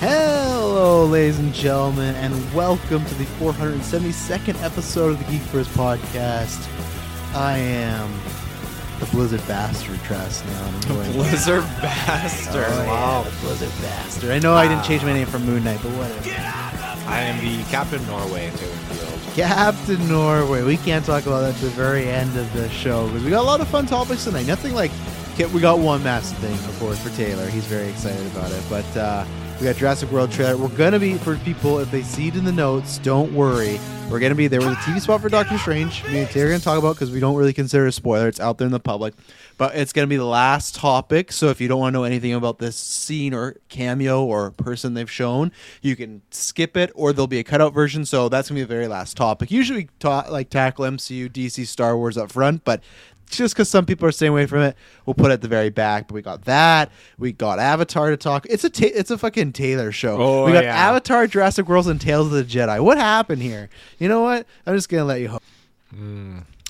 Hello, ladies and gentlemen, and welcome to the 472nd episode of the Geekverse podcast. I am the Blizzard Bastard, Trask now. I'm going- Blizzard bastard. Oh, yeah, wow. the Blizzard Bastard. I know I didn't change my name from Moon Knight, but whatever. I am the Captain Norway to Field. Captain Norway. We can't talk about that at the very end of the show because we got a lot of fun topics tonight. Nothing like we got one massive thing, of course, for Taylor. He's very excited about it. But uh, we got Jurassic World trailer. We're gonna be for people if they see it in the notes. Don't worry. We're gonna be there with a TV spot for Doctor Strange. Me and Taylor are gonna talk about because we don't really consider a spoiler. It's out there in the public. But it's gonna be the last topic. So if you don't want to know anything about this scene or cameo or person they've shown, you can skip it, or there'll be a cutout version. So that's gonna be the very last topic. Usually we ta- like tackle MCU, DC, Star Wars up front, but just because some people are staying away from it, we'll put it at the very back. But we got that. We got Avatar to talk. It's a ta- it's a fucking Taylor show. Oh, we got yeah. Avatar, Jurassic World, and Tales of the Jedi. What happened here? You know what? I'm just gonna let you. Ho-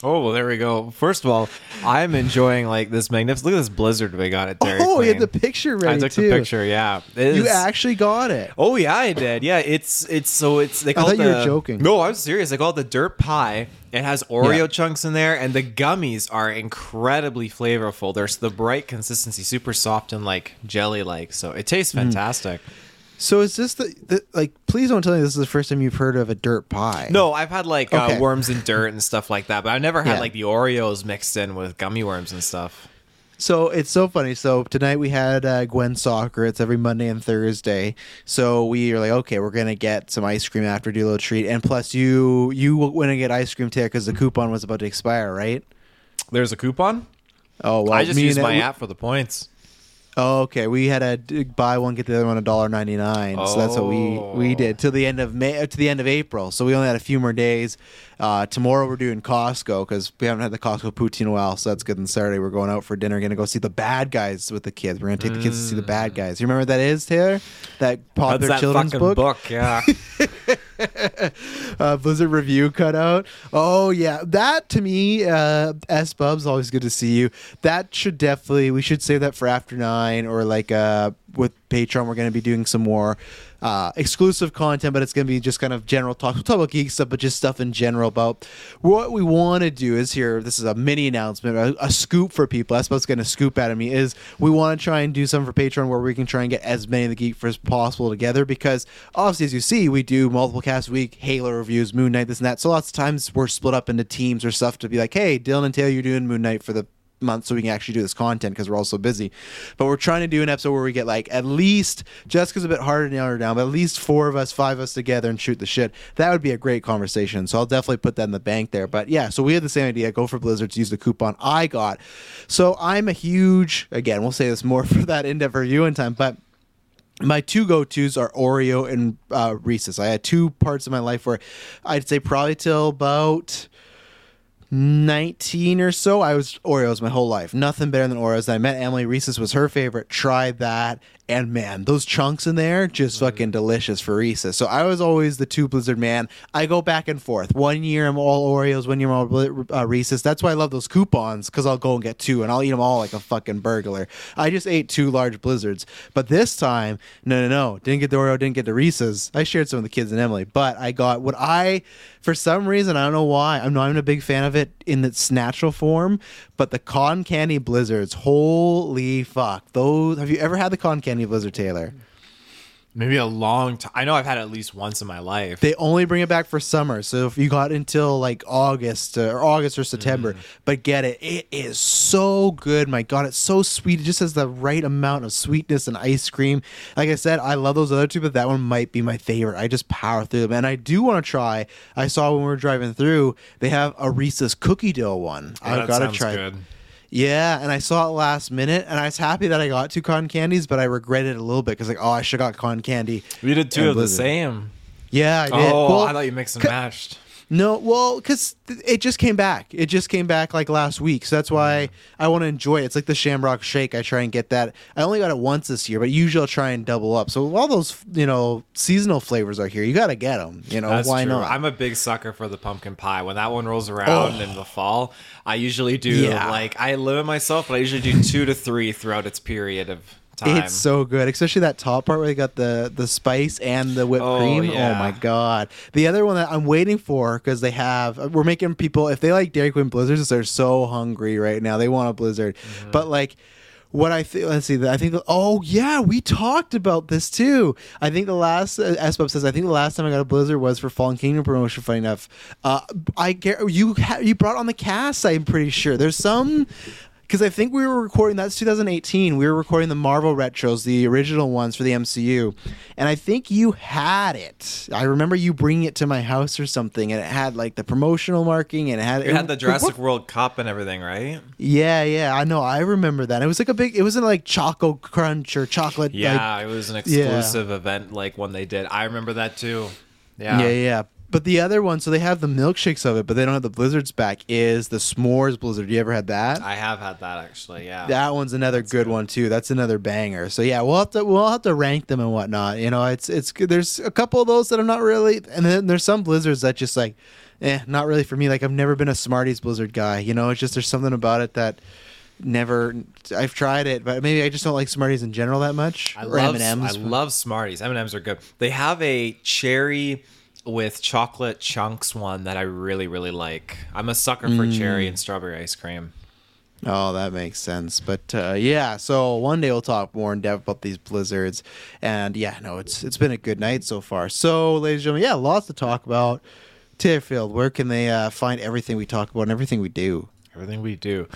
Oh, well, there we go. First of all, I'm enjoying like this magnificent. Look at this blizzard we got at Dairy oh, you had the picture ready I took too. the picture. Yeah, It You is- actually got it. Oh yeah, I did. Yeah, it's it's so it's they call thought it you were the- joking. No, I was serious. They call it the dirt pie. It has Oreo Yeah. chunks in there, and the gummies are incredibly flavorful. There's the bright consistency, super soft and like jelly like. So it tastes Mm. fantastic. So is this the, the like? Please don't tell me this is the first time you've heard of a dirt pie. No, I've had like Okay. uh, worms and dirt and stuff like that, but I've never had Yeah. like the Oreos mixed in with gummy worms and stuff. So it's so funny. So tonight we had uh, Gwen soccer. It's every Monday and Thursday. So we are like, okay, we're gonna get some ice cream after do a little treat, and plus you you went and get ice cream today because the coupon was about to expire, right? There's a coupon. Oh well, I just me use and- my app for the points. Oh, okay. We had a d- buy one get the other one a dollar ninety nine. So that's what we we Oh. did till the end of May to the end of April. So we only had a few more days. Uh, tomorrow we're doing Costco because we haven't had the Costco poutine in a while. So that's good. And Saturday we're going out for dinner. Going to go see the Bad Guys with the kids. We're going to take the kids to see the Bad Guys. You remember what that is, Taylor? That popular Mm. That's that children's fucking book. yeah. uh, Blizzard review cutout. Oh yeah, that to me, uh, S Bubs, always good to see you. That should definitely we should save that for after nine or like uh with Patreon. We're going to be doing some more uh, exclusive content, but it's going to be just kind of general talk. We'll talk about geek stuff, but just stuff in general about what we want to do. Is here. This is a mini announcement, a, a scoop for people. That's what's going to scoop out of me. Is we want to try and do something for Patreon where we can try and get as many of the geek as possible together because obviously, as you see, we do multiple casts a week, Halo reviews, Moon Knight, this and that. So lots of times we're split up into teams or stuff to be like, hey, Dylan and Taylor, you're doing Moon Knight for the month so we can actually do this content because we're all so busy. But we're trying to do an episode where we get like at least Jessica's a bit harder to nail her down, but at least four of us, five of us together and shoot the shit. That would be a great conversation. So I'll definitely put that in the bank there. But yeah, so we had the same idea. Go for Blizzards, use the coupon I got. So I'm a huge again, we'll say this more for that in-depth review in time, but my two go-to's are Oreo and uh, Reese's. I had two parts of my life where I'd say probably till about 19 or so, I was Oreos my whole life. Nothing better than Oreos. I met Emily. Reese's was her favorite. Tried that. And man, those chunks in there, just fucking delicious for Reese's. So I was always the two Blizzard man. I go back and forth. One year I'm all Oreos, one year I'm all uh, Reese's. That's why I love those coupons because I'll go and get two and I'll eat them all like a fucking burglar. I just ate two large Blizzards. But this time, no, no, no. Didn't get the Oreo, didn't get the Reese's. I shared some of the kids and Emily, but I got what I, for some reason, I don't know why, I'm not even a big fan of it in its natural form, but the cotton candy blizzards, holy fuck. Those, have you ever had the cotton candy blizzard, Taylor? Maybe a long time. I know I've had it at least once in my life. They only bring it back for summer. So if you got until like August uh, or August or September, but get it. It is so good. My God, it's so sweet. It just has the right amount of sweetness and ice cream. Like I said, I love those other two, but that one might be my favorite. I just power through them. And I do want to try. I saw when we were driving through, they have a Reese's cookie dough one. Oh, I've got to try. good. Yeah, and I saw it last minute, and I was happy that I got two cotton candies, but I regretted it a little bit because like, oh, I should have got cotton candy. We did two of the same. Yeah, I did. Oh, Well, I thought you mixed and matched. No, well, because it just came back. It just came back like last week, so that's why I want to enjoy it. It's like the Shamrock Shake. I try and get that. I only got it once this year, but usually I'll try and double up. So all those you know seasonal flavors are here. You got to get them. You know That's why true. not? I'm a big sucker for the pumpkin pie. When that one rolls oh. around in the fall, I usually do Yeah. like I limit myself, but I usually do two to three throughout its period of time. It's so good, especially that top part where they got the the spice and the whipped Oh, cream. yeah. Oh my god! The other one that I'm waiting for because they have we're making people if they like Dairy Queen Blizzards, they're so hungry right now. They want a Blizzard, Mm-hmm. but like. What I think, let's see. I think. Oh yeah, we talked about this too. I think the last uh, SBUB says. I think the last time I got a Blizzard was for Fallen Kingdom promotion. Funny enough, uh, I get you. Ha- you brought on the cast. I'm pretty sure there's some because I think we were recording that's 2018. We were recording the Marvel retros, the original ones for the MCU, and I think you had it. I remember you bringing it to my house or something, and it had like the promotional marking, and it had It had the it- Jurassic World Cup and everything, right? Yeah, yeah, I know. I remember that. It was like a big. It wasn't like Choco Crunch or chocolate. Yeah, like, it was an Yeah. exclusive event like when they did. I remember that too. yeah, Yeah. yeah. But the other one, so they have the milkshakes of it, but they don't have the blizzards back. Is the s'mores blizzard? You ever had that? I have had that actually. Yeah. That one's another good, one too. That's another banger. So yeah, we'll have to we'll have to rank them and whatnot. You know, it's it's good. There's a couple of those that I'm not really, and then there's some blizzards that just like, eh, not really for me. Like I've never been a Smarties blizzard guy. You know, it's just there's something about it that never. I've tried it, but maybe I just don't like Smarties in general that much. I or love M&Ms. I love Smarties. M and M's are good. They have a cherry with chocolate chunks one that I really really like. I'm a sucker for Mm. cherry and strawberry ice cream. Oh, that makes sense. But uh, yeah, so one day we'll talk more in depth about these blizzards. And yeah, no, it's it's been a good night so far. So, ladies and gentlemen, yeah, lots to talk about. Taylorfield, where can they uh, find everything we talk about and everything we do? Everything we do.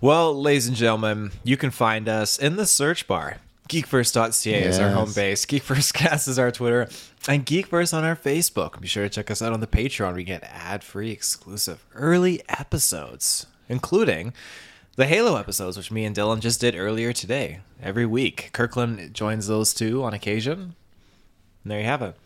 Well, ladies and gentlemen, you can find us in the search bar. Geekverse.ca is our home base. Geekversecast is our Twitter. And Geekverse on our Facebook. Be sure to check us out on the Patreon. We get ad-free exclusive early episodes, including the Halo episodes, which me and Dylan just did earlier today. Every week. Kirkland joins those two on occasion. And there you have it.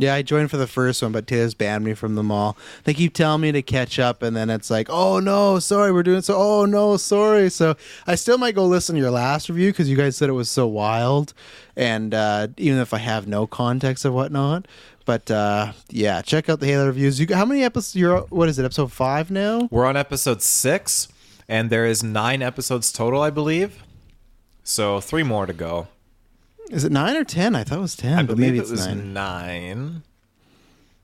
Yeah, I joined for the first one, but Taylor's banned me from them all. They keep telling me to catch up, and then it's like, oh no, sorry, we're doing so. Oh no, sorry. So I still might go listen to your last review because you guys said it was so wild, and uh, even if I have no context of whatnot. But uh, yeah, check out the Halo reviews. You how many episodes? You're what is it? Episode five now. We're on episode six, and there is nine episodes total, I believe. So three more to go. Is it nine or ten? I thought it was ten, I but believe maybe it it's was nine. nine.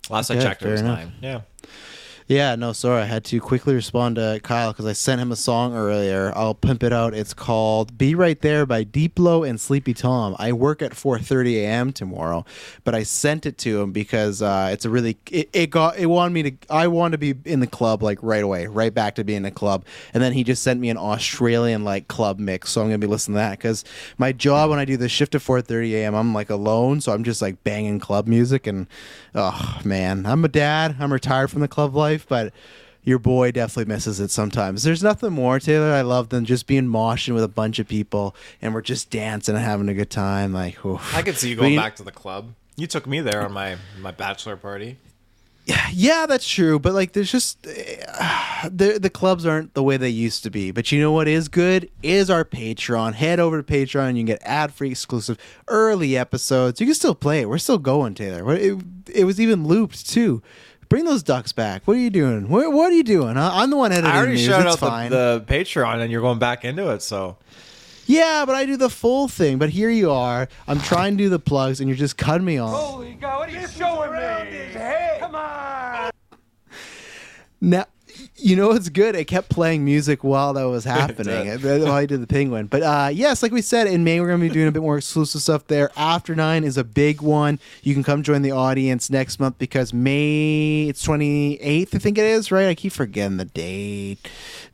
Last I checked, it was enough. nine. Yeah. Yeah, no, sorry. I had to quickly respond to Kyle because I sent him a song earlier. I'll pimp it out. It's called "Be Right There" by Diplo and Sleepy Tom. I work at 4:30 a.m. tomorrow, but I sent it to him because uh, it's a really it, it got it wanted me to I wanted to be in the club like right away, right back to being in the club, and then he just sent me an Australian like club mix, so I'm gonna be listening to that because my job when I do the shift at 4:30 a.m. I'm like alone, so I'm just like banging club music and oh man, I'm a dad. I'm retired from the club life, but your boy definitely misses it sometimes. There's nothing more, Taylor, I love than just being moshing with a bunch of people and we're just dancing and having a good time. Like, oof. I could see you going back to the club. You took me there on my my bachelor party. Yeah, that's true. But like, there's just uh, the the clubs aren't the way they used to be. But you know what is good is our Patreon. Head over to Patreon. You can get ad free, exclusive, early episodes. You can still play it. We're still going, Taylor. It, it was even looped too. Bring those ducks back. What are you doing? What, what are you doing? Huh? I'm the one editing I already news. shouted It's out fine. the, the Patreon, and you're going back into it. So yeah, but I do the full thing. But here you are. I'm trying to do the plugs, and you're just cutting me off. Holy God, what are you showing me? Come on! Now, you know what's good? It kept playing music while that was happening. while I did the penguin. But uh, yes, like we said, in May we're going to be doing a bit more exclusive stuff there. After Nine is a big one. You can come join the audience next month because May it's twenty eighth, I think it is. Right? I keep forgetting the date.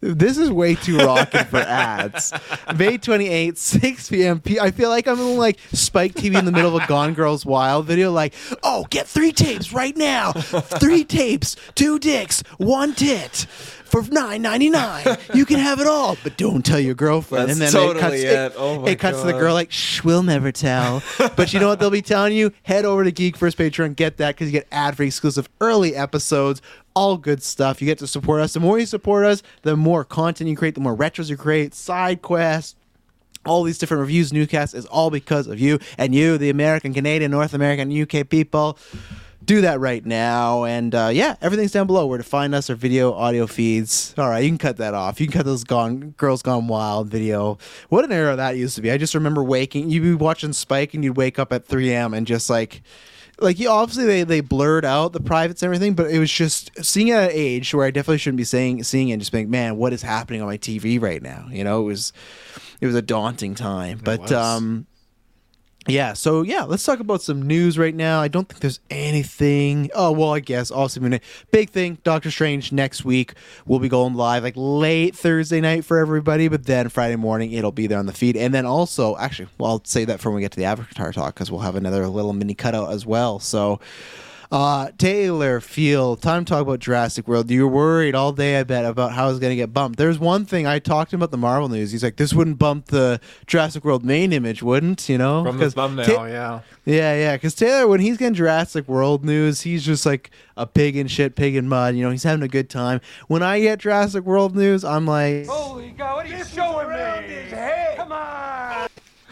This is way too rocking for ads. May 28th, 6 p.m. P- I feel like I'm in like Spike TV in the middle of a Gone Girls Wild video. Like, oh, get three tapes right now. Three tapes, two dicks, one tit. For nine ninety nine, you can have it all, but don't tell your girlfriend. That's and then totally it cuts, it. Oh it cuts to the girl like, "Shh, we'll never tell." but you know what they'll be telling you? Head over to Geekverse Patreon, get that because you get ad free exclusive early episodes, all good stuff. You get to support us. The more you support us, the more content you create, the more retros you create, side quests all these different reviews, newscasts is all because of you and you, the American, Canadian, North American, UK people. Do that right now. And uh, yeah, everything's down below where to find us, our video, audio feeds. All right, you can cut that off. You can cut those gone girls gone wild video. What an era that used to be. I just remember waking. You'd be watching Spike, and you'd wake up at 3 a.m. and just like. Like you obviously they, they blurred out the privates and everything, but it was just seeing at an age where I definitely shouldn't be saying seeing it and just being, man, what is happening on my TV right now? You know, it was it was a daunting time. but was. um yeah, so yeah, let's talk about some news right now. I don't think there's anything. Oh well, I guess mean, big thing. Doctor Strange next week will be going live like late Thursday night for everybody, but then Friday morning it'll be there on the feed. And then also, actually, well, I'll say that for when we get to the Avatar talk because we'll have another little mini cutout as well. So. Uh, Taylor Field, time to talk about Jurassic World. You were worried all day, I bet, about how it was going to get bumped. There's one thing I talked to him about the Marvel news. He's like, this wouldn't bump the Jurassic World main image, wouldn't you know? From the 'Cause thumbnail, Ta- yeah. yeah, yeah. Because Taylor, when he's getting Jurassic World news, he's just like a pig in shit, pig in mud. You know, he's having a good time. When I get Jurassic World news, I'm like, Holy God, what are you showing me? Come on!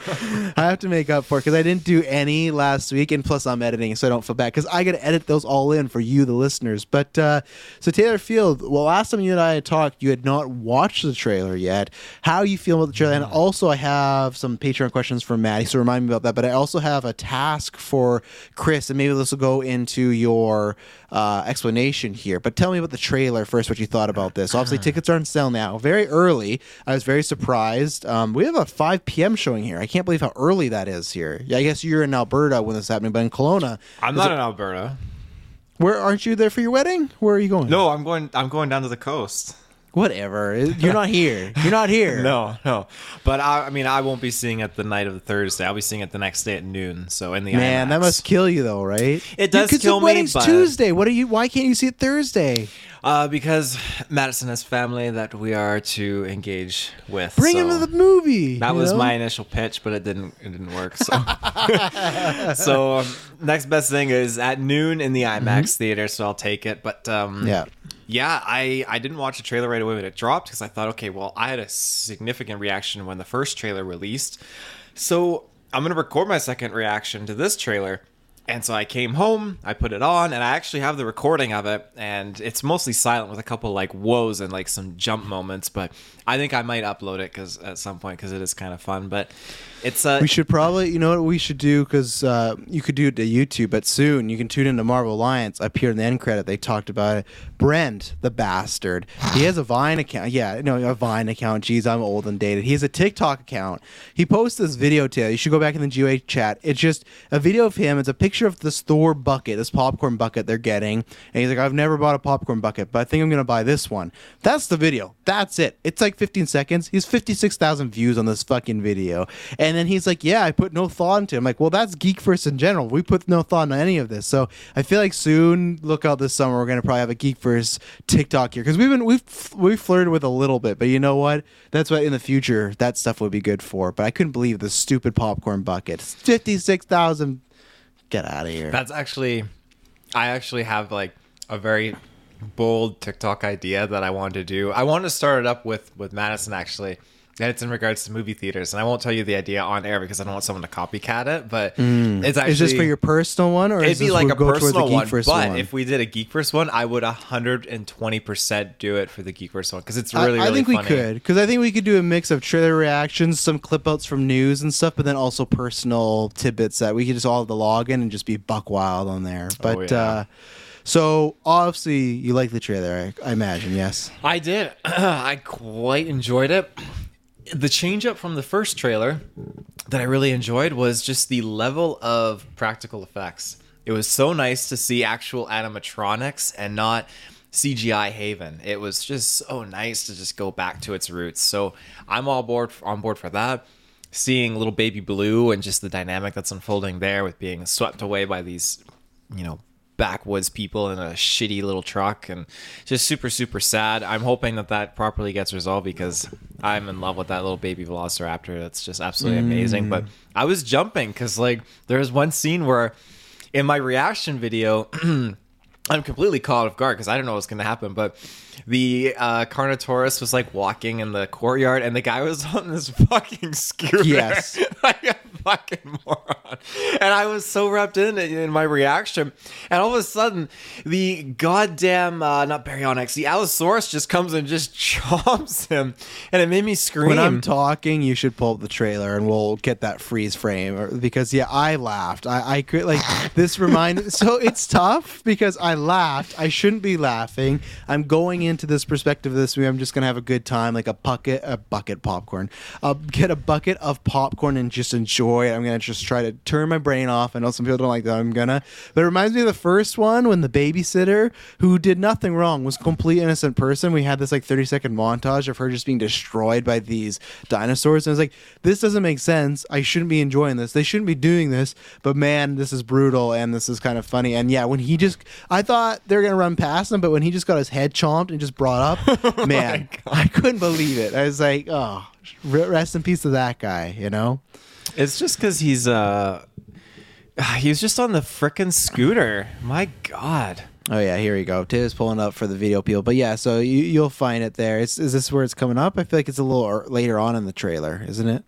I have to make up for it because I didn't do any last week, and plus I'm editing, so I don't feel bad because I got to edit those all in for you, the listeners. But uh, so Taylor Field, well, last time you and I had talked, you had not watched the trailer yet. How you feel about the trailer? And also, I have some Patreon questions from Maddie, so remind me about that. But I also have a task for Chris, and maybe this will go into your uh, explanation here. But tell me about the trailer first. What you thought about this? Obviously, tickets are on sale now. Very early. I was very surprised. Um, we have a 5 p.m. showing here. I can't believe how early that is here. Yeah, I guess you're in Alberta when this is happening, but in Kelowna, I'm not in Alberta. where aren't you there for your wedding? Where are you going? No, I'm going. I'm going down to the coast. Whatever. You're not here. You're not here. No, no. But I, I mean, I won't be seeing it the night of the Thursday. I'll be seeing it the next day at noon. So in the Man, that must kill you though, right? It does 'cause kill the me, wedding's Tuesday. What are you? Why can't you see it Thursday? Uh, because Madison has family that we are to engage with. Bring so him to the movie. That was know? my initial pitch, but it didn't. It didn't work. So, so um, next best thing is at noon in the IMAX theater. So I'll take it. But um, Mm-hmm. Yeah. yeah, I I didn't watch the trailer right away when it dropped because I thought, okay, well, I had a significant reaction when the first trailer released, so I'm gonna record my second reaction to this trailer. And so I came home, I put it on, and I actually have the recording of it, and it's mostly silent with a couple like whoas and like some jump moments. But I think I might upload it because at some point because it is kind of fun. But it's uh, We should probably, you know what we should do? Because uh, you could do it to YouTube, but soon you can tune into Marvel Alliance. Up here in the end credit, they talked about it. Brent, the bastard, he has a Vine account. Yeah, no, a Vine account. Jeez, I'm old and dated. He has a TikTok account. He posts this video to you. should go back in the GA chat. It's just a video of him. It's a picture of this Thor bucket, this popcorn bucket they're getting. And he's like, I've never bought a popcorn bucket, but I think I'm to buy this one. That's the video. That's it. It's like 15 seconds. He's 56,000 views on this fucking video. And then he's like, Yeah, I put no thought into it. I'm like, Well, that's Geekverse in general. We put no thought into any of this. So I feel like soon, look out this summer, we're to probably have a Geekverse TikTok here. Because we've been, we've, we've flirted with a little bit. But you know what? That's what in the future, that stuff would be good for. But I couldn't believe the stupid popcorn bucket. 56,000. Get out of here. That's actually, I actually have like a very bold TikTok idea that I want to do. I want to start it up with with Madison actually. And it's in regards to movie theaters, and I won't tell you the idea on air because I don't want someone to copycat it. But it's actually is this for your personal one, or It'd is be this like a go personal Geek one, First but one? if we did a Geekverse one, I would hundred and twenty percent do it for the Geekverse one because it's I- really, I, really think funny. we could because I think we could do a mix of trailer reactions, some clip outs from news and stuff, but then also personal tidbits that we could just all have the login and just be buck wild on there. But yeah. uh, so obviously you like the trailer, I, I imagine. Yes. I did. I quite enjoyed it. The change up from the first trailer that I really enjoyed was just the level of practical effects. It was so nice to see actual animatronics and not CGI Haven. It was just so nice to just go back to its roots. So I'm all board on board for that. Seeing little baby blue and just the dynamic that's unfolding there with being swept away by these, you know, backwoods people in a shitty little truck and just super super sad. I'm hoping that that properly gets resolved because i'm in love with that little baby velociraptor. That's just absolutely mm. amazing. But i was jumping because like there was one scene where in my reaction video i'm completely caught off guard because i don't know what's going to happen but the uh, Carnotaurus was like walking in the courtyard, and the guy was on this fucking scooter. Yes. like a fucking moron. And I was so wrapped in in my reaction. And all of a sudden, the goddamn, uh, not Baryonyx, the Allosaurus just comes and just chomps him. And it made me scream. When I'm talking, you should pull up the trailer and we'll get that freeze frame or- because yeah, I laughed. I, I could like this remind. so it's tough because I laughed. I shouldn't be laughing. I'm going into this perspective of this movie. I'm just gonna have a good time, like a bucket, a bucket popcorn. I'll get a bucket of popcorn and just enjoy it. I'm gonna just try to turn my brain off. I know some people don't like that. I'm gonna, but it reminds me of the first one when the babysitter who did nothing wrong was a complete innocent person. We had this like 30 second montage of her just being destroyed by these dinosaurs, and I was like, this doesn't make sense. I shouldn't be enjoying this. They shouldn't be doing this. But man, this is brutal and this is kind of funny. And yeah, when he just, I thought they're gonna run past him, but when he just got his head chomped and just brought up, man, I couldn't believe it. I was like, oh, rest in peace to that guy. You know. It's just because he's, uh, he was just on the frickin' scooter. My God. Oh yeah, here we go. Tiz pulling up for the video people, but yeah, so you, you'll find it there. Is, is this where it's coming up? I feel like it's a little later on in the trailer, isn't it?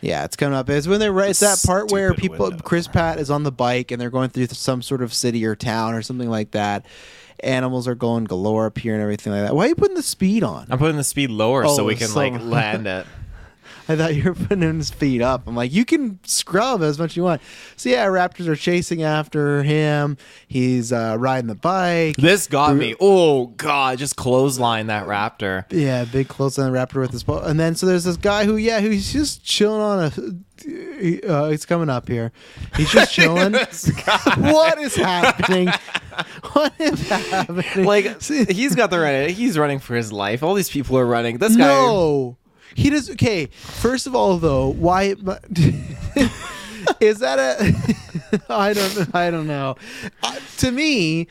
Yeah, it's coming up. It's when they're right. It's that part where people. Chris Pratt is on the bike and they're going through some sort of city or town or something like that. Animals are going galore up here and everything like that. Why are you putting the speed on? I'm putting the speed lower so Oh, we can so- like land it. I thought you were putting his feet up. I'm like, you can scrub as much as you want. So yeah, raptors are chasing after him. He's uh, riding the bike. This got Bru- me. Oh God! Just clothesline that raptor. Yeah, big clothesline the raptor with his bow. And then so there's this guy who, yeah, who's just chilling on a. Uh, he's coming up here. He's just chilling. what is happening? What is happening? Like he's got the right. He's running for his life. All these people are running. This guy. no, he does. Okay, first of all, though, why is that a? I don't. I don't know. Uh, to me.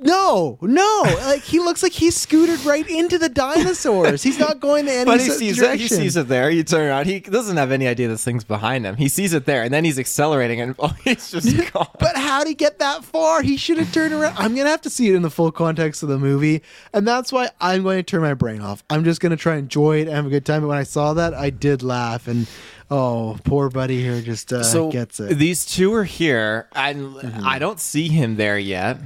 No, no. Like he looks like he scooted right into the dinosaurs. He's not going to any But he sees it. direction. He sees it there. You turn around. He doesn't have any idea this thing's behind him. He sees it there, and then he's accelerating, and oh, he's just gone. But how would he get that far? He should have turned around. I'm gonna have to see it in the full context of the movie, and that's why I'm going to turn my brain off. I'm just gonna try and enjoy it and have a good time. But when I saw that, I did laugh, and oh, poor buddy here just uh, so gets it. Mm-hmm. these two are here, and I don't see him there yet.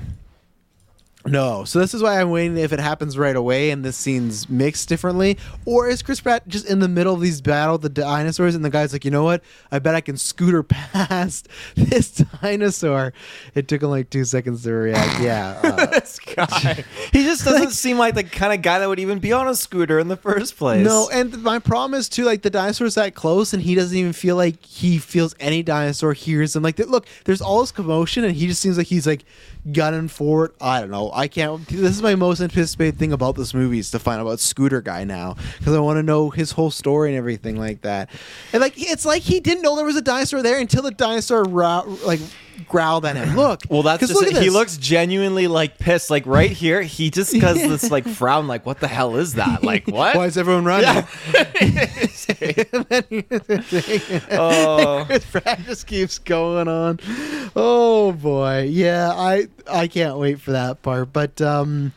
No, so this is why I'm waiting if it happens right away and this scene's mixed differently, or is Chris Pratt just in the middle of these battle the dinosaurs and the guy's like, you know what? I bet I can scooter past this dinosaur. It took him like two seconds to react. Yeah, uh, this guy. He just doesn't seem like the kind of guy that would even be on a scooter in the first place. No, and my problem is too, like the dinosaur's that close, and he doesn't even feel like he feels any dinosaur hears him. Like, look, there's all this commotion, and he just seems like he's like gunning for it. I don't know. I can't. This is my most anticipated thing about this movie is to find out about Scooter Guy now because I want to know his whole story and everything like that. And like, it's like he didn't know there was a dinosaur there until the dinosaur ra- like growled at him. Look, Well, that's just look it. at he this. looks genuinely like pissed. Like right here, he just does this like frown. Like, what the hell is that? Like, what? Why is everyone running? oh, Chris Pratt just keeps going on. Oh boy, yeah, I I can't wait for that part. But um,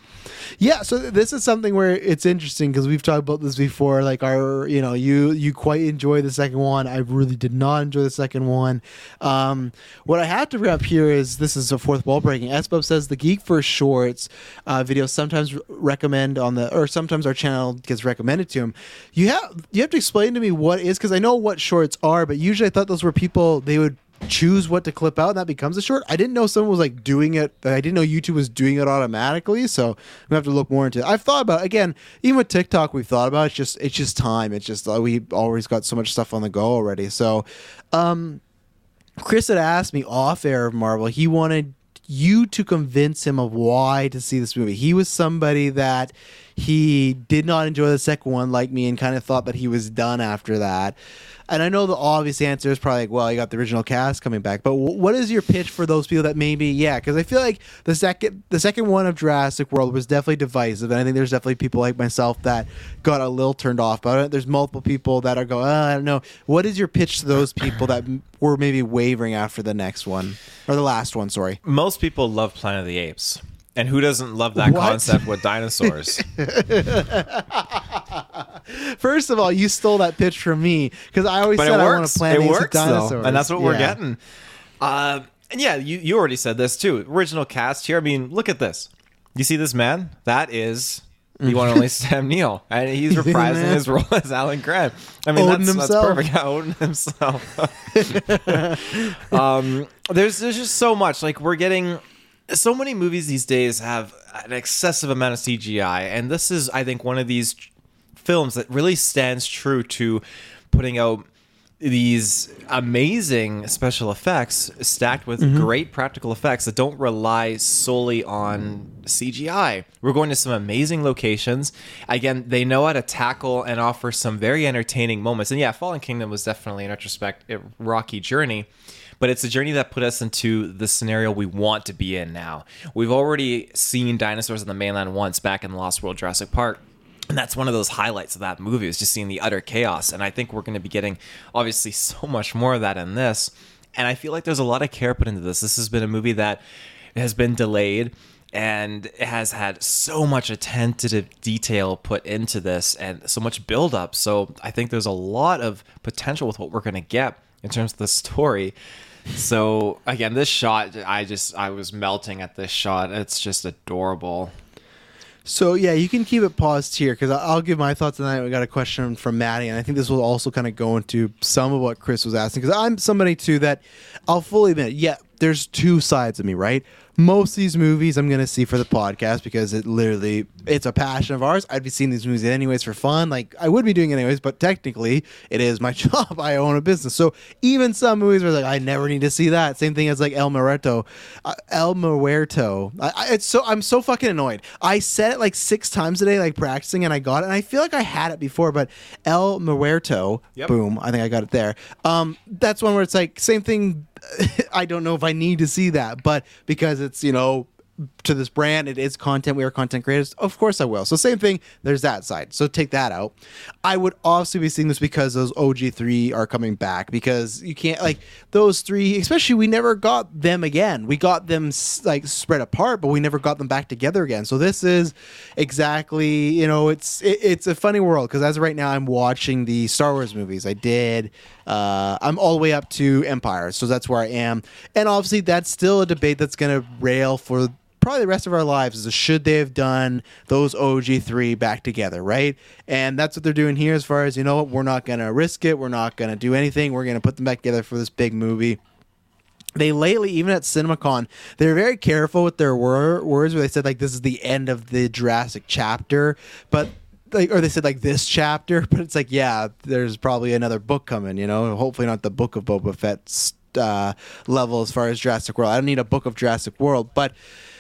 yeah, so this is something where it's interesting because we've talked about this before. Like our, you know, you you quite enjoy the second one. I really did not enjoy the second one. Um, what I have to bring up here is this is a fourth wall breaking. SBub says the Geekverse Shorts uh, videos sometimes recommend on the or sometimes our channel gets recommended to him. You have you have to explain to me what is because I know what shorts are, but usually I thought those were people they would choose what to clip out and that becomes a short. I didn't know someone was like doing it. I didn't know YouTube was doing it automatically. So we have to look more into it. I've thought about again, even with TikTok, we've thought about it. it's just it's just time. It's just uh, we always got so much stuff on the go already. So um Chris had asked me off air of Marvel. He wanted you to convince him of why to see this movie. He was somebody that he did not enjoy the second one like me and kind of thought that he was done after that. And I know the obvious answer is probably like, well, you got the original cast coming back. But w- what is your pitch for those people that maybe, yeah? Because I feel like the second the second one of Jurassic World was definitely divisive, and I think there's definitely people like myself that got a little turned off it. There's multiple people that are going, oh, uh, I don't know. What is your pitch to those people that were maybe wavering after the next one or the last one? Sorry. most people love Planet of the Apes. And who doesn't love that What? concept with dinosaurs? First of all, you stole that pitch from me because I always but said I want to plant It these with works though, and that's what we're getting. Uh, and yeah, you you already said this too. Original cast here. I mean, look at this. You see this man? That is the one only Sam Neill, and he's You see the reprising his role as Alan Grant. I mean, that's, that's perfect. Yeah, Odin himself. um, there's there's just so much. Like we're getting so many movies these days have an excessive amount of CGI, and this is, I think, one of these films that really stands true to putting out these amazing special effects stacked with mm-hmm. great practical effects that don't rely solely on CGI. We're going to some amazing locations. Again, they know how to tackle and offer some very entertaining moments. And yeah, Fallen Kingdom was definitely, in retrospect, a rocky journey. But it's a journey that put us into the scenario we want to be in now. We've already seen dinosaurs on the mainland once back in Lost World Jurassic Park. And that's one of those highlights of that movie is just seeing the utter chaos. And I think we're going to be getting obviously so much more of that in this. And I feel like there's a lot of care put into this. This has been a movie that has been delayed and has had so much attentive detail put into this and so much build up. So I think there's a lot of potential with what we're going to get in terms of the story. So again, this shot, I just I was melting at this shot. It's just adorable. So yeah, you can keep it paused here because I'll give my thoughts tonight. We got a question from Maddie, and I think this will also kind of go into some of what Chris was asking because I'm somebody too that I'll fully admit. Yeah, there's two sides of me, right? Most of these movies I'm gonna see for the podcast because it literally it's a passion of ours. I'd be seeing these movies anyways for fun. Like I would be doing it anyways, but technically it is my job. I own a business, so even some movies where like I never need to see that. Same thing as like El Muerto, uh, El Muerto. I, I, it's so I'm so fucking annoyed. I said it like six times today, like practicing, and I got it. And I feel like I had it before, but El Muerto. Yep. Boom. I think I got it there. Um, that's one where it's like same thing. I don't know if I need to see that, but because it's you know to this brand, it is content. We are content creators. Of course, I will. So same thing. There's that side. So take that out. I would also be seeing this because those OG three are coming back because you can't like those three. Especially we never got them again. We got them like spread apart, but we never got them back together again. So this is exactly you know it's it, it's a funny world because as right now I'm watching the Star Wars movies. I did. Uh, I'm all the way up to Empire, so that's where I am. And obviously, that's still a debate that's going to rail for probably the rest of our lives is should they have done those OG3 back together, right? And that's what they're doing here as far as, you know we're not going to risk it. We're not going to do anything. We're going to put them back together for this big movie. They lately, even at CinemaCon, they're very careful with their wor- words where they said, like, this is the end of the Jurassic chapter. But like or they said like this chapter, but it's like yeah, there's probably another book coming. You know, hopefully not the book of Boba Fett's uh, level as far as Jurassic World. I don't need a book of Jurassic World, but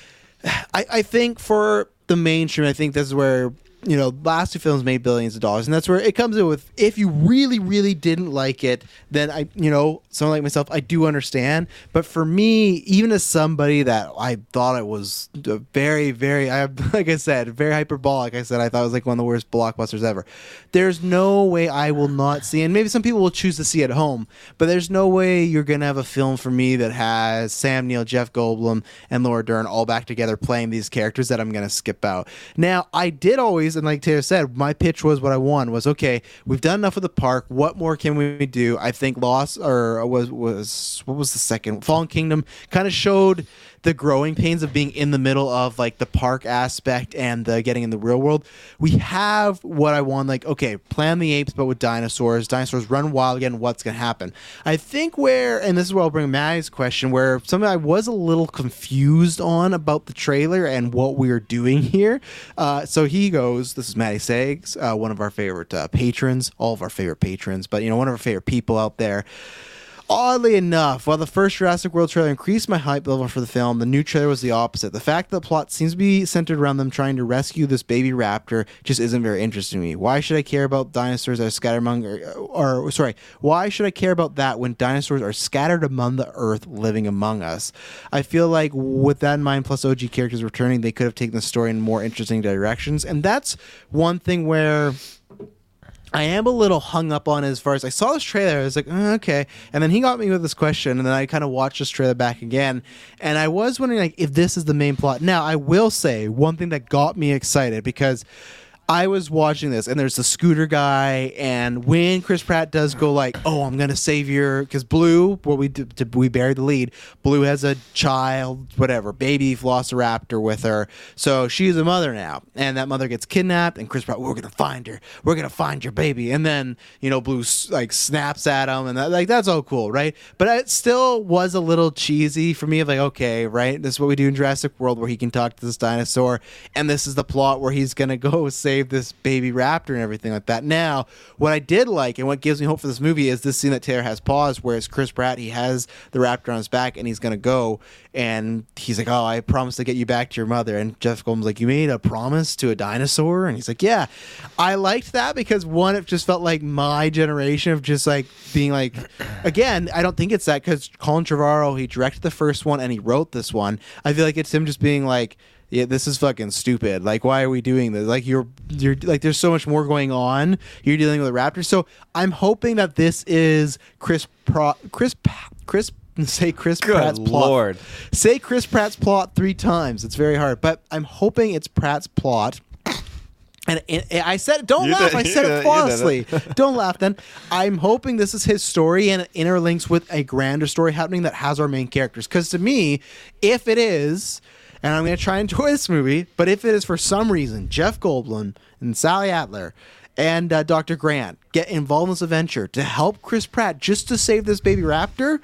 I, I think for the mainstream, I think this is where you know last two films made billions of dollars, and that's where it comes in with. If you really, really didn't like it, then I, you know, someone like myself, I do understand. But for me, even as somebody that I thought it was very, very, I like I said, very hyperbolic. I said I thought it was like one of the worst blockbusters ever. There's no way I will not see, and maybe some people will choose to see at home, but there's no way you're gonna have a film for me that has Sam Neill, Jeff Goldblum, and Laura Dern all back together playing these characters that I'm gonna skip out. Now, I did always, and like Taylor said, my pitch was what I won was okay. We've done enough of the park. What more can we do? I think Lost or uh, was was what was the second Fallen Kingdom kind of showed the growing pains of being in the middle of like the park aspect and the getting in the real world. We have what I want, like, okay, plan the apes, but with dinosaurs. Dinosaurs run wild again. What's going to happen? I think where, and this is where I'll bring Maddie's question, where something I was a little confused on about the trailer and what we are doing here. Uh, so he goes, this is Maddie Sags, uh, one of our favorite uh, patrons, all of our favorite patrons, but, you know, one of our favorite people out there. Oddly enough, while the first Jurassic World trailer increased my hype level for the film, the new trailer was the opposite. The fact that the plot seems to be centered around them trying to rescue this baby raptor just isn't very interesting to me. Why should I care about dinosaurs that are scattered among, or, or sorry, why should I care about that when dinosaurs are scattered among the earth living among us? I feel like with that in mind, plus OG characters returning, they could have taken the story in more interesting directions. And that's one thing where I am a little hung up on far as I saw this trailer. I was like, "Uh, okay. And then he got me with this question, and then I kind of watched this trailer back again, and I was wondering like if this is the main plot. Now, I will say one thing that got me excited because I was watching this, and there's the scooter guy, and when Chris Pratt does go like, "Oh, I'm gonna save your," because Blue, what we did, did- we buried the lead. Blue has a child, whatever, baby Velociraptor with her, so she's a mother now, and that mother gets kidnapped, and Chris Pratt, we're gonna find her, we're gonna find your baby, and then you know Blue like snaps at him, and that, like that's all cool, right? But it still was a little cheesy for me. Of like, okay, right, this is what we do in Jurassic World, where he can talk to this dinosaur, and this is the plot where he's gonna go save this baby raptor and everything like that. Now, what I did like and what gives me hope for this movie is this scene that Taylor has paused, where it's Chris Pratt, he has the raptor on his back and he's gonna go, and he's like, "Oh, I promised to get you back to your mother," and Jeff Goldblum's like, "You made a promise to a dinosaur," and he's like, "Yeah." I liked that because one, it just felt like my generation of just like being like, again, I don't think it's that because Colin Trevorrow he directed the first one and he wrote this one. I feel like it's him just being like yeah, this is fucking stupid. Like, why are we doing this? Like, you're you're like, there's so much more going on. You're dealing with a raptor. So I'm hoping that this is Chris Pro, Chris Chris say Chris Good Pratt's plot. Lord. Say Chris Pratt's plot three times. It's very hard, but I'm hoping it's Pratt's plot. And, and- and I said, don't You laugh. did- I said did- it flawlessly. don't laugh then. I'm hoping this is his story and it interlinks with a grander story happening that has our main characters. Because to me, if it is, and I'm going to try and enjoy this movie, but if it is for some reason Jeff Goldblum and Sally Adler and uh, Dr. Grant get involved in this adventure to help Chris Pratt just to save this baby raptor,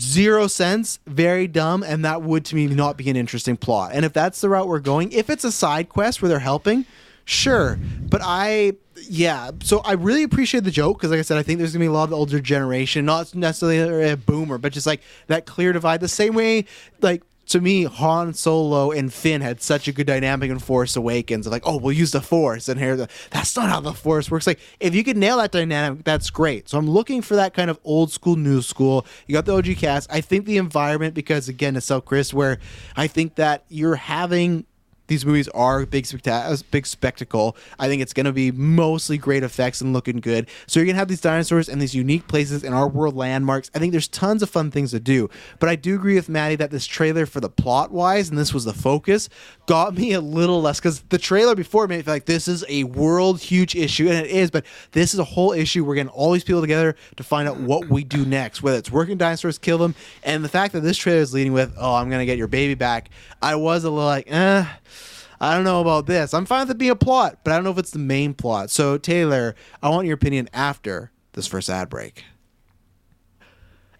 zero sense, very dumb, and that would to me not be an interesting plot. And if that's the route we're going, if it's a side quest where they're helping, sure. But I, yeah. So I really appreciate the joke because, like I said, I think there's gonna be a lot of the older generation, not necessarily a boomer, but just like that clear divide. The same way, like. To me, Han Solo and Finn had such a good dynamic in Force Awakens. Like, oh, we'll use the Force, and here, the, that's not how the Force works. Like, if you could nail that dynamic, that's great. So I'm looking for that kind of old school, new school. You got the OG cast. I think the environment, because again, it's so Chris, where I think that you're having these movies are big specta- a big spectacle. I think it's going to be mostly great effects and looking good. So you're going to have these dinosaurs and these unique places in our world landmarks. I think there's tons of fun things to do. But I do agree with Maddie that this trailer for the plot wise, and this was the focus, got me a little less because the trailer before made me feel like this is a world huge issue, and it is. But this is a whole issue. We're getting all these people together to find out what we do next, whether it's working dinosaurs, kill them, and the fact that this trailer is leading with, "Oh, I'm going to get your baby back." I was a little like, eh. I don't know about this. I'm fine with it being a plot, but I don't know if it's the main plot. So, Taylor, I want your opinion after this first ad break.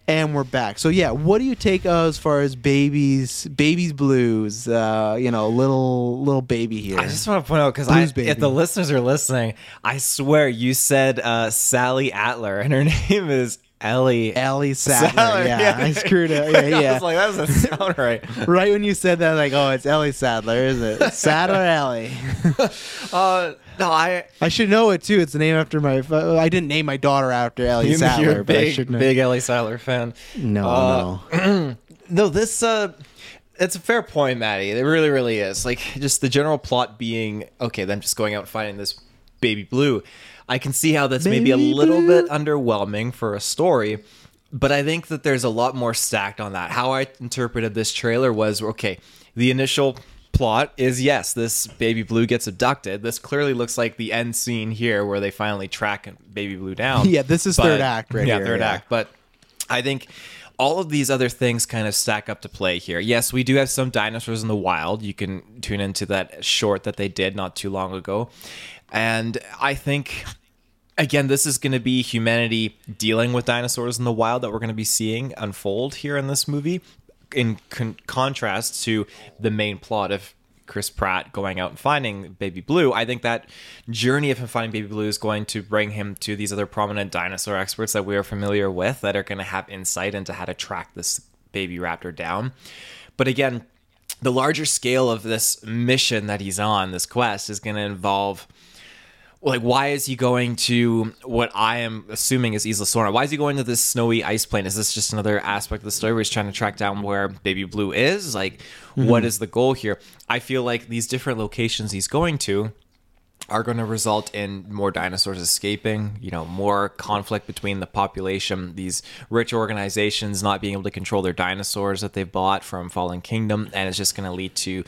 And we're back. So, yeah, what do you take uh, as far as babies, babies blues? Uh, you know, little little baby here. I just want to point out because if the listeners are listening, I swear you said uh, Sally Atler, and her name is Ellie. Ellie Sattler. Sadler, yeah, I screwed it. Yeah, I was like, that doesn't sound right. right when you said that, like, oh, it's Ellie Sadler, isn't it? Sadler Ellie. Uh, no, I. I should know it too. It's the name after my. I didn't name my daughter after Ellie Sadler, You're a but I big, should know. big Ellie Sadler fan. No, Uh, no. No, this uh it's a fair point, Maddie. It really, really is. Like just the general plot being okay, them just going out and finding this baby blue. I can see how that's maybe a little bit uh, underwhelming for a story, but I think that there's a lot more stacked on that. How I interpreted this trailer was okay, the initial plot is yes, this baby blue gets abducted. This clearly looks like the end scene here where they finally track baby blue down. Yeah, this is third act right yeah, here, third yeah. act. But I think all of these other things kind of stack up to play here. Yes, we do have some dinosaurs in the wild. You can tune into that short that they did not too long ago. And I think again, this is going to be humanity dealing with dinosaurs in the wild that we're going to be seeing unfold here in this movie, in con- contrast to the main plot of Chris Pratt going out and finding Baby Blue. I think that journey of him finding Baby Blue is going to bring him to these other prominent dinosaur experts that we are familiar with that are going to have insight into how to track this baby raptor down. But again, the larger scale of this mission that he's on, this quest, is going to involve like why is he going to what I am assuming is Isla Sorna? Why is he going to this snowy ice plain? Is this just another aspect of the story where he's trying to track down where Baby Blue is? Like, what hmm. is the goal here? I feel like these different locations he's going to are going to result in more dinosaurs escaping, you know, more conflict between the population, these rich organizations not being able to control their dinosaurs that they've bought from Fallen Kingdom, and it's just going to lead to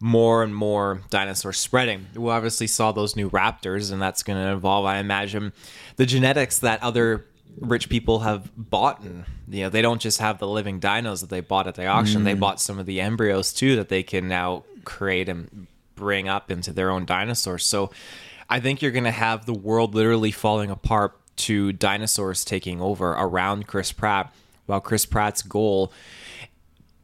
more and more dinosaurs spreading. We obviously saw those new raptors, and that's going to involve, I imagine, the genetics that other rich people have bought and you know they don't just have the living dinos that they bought at the auction. They mm. bought some of the embryos too that they can now create and bring up into their own dinosaurs. So i think you're going to have the world literally falling apart to dinosaurs taking over around chris pratt while chris pratt's goal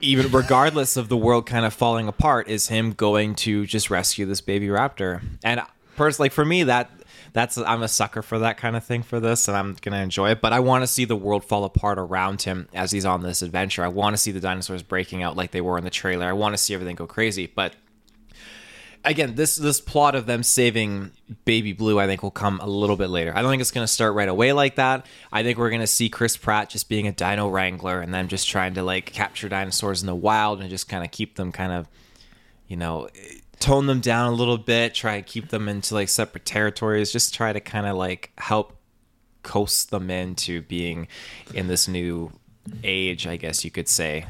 even regardless of the world kind of falling apart is him going to just rescue this baby raptor. And personally for me that that's i'm a sucker for that kind of thing for this and i'm gonna enjoy it but i want to see the world fall apart around him as he's on this adventure. I want to see the dinosaurs breaking out like they were in the trailer. I want to see everything go crazy but again, this this plot of them saving Baby Blue, I think, will come a little bit later. I don't think it's going to start right away like that. I think we're going to see Chris Pratt just being a dino wrangler and then just trying to like capture dinosaurs in the wild and just kind of keep them kind of, you know, tone them down a little bit, try to keep them into like separate territories, just try to kind of like help coast them into being in this new age, I guess you could say.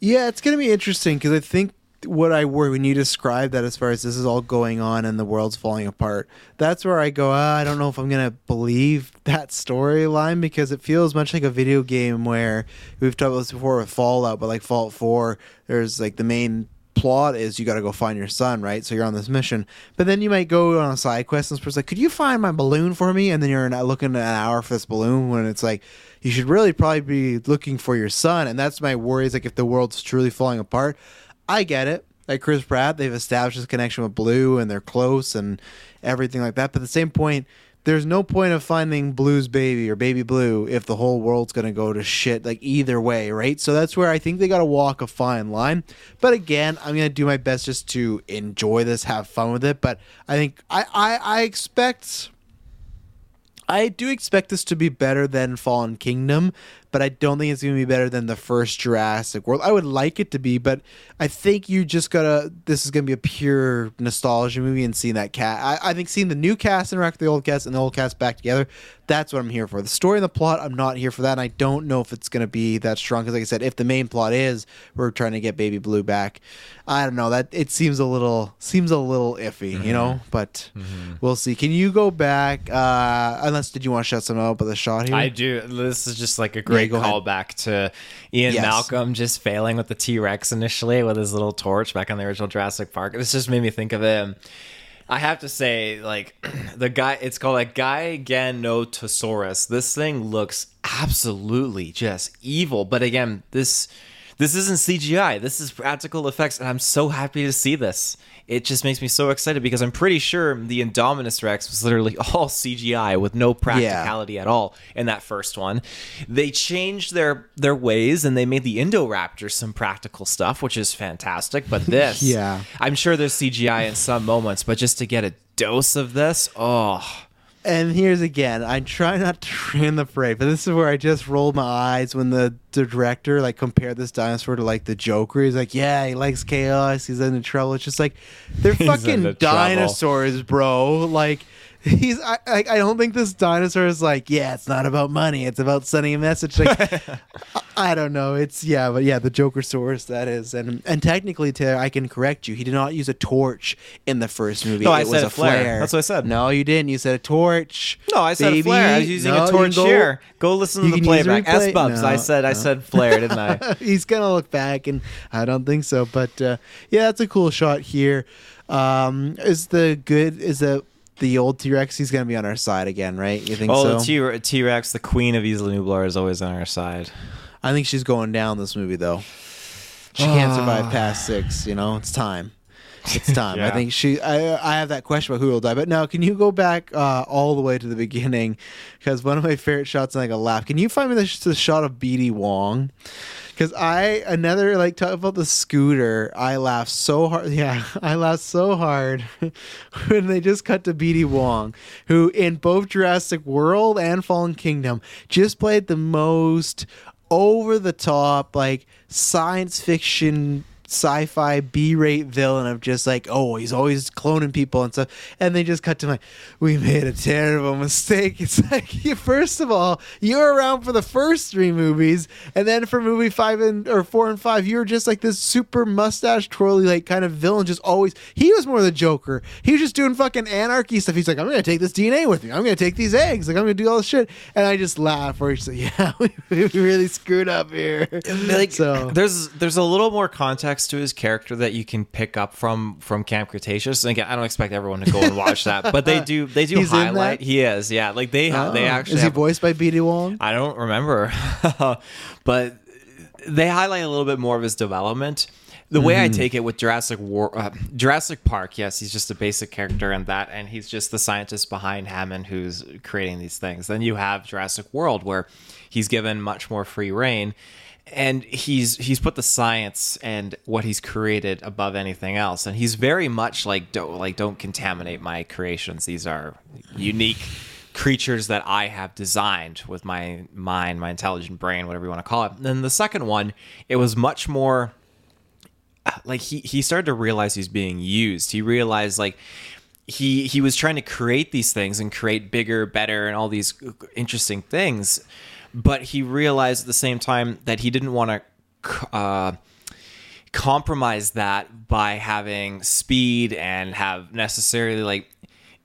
Yeah, it's gonna be interesting because I think what I worry when you describe that as far as this is all going on and the world's falling apart, that's where I go. Ah, I don't know if I'm gonna believe that storyline because it feels much like a video game where we've talked about this before with Fallout, but like Fallout Four, there's like the main plot is you got to go find your son, right? So you're on this mission, but then you might go on a side quest and person's like, "Could you find my balloon for me?" And then you're looking at an hour for this balloon when it's like you should really probably be looking for your son. And that's my worry is like if the world's truly falling apart, I get it. Like Chris Pratt, they've established this connection with Blue and they're close and everything like that. But at the same point, there's no point of finding Blue's baby or baby Blue if the whole world's going to go to shit, like either way, right? So that's where I think they got to walk a fine line. But again, I'm going to do my best just to enjoy this, have fun with it. But I think I, I, I expect. I do expect this to be better than Fallen Kingdom, but I don't think it's going to be better than the first Jurassic World. I would like it to be, but I think you just gotta. This is going to be a pure nostalgia movie, and seeing that cat. I, I think seeing the new cast interact with the old cast and the old cast back together. That's what I'm here for. The story and the plot, I'm not here for that, and I don't know if it's going to be that strong. Because, like I said, if the main plot is we're trying to get Baby Blue back, I don't know. That it seems a little seems a little iffy, you know. But we'll see. Can you go back? Uh, unless did you want to shut something out with a shot here? I do. This is just like a great go ahead. callback to Ian Yes. Malcolm just failing with the T Rex initially with his little torch back on the original Jurassic Park. This just made me think of him. I have to say, like the guy, it's called a Giganotosaurus. This thing looks absolutely just evil. But again, this this isn't CGI. This is practical effects, and I'm so happy to see this. It just makes me so excited because I'm pretty sure the Indominus Rex was literally all CGI with no practicality at all in that first one. They changed their their ways and they made the Indoraptor some practical stuff, which is fantastic. But this, Yeah. I'm sure there's CGI in some moments, but just to get a dose of this, oh, And here's again, I try not to ruin the parade, but this is where I just rolled my eyes when the, the director like compared this dinosaur to like the Joker. He's like, yeah, he likes chaos. He's into trouble. It's just like they're fucking into trouble. dinosaurs, bro. Like he's I, I I don't think this dinosaur is like, yeah, it's not about money. It's about sending a message. Like I, I don't know. It's yeah, but yeah, the Joker source that is, and and technically, Taylor, I can correct you. He did not use a torch in the first movie. No, I it said was a flare. That's what I said. No, you didn't. You said a torch. No, I said baby. a flare. I was using No, a torch go- here. Go listen to the playback. S Bubs. I No, said I said flare, didn't I? He's gonna look back, and I don't think so. But uh, yeah, that's a cool shot here. Um, is the good? Is the the old T Rex? He's gonna be on our side again, right? You think Oh, so? the T Rex, the queen of Isla Nublar, is always on our side. I think she's going down this movie though. She can't Ah. survive past six. You know, it's time. It's time. I think she. I. I have that question about who will die. But now, can you go back uh, all the way to the beginning? Because one of my favorite shots, in like a laugh. Can you find me the, the shot of BD Wong? Because I another like talk about the scooter. I laughed so hard. Yeah, I laughed so hard when they just cut to BD Wong, who in both Jurassic World and Fallen Kingdom just played the most over the top like science fiction sci-fi B-rate villain of just like, oh, he's always cloning people and stuff. And they just cut to like, we made a terrible mistake. It's like, you, first of all, you were around for the first three movies, and then for movie five and or four and five, you were just like this super mustache twirly like kind of villain. Just always, he was more the Joker. He was just doing fucking anarchy stuff. He's like, I'm gonna take this DNA with me. I'm gonna take these eggs. Like I'm gonna do all this shit. And I just laugh. Where he's like, yeah, we, really screwed up here. like so there's there's a little more context to his character that you can pick up from from Camp Cretaceous. And again, I don't expect everyone to go and watch that, but they do they do He's highlight. He is, yeah. Like they Oh. they actually is he have- voiced by B.D. Wong? I don't remember, but they highlight a little bit more of his development. The way I take it with Jurassic War, uh, Jurassic Park, yes, he's just a basic character in that, and he's just the scientist behind Hammond who's creating these things. Then you have Jurassic World, where he's given much more free reign, and he's he's put the science and what he's created above anything else, and he's very much like don't like don't contaminate my creations. These are unique creatures that I have designed with my mind, my intelligent brain, whatever you want to call it. And then the second one, it was much more uh, like he he started to realize he's being used. He realized like he he was trying to create these things and create bigger, better, and all these interesting things, but he realized at the same time that he didn't want to. Uh, compromise that by having speed and have necessarily like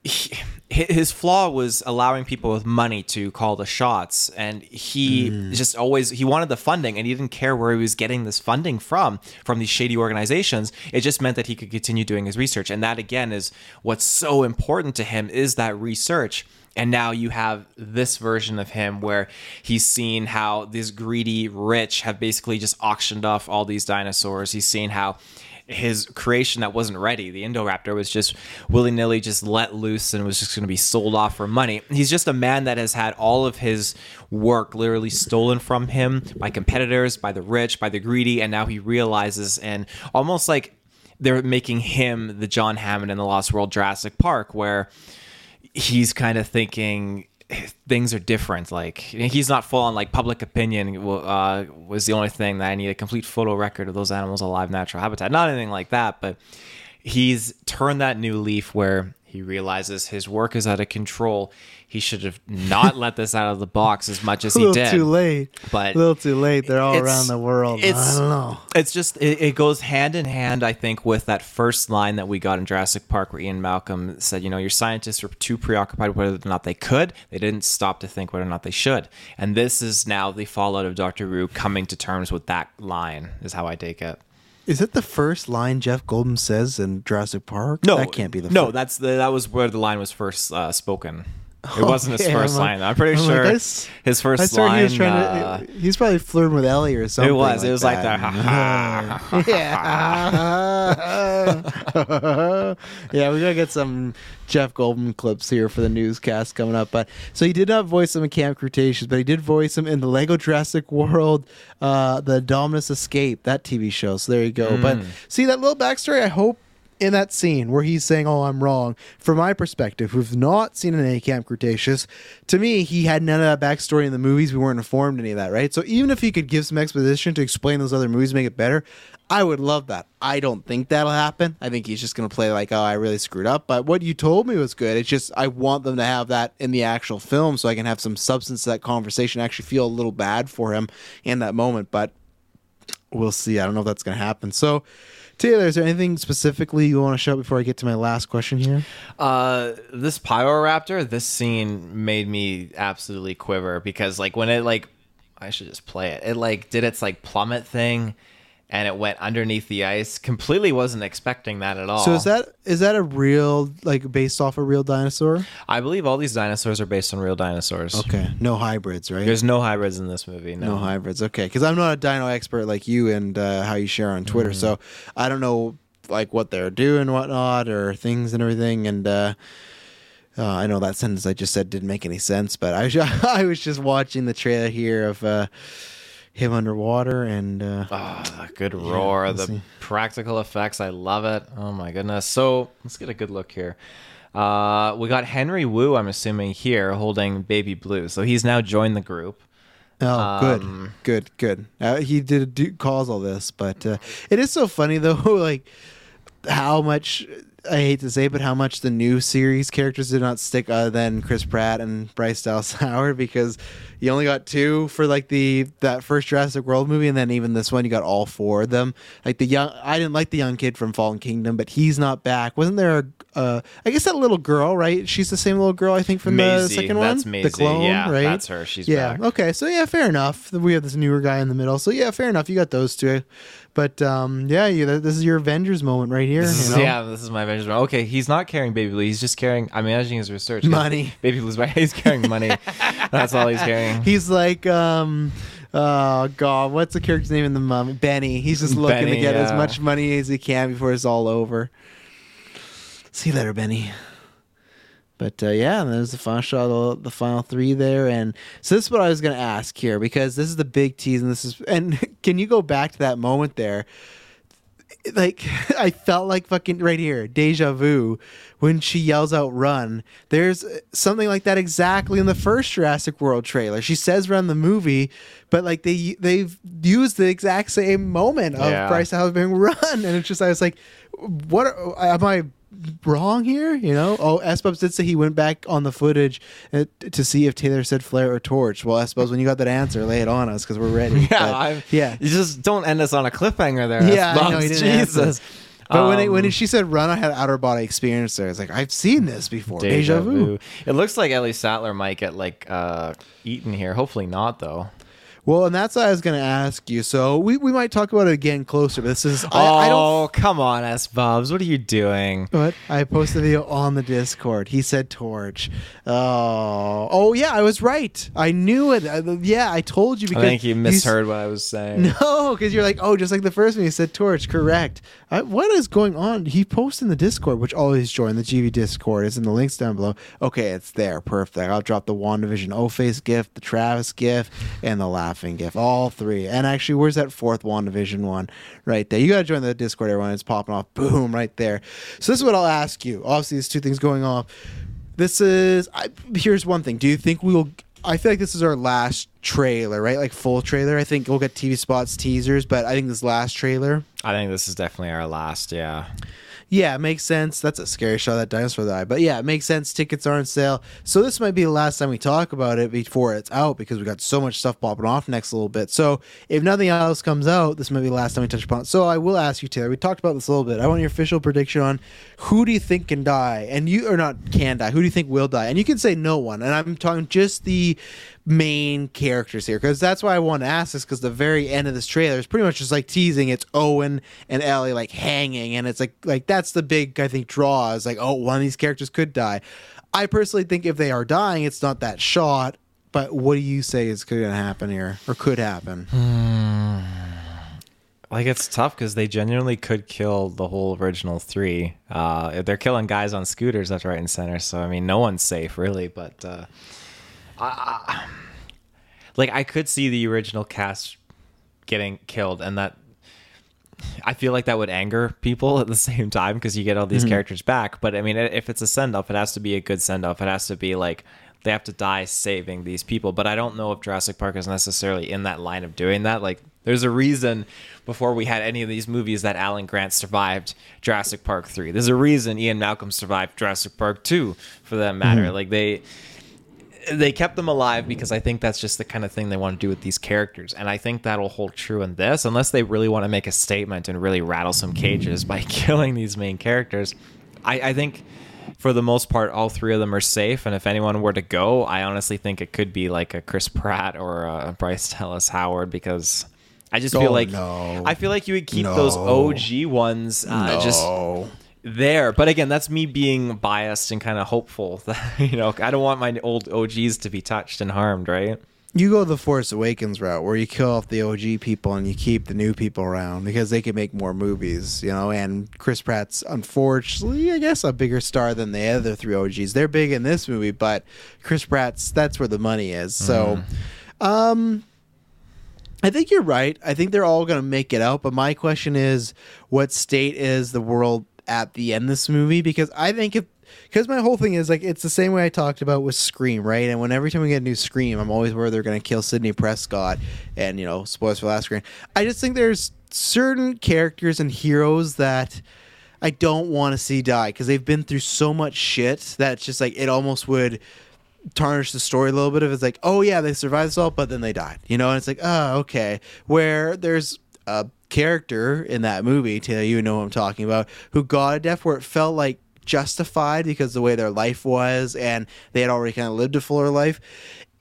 he, his flaw was allowing people with money to call the shots and he just always he wanted the funding and he didn't care where he was getting this funding from from these shady organizations it just meant that he could continue doing his research and that again is what's so important to him is that research and now you have this version of him where he's seen how these greedy rich have basically just auctioned off all these dinosaurs. He's seen how his creation that wasn't ready, the Indoraptor, was just willy nilly just let loose and was just going to be sold off for money. He's just a man that has had all of his work literally stolen from him by competitors, by the rich, by the greedy, and now he realizes and almost like they're making him the John Hammond in the Lost World Jurassic Park, where he's kind of thinking things are different. Like he's not full on like public opinion uh, was the only thing that I need a complete photo record of those animals alive natural habitat. Not anything like that, but he's turned that new leaf where he realizes his work is out of control. He should have not let this out of the box as much as a he little did. too late. But a little too late. They're all around the world. it's- I don't know. It's just it, it goes hand in hand, I think, with that first line that we got in Jurassic Park, where Ian Malcolm said, "You know, your scientists were too preoccupied with whether or not they could. They didn't stop to think whether or not they should." And this is now the fallout of Doctor Wu coming to terms with that line. Is how I take it. Is it the first line Jeff Goldblum says in Jurassic Park? No, that can't be the no. first. That's the that was where the line was first uh, spoken. It wasn't his Okay, first I'm like- line. I'm pretty I'm like, sure s- his first line. he was trying uh, to. He's probably flirting with Ellie or something. it was. it was like that. that. yeah. yeah, we gotta get some Jeff Goldblum clips here for the newscast coming up. But so he did not voice him in Camp Cretaceous, but he did voice him in the Lego Jurassic World, uh, the Dominus Escape, that TV show. So there you go. But see that little backstory. I hope in that scene where he's saying, "Oh, I'm wrong." From my perspective, who've not seen an A Camp Cretaceous, to me, he had none of that backstory in the movies. We weren't informed any of that, right? So even if he could give some exposition to explain those other movies, make it better, I would love that. I don't think that'll happen. I think he's just gonna play like, "Oh, I really screwed up." But what you told me was good. It's just I want them to have that in the actual film, so I can have some substance to that conversation. Actually, feel a little bad for him in that moment, but we'll see. I don't know if that's going to happen. So, Taylor, is there anything specifically you want to show before I get to my last question here? Uh, this Pyroraptor, this scene made me absolutely quiver because like when it like, I should just play it. It like did its like plummet thing, and it went underneath the ice. Completely wasn't expecting that at all. So is that is that a real like based off a real dinosaur? I believe all these dinosaurs are based on real dinosaurs. Okay, no hybrids, right? There's no hybrids in this movie. No. no hybrids. Okay, because I'm not a dino expert like you and uh, how you share on Twitter, so I don't know like what they're doing, whatnot, or things and everything. And uh, uh, I know that sentence I just said didn't make any sense, but I was I was just watching the trailer here of uh, him underwater and. Uh, Ah, good roar. we'll the see. practical effects, I love it. Oh my goodness. So let's get a good look here. Uh, we got Henry Wu, I'm assuming, here holding Baby Blue. So he's now joined the group. Oh, good, Um, good, good. Uh, he did do, cause all this, but uh, it is so funny though, like how much I hate to say, but how much the new series characters did not stick other than Chris Pratt and Bryce Dallas Howard because you only got two for like the that first Jurassic World movie, and then even this one you got all four of them. Like the young, I didn't like the young kid from Fallen Kingdom, but he's not back. Wasn't there a? Uh, I guess that little girl, right? She's the same little girl I think from the Maisie, second that's one, Maisie. the clone, Yeah, right? that's her. She's yeah. back. Okay, so yeah, fair enough. We have this newer guy in the middle, so yeah, fair enough. You got those two, but um, yeah, you, this is your Avengers moment right here. This you know? Yeah, this is my Avengers. moment. Okay, he's not carrying Baby Blue. He's just carrying. I'm imagining his research. Money. Baby Blue's right. He's carrying money. That's all he's carrying. He's like, um, oh god, what's the character's name in the mum? Benny. He's just looking to Benny, get as much money as he can before it's all over. See you later, Benny. But uh, yeah, and there's the final shot of the, final three there, and so this is what I was gonna ask here because this is the big tease, and this is and can you go back to that moment there? like I felt like fucking right here, deja vu, when she yells out "run." There's something like that exactly in the first Jurassic World trailer. She says "run" the movie, but like they they've used the exact same moment of Yeah. Bryce Dallas being "run," and it's just I was like, what are- am I? Wrong here, you know. Oh, S Bubs did say he went back on the footage uh, to see if Taylor said flare or torch. Well, S Bubs, when you got that answer, lay it on us because we're ready. Yeah, But, yeah. You just don't end us on a cliffhanger there. Yeah, I know, he didn't answer. Jesus. But when it, when Um, she said run, I had outer body experience there. It's like I've seen this before. Deja, vu. It looks like Ellie Sattler might get like uh, eaten here. Hopefully not, though. Well, and that's what I was going to ask you. So we, we might talk about it again closer. But this is I, oh, I don't. come on, S Bubs. What are you doing? What I posted a video on the Discord. He said torch. Oh, oh yeah, I was right. I knew it. Uh, yeah, I told you because I think you misheard what I was saying. No, because you're like, oh, just like the first one, you said torch. Correct. I, what is going on? He posted in the Discord, which always join the GV Discord. It's in the links down below. Okay, it's there. Perfect. I'll drop the WandaVision O Face gift, the Travis gift, and the laughing gift. All three. And actually, where's that fourth WandaVision one? Right there. You got to join the Discord, everyone. It's popping off. Boom, right there. So this is what I'll ask you. Obviously, there's two things going off. This is. I, here's one thing. Do you think we will? I feel like this is our last trailer, right? Like full trailer. I think we'll get TV spots, teasers, but I think this last trailer. I think this is definitely our last. Yeah. Yeah, it makes sense. That's a scary shot that dinosaur eye. But yeah, it makes sense. Tickets are on sale. So this might be the last time we talk about it before it's out because we got so much stuff popping off next little bit. So if nothing else comes out, this might be the last time we touch upon it. So I will ask you, Taylor. We talked about this a little bit. I want your official prediction on who do you think can die, and you or not can die. Who do you think will die? And you can say no one. And I'm talking just the main characters here because that's why I want to ask this because the very end of this trailer is pretty much just like teasing it's Owen and Ellie like hanging and it's like like that's the big I think draw is like oh one of these characters could die. I personally think if they are dying it's not that shot. But what do you say is going to happen here or could happen? Like it's tough because they genuinely could kill the whole original three. Uh, they're killing guys on scooters left, right, and center. So I mean, no one's safe really. But uh, I, like I could see the original cast getting killed, and that I feel like that would anger people at the same time because you get all these mm-hmm. characters back. But I mean, if it's a send off, it has to be a good send off. It has to be like they have to die saving these people. But I don't know if Jurassic Park is necessarily in that line of doing that. Like, there's a reason before we had any of these movies that Alan Grant survived Jurassic Park 3. There's a reason Ian Malcolm survived Jurassic Park 2 for that matter. Mm-hmm. Like, they they kept them alive because I think that's just the kind of thing they want to do with these characters. And I think that'll hold true in this, unless they really want to make a statement and really rattle some cages by killing these main characters. I, I think for the most part, all three of them are safe. And if anyone were to go, I honestly think it could be like a Chris Pratt or a Bryce Dallas Howard because I just Oh, feel like no. I feel like you would keep those OG ones uh, just No. There. But again, that's me being biased and kind of hopeful you know I don't want my old OGs to be touched and harmed, right? You go the Force Awakens route where you kill off the OG people and you keep the new people around because they can make more movies, you know. And Chris Pratt's unfortunately, I guess, a bigger star than the other three OGs. They're big in this movie, but Chris Pratt's that's where the money is. So, um, I think you're right. I think they're all going to make it out. But my question is, what state is the world at the end of this movie? Because I think if because my whole thing is like it's the same way I talked about with Scream, right? And when every time we get a new Scream, I'm always worried they're going to kill Sidney Prescott, and you know, spoilers for last Scream. I just think there's certain characters and heroes that I don't want to see die because they've been through so much shit that it's just like it almost would tarnish the story a little bit if it's like, oh yeah, they survived this all, but then they died, you know, and it's like, oh okay. Where there's a character in that movie, Taylor, you know what I'm talking about, who got a death where it felt like justified because the way their life was and they had already kind of lived a fuller life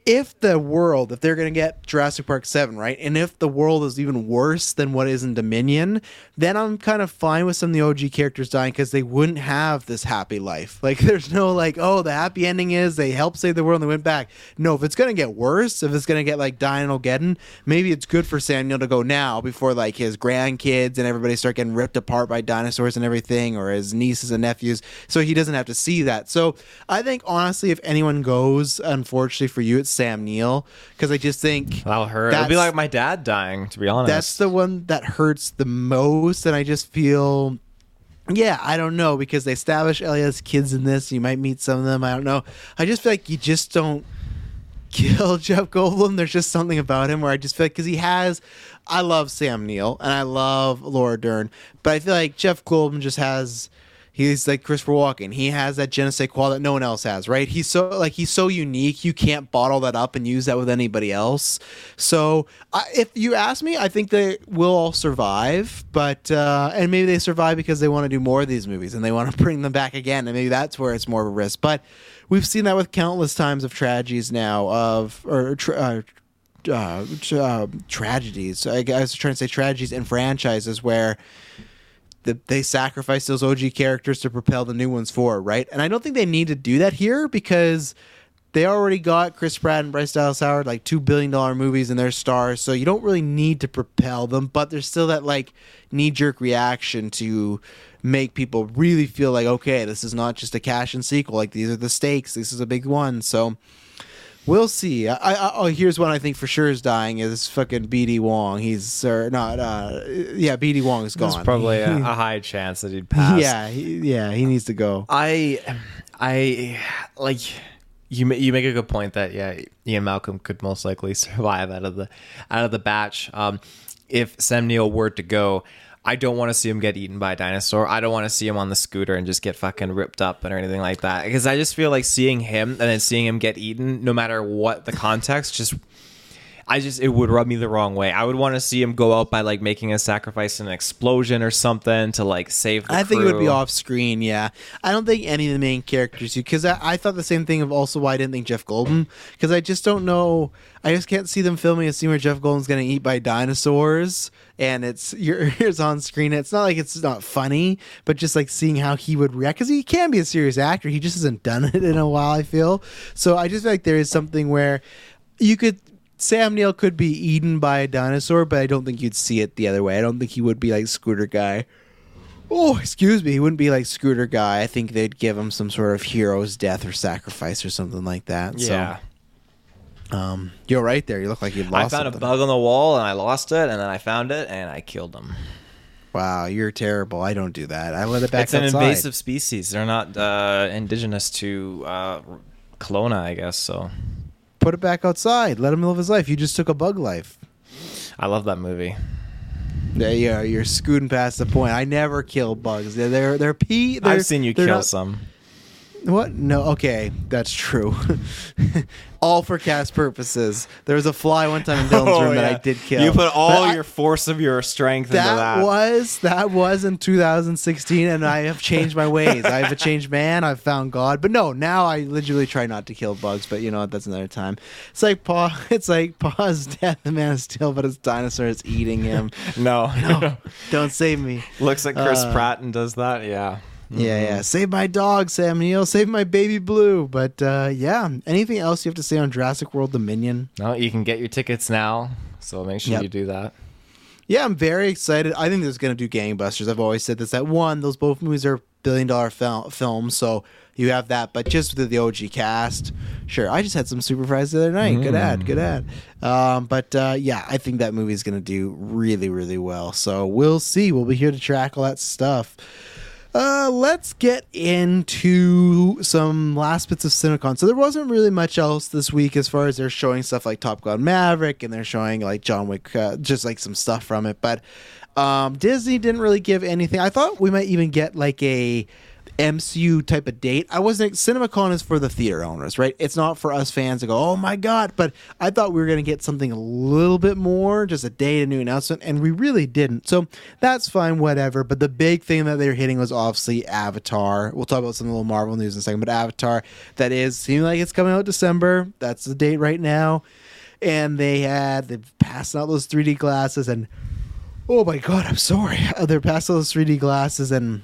if the world, if they're going to get Jurassic Park 7, right, and if the world is even worse than what is in Dominion, then I'm kind of fine with some of the OG characters dying because they wouldn't have this happy life. Like, there's no, like, oh, the happy ending is they helped save the world and they went back. No, if it's going to get worse, if it's going to get like dying Geddon, maybe it's good for Sam Neill to go now before like his grandkids and everybody start getting ripped apart by dinosaurs and everything, or his nieces and nephews, so he doesn't have to see that. So I think, honestly, if anyone goes, unfortunately for you, it's Sam Neill because I just think That'll hurt. It'll be like my dad dying, to be honest. that's the one that hurts the most, and I just feel. Yeah, I don't know because they establish Elliot's kids in this. You might meet some of them. I don't know. I just feel like you just don't kill Jeff Goldblum. There's just something about him where I just feel like because he has. I love Sam Neill and I love Laura Dern, but I feel like Jeff Goldblum just has. He's like Christopher Walken. He has that je ne sais quoi that no one else has, right? He's so like he's so unique. You can't bottle that up and use that with anybody else. So, I, if you ask me, I think they will all survive, but uh, and maybe they survive because they want to do more of these movies and they want to bring them back again, and maybe that's where it's more of a risk. But we've seen that with countless times of tragedies now of or. Tra- uh, uh, uh, tragedies. I I was trying to say tragedies in franchises where the, they sacrifice those OG characters to propel the new ones forward, right? And I don't think they need to do that here because they already got Chris Pratt and Bryce Dallas Howard like two billion dollar movies and they're stars, so you don't really need to propel them. But there's still that like knee jerk reaction to make people really feel like okay, this is not just a cash and sequel. Like these are the stakes. This is a big one. So we'll see. I, I oh, here's one I think for sure is dying is fucking BD Wong. He's or not. Uh, yeah, BD Wong is gone. There's probably a, a high chance that he'd pass. yeah, he, yeah, he needs to go. I, I like you. ma- You make a good point that yeah, Ian Malcolm could most likely survive out of the out of the batch. Um, if Sam Neill were to go, I don't want to see him get eaten by a dinosaur. I don't want to see him on the scooter and just get fucking ripped up and or anything like that. Because I just feel like seeing him and then seeing him get eaten, no matter what the context, just I just it would rub me the wrong way. I would want to see him go out by like making a sacrifice in an explosion or something to like save. The I think it would be off screen. Yeah, I don't think any of the main characters do because I, I thought the same thing of also why I didn't think Jeff Goldblum because I just don't know. I just can't see them filming a scene where Jeff Goldblum's going to eat by dinosaurs and it's your ears on screen. It's not like it's not funny, but just like seeing how he would react because he can be a serious actor. He just hasn't done it in a while. I feel so. I just feel like there is something where you could. Sam Neill could be eaten by a dinosaur, but I don't think you'd see it the other way. I don't think he would be like Scooter Guy. Oh, excuse me. He wouldn't be like Scooter Guy. I think they'd give him some sort of hero's death or sacrifice or something like that. Yeah. So, um, you're right there. You look like you lost. I found something. a bug on the wall and I lost it, and then I found it and I killed them. Wow, you're terrible. I don't do that. I let it back it's an invasive species. They're not uh, indigenous to uh, Kelowna, I guess. So Put it back outside. Let him live his life. You just took a bug life. I love that movie. Yeah, yeah, you're scooting past the point. I never kill bugs. They're they're, they're pee. They're, I've seen you kill not- some. What? No. Okay, that's true. all for cast purposes. There was a fly one time in Dylan's room that I did kill. Oh, You put all But I- your force of your strength that, into that. was that was in 2016 and i have changed my ways i have a changed man i've found god but no now i literally try not to kill bugs but you know what that's another time it's like paw it's like paw's death the man is still but his dinosaur is eating him no, no don't save me looks like Chris Uh, Pratt and does that. Yeah. Yeah yeah save my dog sam neill save my baby blue but uh yeah anything else you have to say on jurassic world dominion No, you can get your tickets now. So make sure Yep. you do that. Yeah, I'm very excited. I think this is going to do gangbusters. I've always said this. That one, those both movies are billion dollar fil- films, so you have that. But just with the OG cast, sure. I just had some super fries the other night. Good ad, good ad. Um, but uh, yeah, I think that movie is going to do really, really well. So we'll see. We'll be here to track all that stuff. Uh, let's get into some last bits of CinemaCon. So there wasn't really much else this week as far as they're showing stuff like Top Gun Maverick and they're showing like John Wick, uh, just like some stuff from it. But um, Disney didn't really give anything. I thought we might even get like a MCU type of date. I wasn't. CinemaCon is for the theater owners, right? It's not for us fans to go, oh my god. But I thought we were to get something a little bit more, just a date, a new announcement, and we really didn't. So that's fine, whatever. But the big thing that they were hitting was obviously Avatar. We'll talk about some of the little Marvel news in a second, but Avatar that is seeming like it's coming out December. That's the date right now. And they had they passed out those 3D glasses, and oh my god, I'm sorry. They're passing those 3D glasses and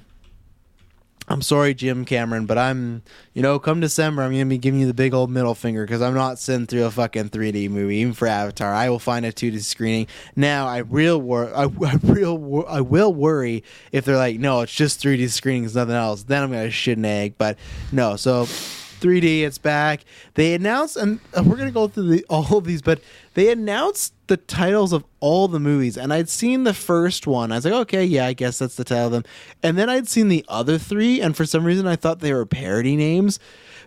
I'm sorry, Jim Cameron, but I'm, you know, come December, I'm gonna be giving you the big old middle finger because I'm not sitting through a fucking 3D movie, even for Avatar. I will find a 2D screening. Now, I real wor- I, I real wor- I will worry if they're like, no, it's just 3D screenings, nothing else. Then I'm gonna shit an egg. But no, so 3D, it's back. They announced, and uh, we're gonna go through the, all of these, but they announced the titles of all the movies, and I'd seen the first one. I was like, okay, yeah, I guess that's the title of them. And then I'd seen the other three, and for some reason, I thought they were parody names,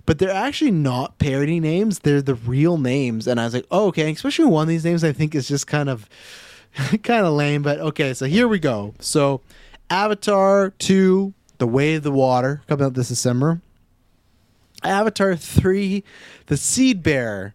but they're actually not parody names. They're the real names, and I was like, oh, okay. Especially one of these names, I think is just kind of, kind of lame. But okay, so here we go. So, Avatar two, The Way of the Water, coming out this December. Avatar 3, The Seed Bearer.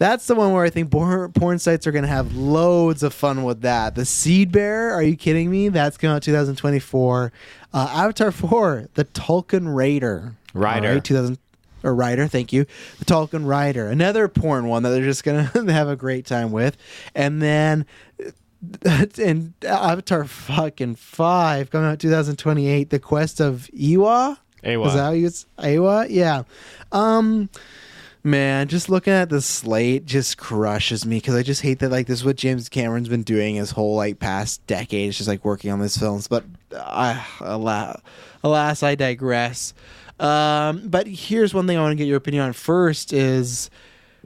That's the one where I think porn, porn sites are going to have loads of fun with that. The Seed Bearer, are you kidding me? That's coming out 2024. Uh, Avatar 4, The Tulkun Raider. Rider. Right, 2000 or Rider, thank you. The Tulkun Rider. Another porn one that they're just going to have a great time with. And then and Avatar fucking 5 coming out 2028, The Quest of Iwa. Awa. Is that how you it's Iowa? Yeah. Um man, just looking at the slate just crushes me because I just hate that like this is what James Cameron's been doing his whole like past decade. decades, just like working on these films. But uh, alas, alas, I digress. Um, but here's one thing I want to get your opinion on first is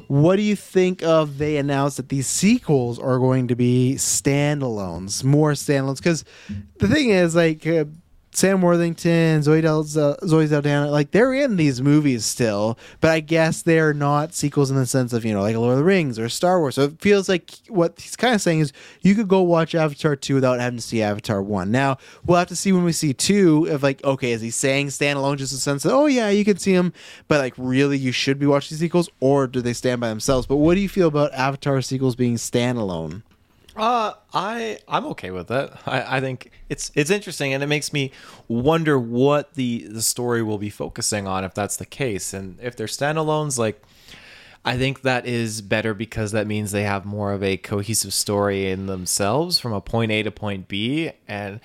what do you think of they announced that these sequels are going to be standalones, more standalones? Because the thing is, like, uh, Sam Worthington, Zoe Del Zoe Saldana, like they're in these movies still, but I guess they're not sequels in the sense of you know like Lord of the Rings or Star Wars. So it feels like what he's kind of saying is you could go watch Avatar two without having to see Avatar one. Now we'll have to see when we see two if like okay is he saying standalone just in the sense that oh yeah you can see him, but like really you should be watching sequels or do they stand by themselves? But what do you feel about Avatar sequels being standalone? Uh, I I'm okay with that. I, I think it's it's interesting, and it makes me wonder what the the story will be focusing on if that's the case, and if they're standalones, like. I think that is better because that means they have more of a cohesive story in themselves from a point A to point B. And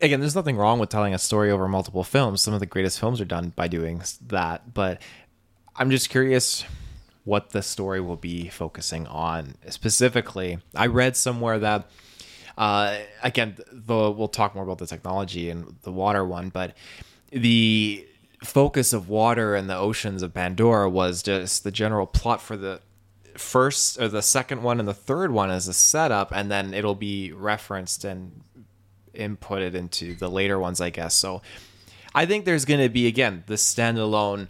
again, there's nothing wrong with telling a story over multiple films. Some of the greatest films are done by doing that. But I'm just curious what the story will be focusing on specifically. I read somewhere that uh, again, the, we'll talk more about the technology and the water one, but the focus of water and the oceans of Pandora was just the general plot for the first or the second one and the third one as a setup, and then it'll be referenced and inputted into the later ones, I guess. So I think there's going to be again the standalone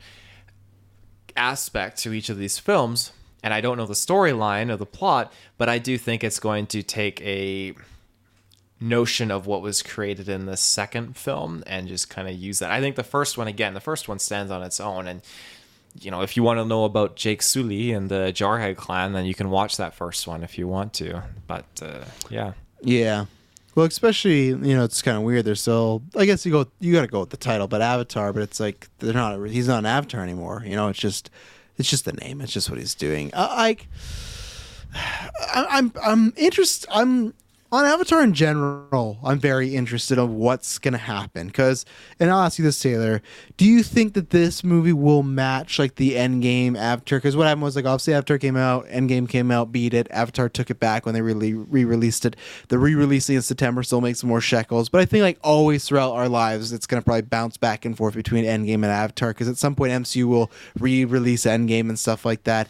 aspect to each of these films. And I don't know the storyline or the plot, but I do think it's going to take a notion of what was created in the second film and just kind of use that. I think the first one, again, the first one stands on its own. And, you know, if you want to know about Jake Sully and the Jarhead clan, then you can watch that first one if you want to. But, uh, yeah. Yeah. Well, especially you know it's kind of weird. They're still. I guess you go. You got to go with the title, but Avatar. But it's like they're not. He's not an Avatar anymore. You know, it's just. It's just the name. It's just what he's doing. Uh, I. I'm. I'm interested. I'm on Avatar in general, I'm very interested in what's going to happen. Because, and I'll ask you this, Taylor, do you think that this movie will match like the Endgame Avatar? Because what happened was like obviously Avatar came out, Endgame came out, beat it. Avatar took it back when they really re released it. The re releasing in September still makes more shekels. But I think like always throughout our lives, it's going to probably bounce back and forth between Endgame and Avatar. Because at some point, MCU will re release Endgame and stuff like that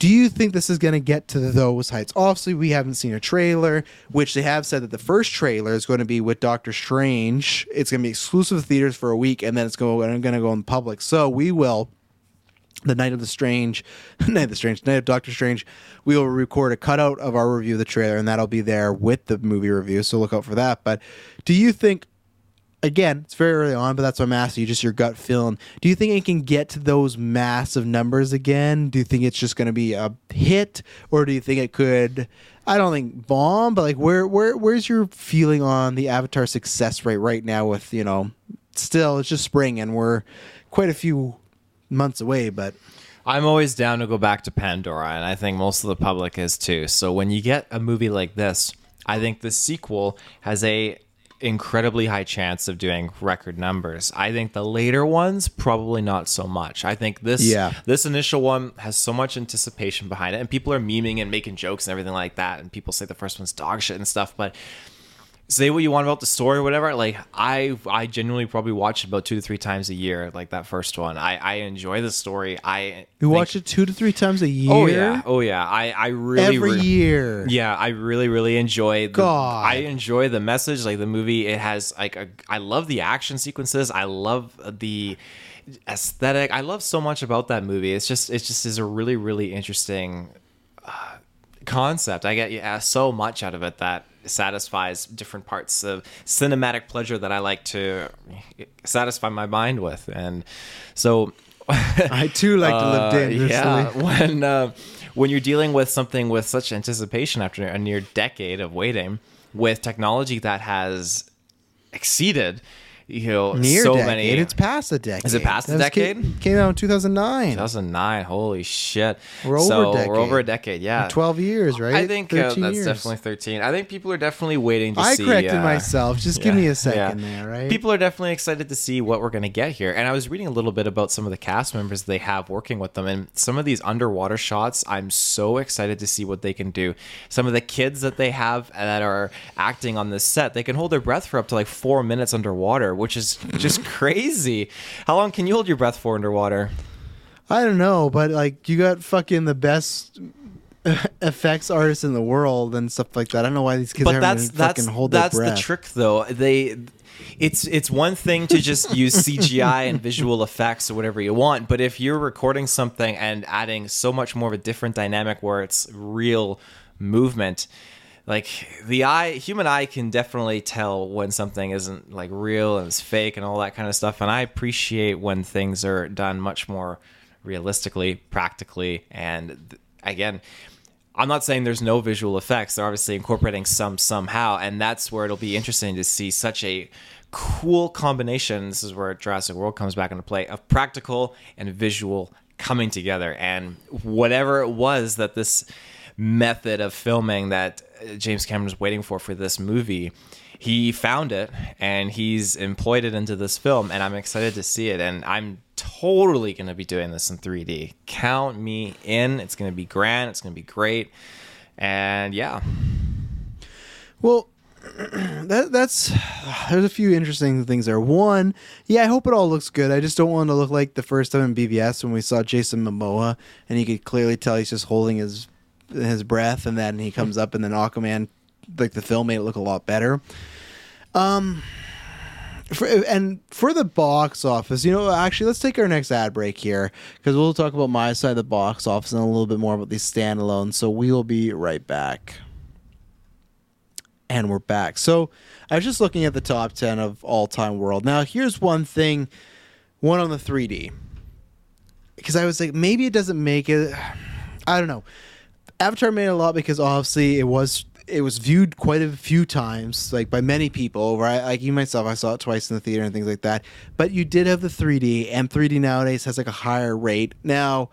Do you think this is going to get to those heights? Obviously, we haven't seen a trailer, which they have said that the first trailer is going to be with Doctor Strange. It's going to be exclusive to theaters for a week, and then it's going to go in public. So we will the night of the strange night of the strange night of doctor strange we will record a cutout of our review of the trailer and that'll be there with the movie review so look out for that but do you think again it's very early on but that's what i'm asking you just your gut feeling do you think it can get to those massive numbers again do you think it's just going to be a hit or do you think it could i don't think bomb but like where where where's your feeling on the avatar success rate right now with you know still it's just spring and we're quite a few months away, but I'm always down to go back to Pandora, and I think most of the public is too. So when you get a movie like this, I think the sequel has a incredibly high chance of doing record numbers. I think the later ones probably not so much. I think this Yeah. this initial one has so much anticipation behind it and people are memeing and making jokes and everything like that and people say the first one's dog shit and stuff, but say what you want about the story or whatever like i i genuinely probably watch it about two to three times a year like that first one. I i enjoy the story. I you think- watch it two to three times a year. oh yeah. oh yeah. I i really every re- year. yeah i really really enjoy the, God. i enjoy the message like the movie. It has like a, i love the action sequences. I love the aesthetic. I love so much about that movie. It's just it just is a really really interesting uh, concept. I get yeah, so much out of it that satisfies different parts of cinematic pleasure that i like to satisfy my mind with and so I too like to live uh, dangerously. Yeah, when uh, when you're dealing with something with such anticipation after a near decade of waiting, with technology that has exceeded, you know, Near so decade. many. It's past a decade. Is it past a That was- decade? Came, came out in 2009. 2009. Holy shit! We're over so a decade. We're over a decade. Yeah, 12 years, right? I think uh, that's years. definitely 13. I think people are definitely waiting to I see. corrected uh, myself. Just give me a second yeah. there, right? People are definitely excited to see what we're going to get here. And I was reading a little bit about some of the cast members they have working with them. And some of these underwater shots, I'm so excited to see what they can do. Some of the kids that they have that are acting on this set, they can hold their breath for up to like four minutes underwater, which is just crazy. How long can you hold your breath for underwater? I don't know, but like you got fucking the best effects artists in the world and stuff like that. I don't know why these kids but aren't that's that's fucking hold that's the trick though they it's it's one thing to just use CGI and visual effects or whatever you want but if you're recording something and adding so much more of a different dynamic where it's real movement like the eye human eye can definitely tell when something isn't like real and it's fake and all that kind of stuff and I appreciate when things are done much more realistically practically and again I'm not saying there's no visual effects. They're obviously incorporating some somehow, and that's where it'll be interesting to see such a cool combination. This is where Jurassic World comes back into play of practical and visual coming together. And whatever it was that this method of filming that James Cameron's waiting for for this movie, he found it and he's employed it into this film. And I'm excited to see it. And I'm totally going to be doing this in 3D. Count me in. It's going to be grand. It's going to be great. And yeah, Well, that that's there's a few interesting things there. One, yeah, I hope it all looks good. I just don't want to look like the first time in BvS when we saw Jason Momoa and you could clearly tell he's just holding his his breath, and then he comes up and then Aquaman, like the film made it look a lot better. Um. For, and for the box office, you know, actually, let's take our next ad break here because we'll talk about my side of the box office and a little bit more about these standalones. So we will be right back. And we're back. So I was just looking at the top 10 of all time world. Now, here's one thing one on the 3D. Because I was like, maybe it doesn't make it. I don't know. Avatar made a lot because obviously it was it was viewed quite a few times, like by many people. Right, like you myself, I saw it twice in the theater and things like that. But you did have the 3D, and 3D nowadays has like a higher rate. Now,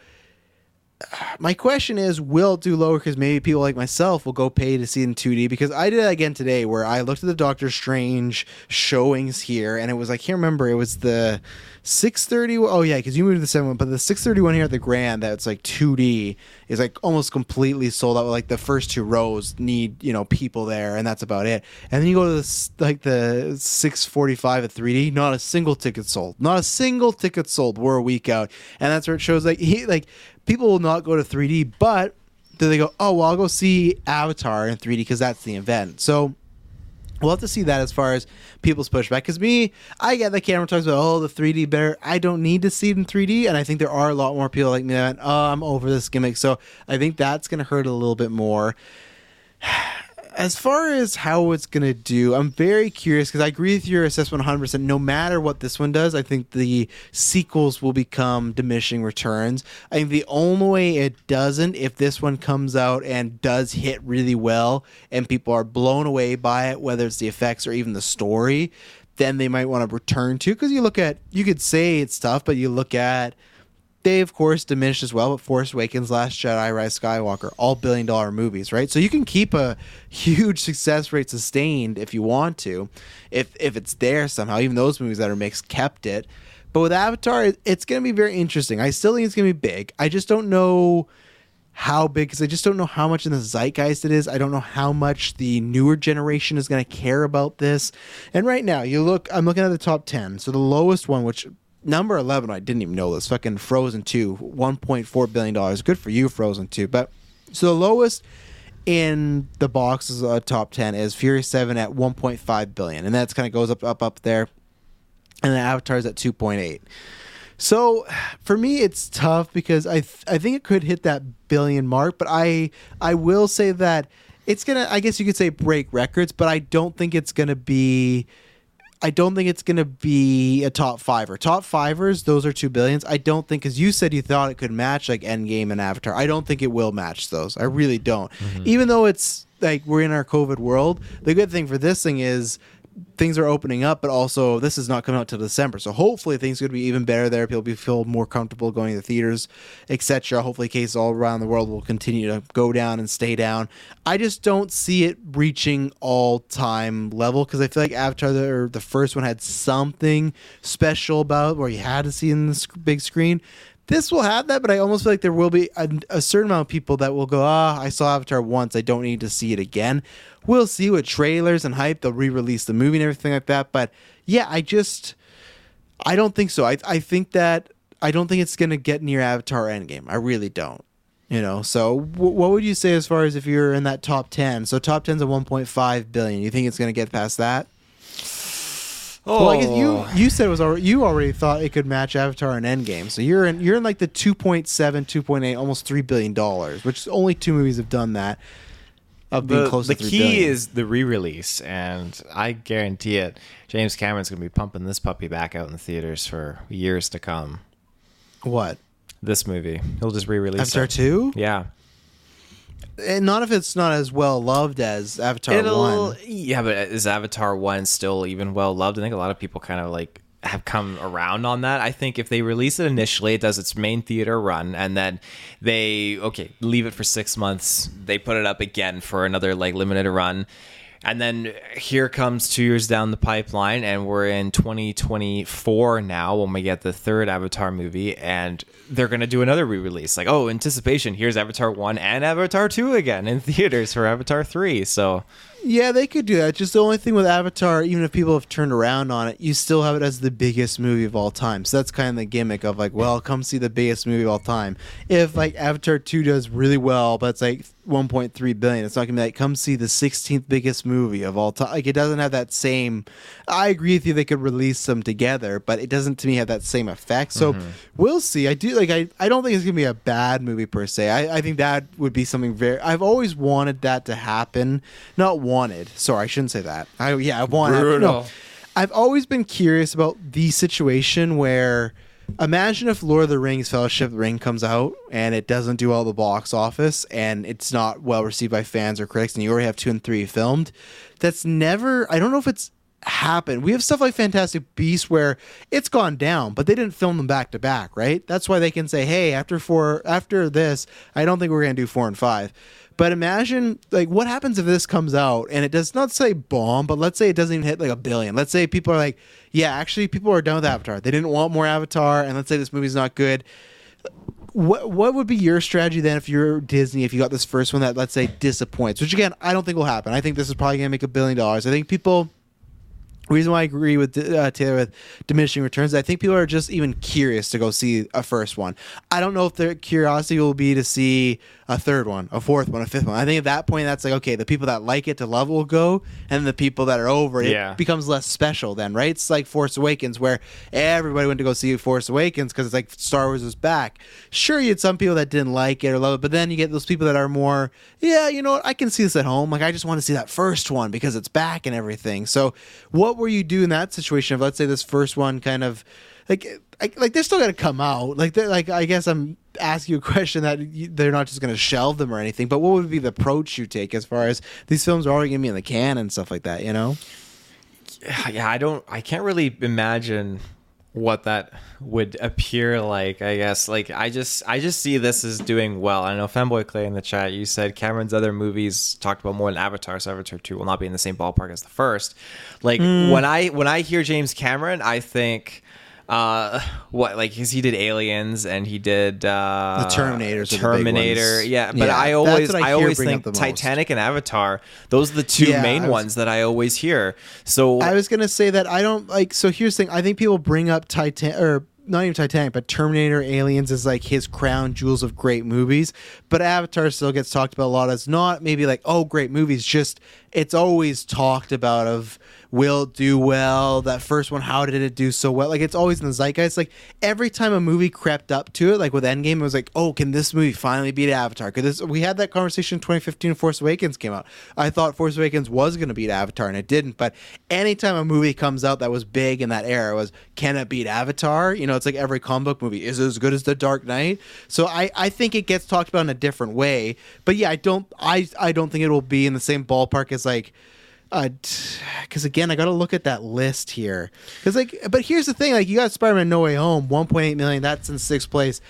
my question is, will it do lower? Because maybe people like myself will go pay to see it in 2D. Because I did that again today, where I looked at the Doctor Strange showings here, and it was I can't remember. It was the 630. Oh yeah, because you moved to the seven one, but the 631 here at the Grand that's like 2D is like almost completely sold out. Like the first two rows need you know people there, and that's about it. And then you go to the like the 645 at 3D, not a single ticket sold, not a single ticket sold. We're a week out, and that's where it shows like he like people will not go to 3D, but do they go, oh, well, I'll go see Avatar in 3D because that's the event. So we'll have to see that as far as people's pushback. Because me, I get the Cameron talks about, oh, the 3D better. I don't need to see it in 3D. And I think there are a lot more people like me that, oh, I'm over this gimmick. So I think that's going to hurt a little bit more as far as how it's going to do, I'm very curious because I agree with your assessment 100%. No matter what this one does, I think the sequels will become diminishing returns. I think the only way it doesn't, if this one comes out and does hit really well and people are blown away by it, whether it's the effects or even the story, then they might want to return to. Because you look at, you could say it's tough, but you look at they of course diminished as well, but Force Awakens, Last Jedi, Rise Skywalker, all billion dollar movies, right? So you can keep a huge success rate sustained if you want to, if if it's there somehow. Even those movies that are mixed kept it. But with Avatar, it's going to be very interesting. I still think it's going to be big. I just don't know how big because I just don't know how much in the zeitgeist it is. I don't know how much the newer generation is going to care about this. And right now, you look, I'm looking at the top 10. So the lowest one, which number 11 i didn't even know this fucking frozen 2 1.4 billion dollars. Good for you frozen 2 but so the lowest in the box is a top 10 is fury 7 at 1.5 billion and that's kind of goes up up up there. And then avatar's at 2.8 so for me it's tough because i th- i think it could hit that billion mark but i i will say that it's gonna i guess you could say break records but i don't think it's gonna be I don't think it's going to be a top fiver. Top fivers, those are two billions. I don't think, because you said you thought it could match like Endgame and Avatar. I don't think it will match those. I really don't. Mm-hmm. Even though it's like we're in our COVID world, the good thing for this thing is things are opening up, but also this is not coming out till December. So hopefully things could be even better there. People be feel more comfortable going to the theaters, etc. Hopefully cases all around the world will continue to go down and stay down. I just don't see it reaching all time level because I feel like Avatar the, the first one had something special about where you had to see in the big screen this will have that, but I almost feel like there will be a, a, certain amount of people that will go, ah, I saw Avatar once, I don't need to see it again. We'll see with trailers and hype, they'll re release the movie and everything like that. But yeah, I just, I don't think so. I, I think that, I don't think it's going to get near Avatar Endgame. I really don't. You know, so w- what would you say as far as if you're in that top 10? So top 10's a 1.5 billion. You think it's going to get past that? Oh. Well, I guess you oh. you said it was already, you already thought it could match Avatar and Endgame, so you're in you're in like the 2.7, 2.8, almost three billion dollars, which only two movies have done that. Of being the, close the key billion. is the re-release, and I guarantee it. James Cameron's going to be pumping this puppy back out in the theaters for years to come. What? This movie, he'll just re-release Avatar two. Yeah, and not if it's not as well loved as Avatar It'll, One. Yeah, but is Avatar One still even well loved? I think a lot of people kind of like have come around on that. I think if they release it initially, it does its main theater run, and then they okay leave it for six months. They put it up again for another like limited run, and then here comes two years down the pipeline, and we're in 2024 now when we get the third Avatar movie, and they're going to do another re release. Like, oh, anticipation, here's Avatar 1 and Avatar 2 again in theaters for Avatar 3. So yeah, they could do that. Just the only thing with Avatar, even if people have turned around on it, you still have it as the biggest movie of all time. So that's kind of the gimmick of like, well, come see the biggest movie of all time. If like Avatar 2 does really well, but it's like 1.3 billion, it's not going to be like, come see the 16th biggest movie of all time. Like, it doesn't have that same. I agree with you, they could release them together, but it doesn't to me have that same effect. So mm-hmm. we'll see. I do like, I, I don't think it's going to be a bad movie per se. I, I think that would be something very. I've always wanted that to happen. Not wanted. Sorry, I shouldn't say that. I yeah, I wanted. Brutal. No, I've always been curious about the situation where imagine if Lord of the Rings Fellowship of the Ring comes out and it doesn't do all the box office and it's not well received by fans or critics and you already have 2 and 3 filmed. That's never I don't know if it's happened. We have stuff like Fantastic Beasts where it's gone down, but they didn't film them back to back, right? That's why they can say, "Hey, after four after this, I don't think we're going to do 4 and 5." But imagine like what happens if this comes out and it does not say bomb, but let's say it doesn't even hit like a billion. Let's say people are like, yeah, actually people are done with Avatar. They didn't want more Avatar, and let's say this movie's not good. What what would be your strategy then if you're Disney if you got this first one that let's say disappoints? Which again, I don't think will happen. I think this is probably gonna make a billion dollars. I think people reason why I agree with uh, Taylor with diminishing returns, I think people are just even curious to go see a first one. I don't know if their curiosity will be to see a third one, a fourth one, a fifth one. I think at that point, that's like okay, the people that like it to love will go, and the people that are over it Yeah. becomes less special. Then, right? It's like Force Awakens, where everybody went to go see Force Awakens because it's like Star Wars is back. Sure, you had some people that didn't like it or love it, but then you get those people that are more, yeah, you know what? I can see this at home. Like I just want to see that first one because it's back and everything. So, what were you do in that situation? of let's say this first one kind of like like, like they're still gonna come out. Like like I guess I'm asking you a question that you, they're not just gonna shelve them or anything. But what would be the approach you take as far as these films are already gonna be in the can and stuff like that? You know? yeah, I don't, I can't really imagine what that would appear like. I guess, like, I just, I just see this as doing well. I know Fanboy Clay in the chat, you said Cameron's other movies talked about more than Avatar, so Avatar Two will not be in the same ballpark as the first. Like hmm. when I when I hear James Cameron, I think. Uh, what like because he did Aliens and he did uh, The Terminators are the Terminator, yeah. But Yeah, I always, I I, always think most. Titanic and Avatar. Those are the two Yeah, main was- ones that I always hear. So I was gonna say that I don't like. So here's the thing. I think people bring up Titanic or not even Titanic, but Terminator, Aliens is like his crown jewels of great movies. But Avatar still gets talked about a lot as not maybe like oh great movies. Just it's always talked about of will do well. That first one, how did it do so well? Like it's always in the zeitgeist. Like every time a movie crept up to it, like with Endgame, it was like oh can this movie finally beat Avatar? Because we had that conversation in 2015. when Force Awakens came out. I thought Force Awakens was going to beat Avatar, and it didn't. But anytime a movie comes out that was big in that era was can it beat Avatar? You know, it's like every comic book movie is as good as The Dark Knight. So I I think it gets talked about in a different way. But yeah, I don't I I don't think it will be in the same ballpark as like. Uh, because again, I got to look at that list here. Because like, but here's the thing: like, you got Spider-Man: No Way Home, 1.8 million. That's in sixth place.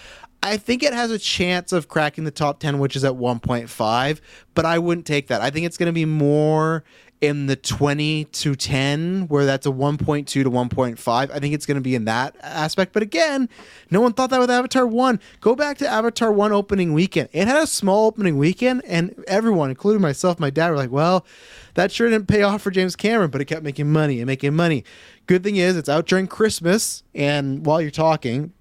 I think it has a chance of cracking the top 10, which is at 1.5. But I wouldn't take that. I think it's going to be more in the 20 to 10 where that's a 1.2 to 1.5 i think it's going to be in that aspect. But again no one thought that with avatar 1 go back to avatar 1 opening weekend. It had a small opening weekend and everyone including myself my dad were like well that sure didn't pay off for james cameron but it kept making money and making money. Good thing is it's out during christmas and while you're talking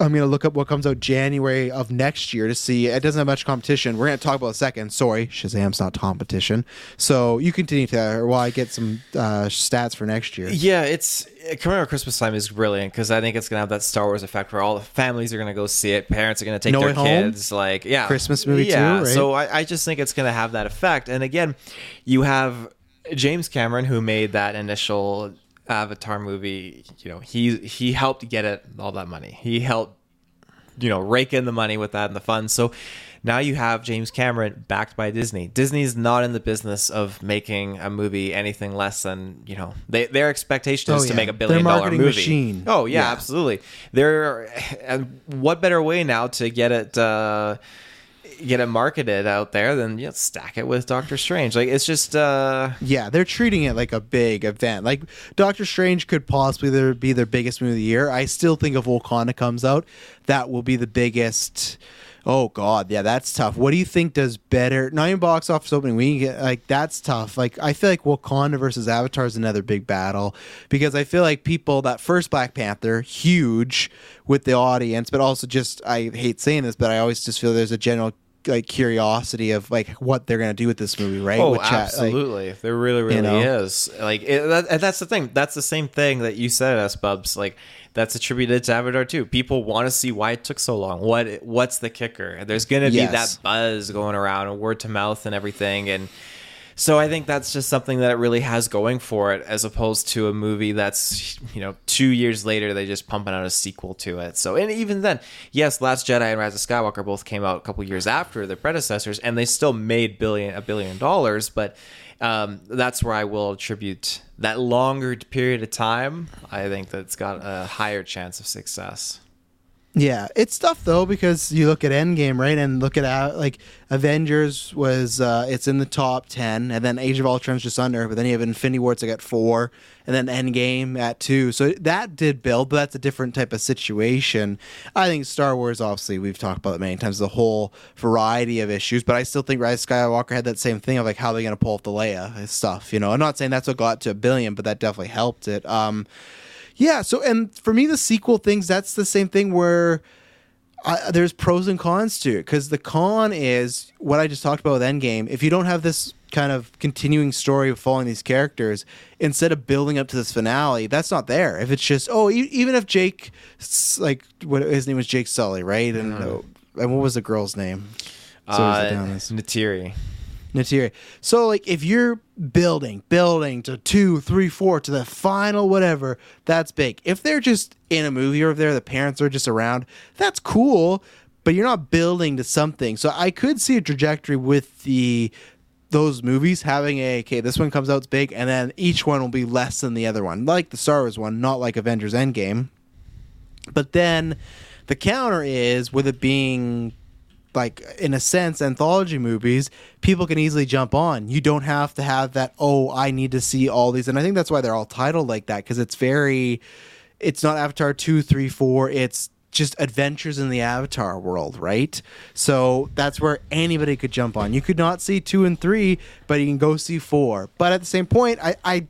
I'm gonna look up what comes out January of next year to see. It doesn't have much competition. We're gonna talk about a second. Sorry, Shazam's not competition. So you continue to while I get some uh, stats for next year. Yeah, it's coming around Christmas time is brilliant because I think it's gonna have that Star Wars effect where all the families are gonna go see it. Parents are gonna take No their Home? kids, like yeah, Christmas movie too, yeah. right? So I, I just think it's gonna have that effect. And again, you have James Cameron who made that initial Avatar movie. You know, he he helped get it all that money. He helped you know rake in the money with that and the funds. So now you have James Cameron backed by Disney. Disney's not in the business of making a movie anything less than you know they, their expectation is Oh, to make a billion dollar movie. machine. Oh yeah, Yeah. absolutely. They're and what better way now to get it. Uh, Get it marketed out there, then yeah, stack it with Doctor Strange. Like it's just, uh Yeah, they're treating it like a big event. Like Doctor Strange could possibly be their biggest movie of the year. I still think if Wakanda comes out, that will be the biggest. Oh God, yeah, that's tough. What do you think does better? Not even box office opening week. Like that's tough. Like I feel like Wakanda versus Avatar is another big battle because I feel like people that first Black Panther huge with the audience, but also just I hate saying this, but I always just feel there's a general like curiosity of like what they're gonna do with this movie, right? Oh, With chat- like- absolutely. there really, really know? is. Like, it, that, and that's the thing. That's the same thing that you said, us Bubs. Like, that's attributed to Avatar too. People want to see why it took so long. What What's the kicker? There's gonna be Yes. that buzz going around, and word to mouth, and everything, and. So I think that's just something that it really has going for it, as opposed to a movie that's you know two years later they just pumping out a sequel to it. So and even then, yes, Last Jedi and Rise of Skywalker both came out a couple years after their predecessors, and they still made billion a billion dollars. But um, that's where I will attribute that longer period of time. I think that's got a higher chance of success. Yeah, it's tough though because you look at Endgame, right, and look at like Avengers was uh, it's in the top ten, and then Age of Ultron's just under, but then you have Infinity War at four, and then Endgame at two. So that did build, but that's a different type of situation. I think Star Wars, obviously, we've talked about it many times, the whole variety of issues, but I still think Rise Skywalker had that same thing of like how they're to pull off the Leia stuff. You know, I'm not saying that's what got to a billion, but that definitely helped it. Um, yeah. So, and for me, the sequel things, that's the same thing where I, there's pros and cons to it. Because the con is what I just talked about with Endgame. If you don't have this kind of continuing story of following these characters, instead of building up to this finale, that's not there. If it's just, oh, e- even if Jake, like, what his name was Jake Sully, right? And, uh, and what was the girl's name? So uh, is it down as- Neytiri. Neytiri. So like if you're building, building to two, three, four to the final whatever, that's big. If they're just in a movie or if they're the parents are just around, that's cool, but you're not building to something. So I could see a trajectory with the those movies having a okay, this one comes out it's big, and then each one will be less than the other one, like the Star Wars one, not like Avengers Endgame. But then the counter is with it being like in a sense anthology movies people can easily jump on. You don't have to have that oh i need to see all these. And i think that's why they're all titled like that because it's very it's not avatar 2 3 4 it's just adventures in the avatar world right? So that's where anybody could jump on. You could not see 2 and 3 but you can go see 4 but at the same point i i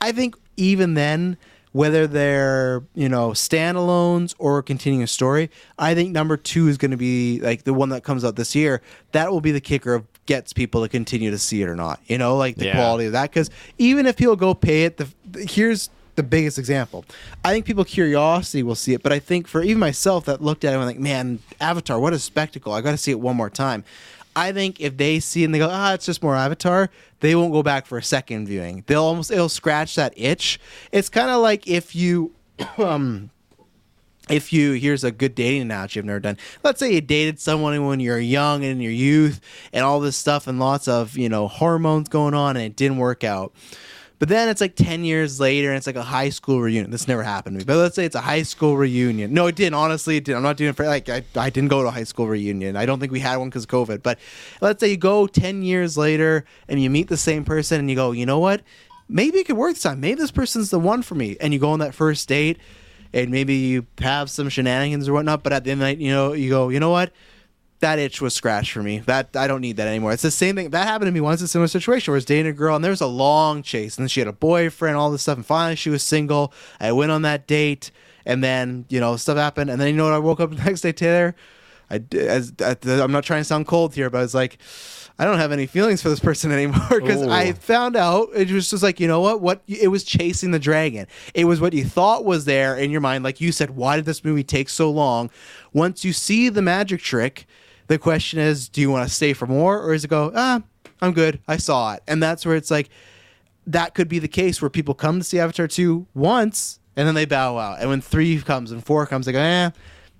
i think even then whether they're you know standalones or continuing a story i think number two is going to be like the one that comes out this year. That will be the kicker of gets people to continue to see it or not you know like the Yeah. quality of that. Because even if people go pay it the here's the biggest example. I think people curiosity will see it but i think for even myself that looked at it and like man avatar what a spectacle. I gotta see it one more time I think if they see and they go, ah, it's just more Avatar, they won't go back for a second viewing. They'll almost it'll scratch that itch. It's kind of like if you, um, if you here's a good dating analogy I've never done. Let's say you dated someone when you're young and in your youth and all this stuff and lots of you know hormones going on and it didn't work out. But then it's like 10 years later and it's like a high school reunion. This never happened to me. But let's say it's a high school reunion. No, it didn't. Honestly, it didn't. I'm not doing it for like, I, I didn't go to a high school reunion. I don't think we had one because of COVID. But let's say you go 10 years later and you meet the same person and you go, you know what? Maybe it could work this time. Maybe this person's the one for me. And you go on that first date and maybe you have some shenanigans or whatnot. But at the end of the night, you know, you go, you know what? That itch was scratched for me. That I don't need that anymore. It's the same thing that happened to me once. A similar situation where I was dating a girl and there was a long chase, and then she had a boyfriend, all this stuff, and finally she was single. I went on that date, and then you know stuff happened, and then you know what? I woke up the next day, Taylor. I, as, I'm not trying to sound cold here, but I was like. I don't have any feelings for this person anymore because I found out it was just like you know what what it was chasing the dragon. It was what you thought was there in your mind, like you said. Why did this movie take so long? Once you see the magic trick, the question is, do you want to stay for more, or is it go, ah, I'm good, I saw it, and that's where it's like that could be the case where people come to see Avatar two once and then they bow out, and when three comes and four comes, they go, eh,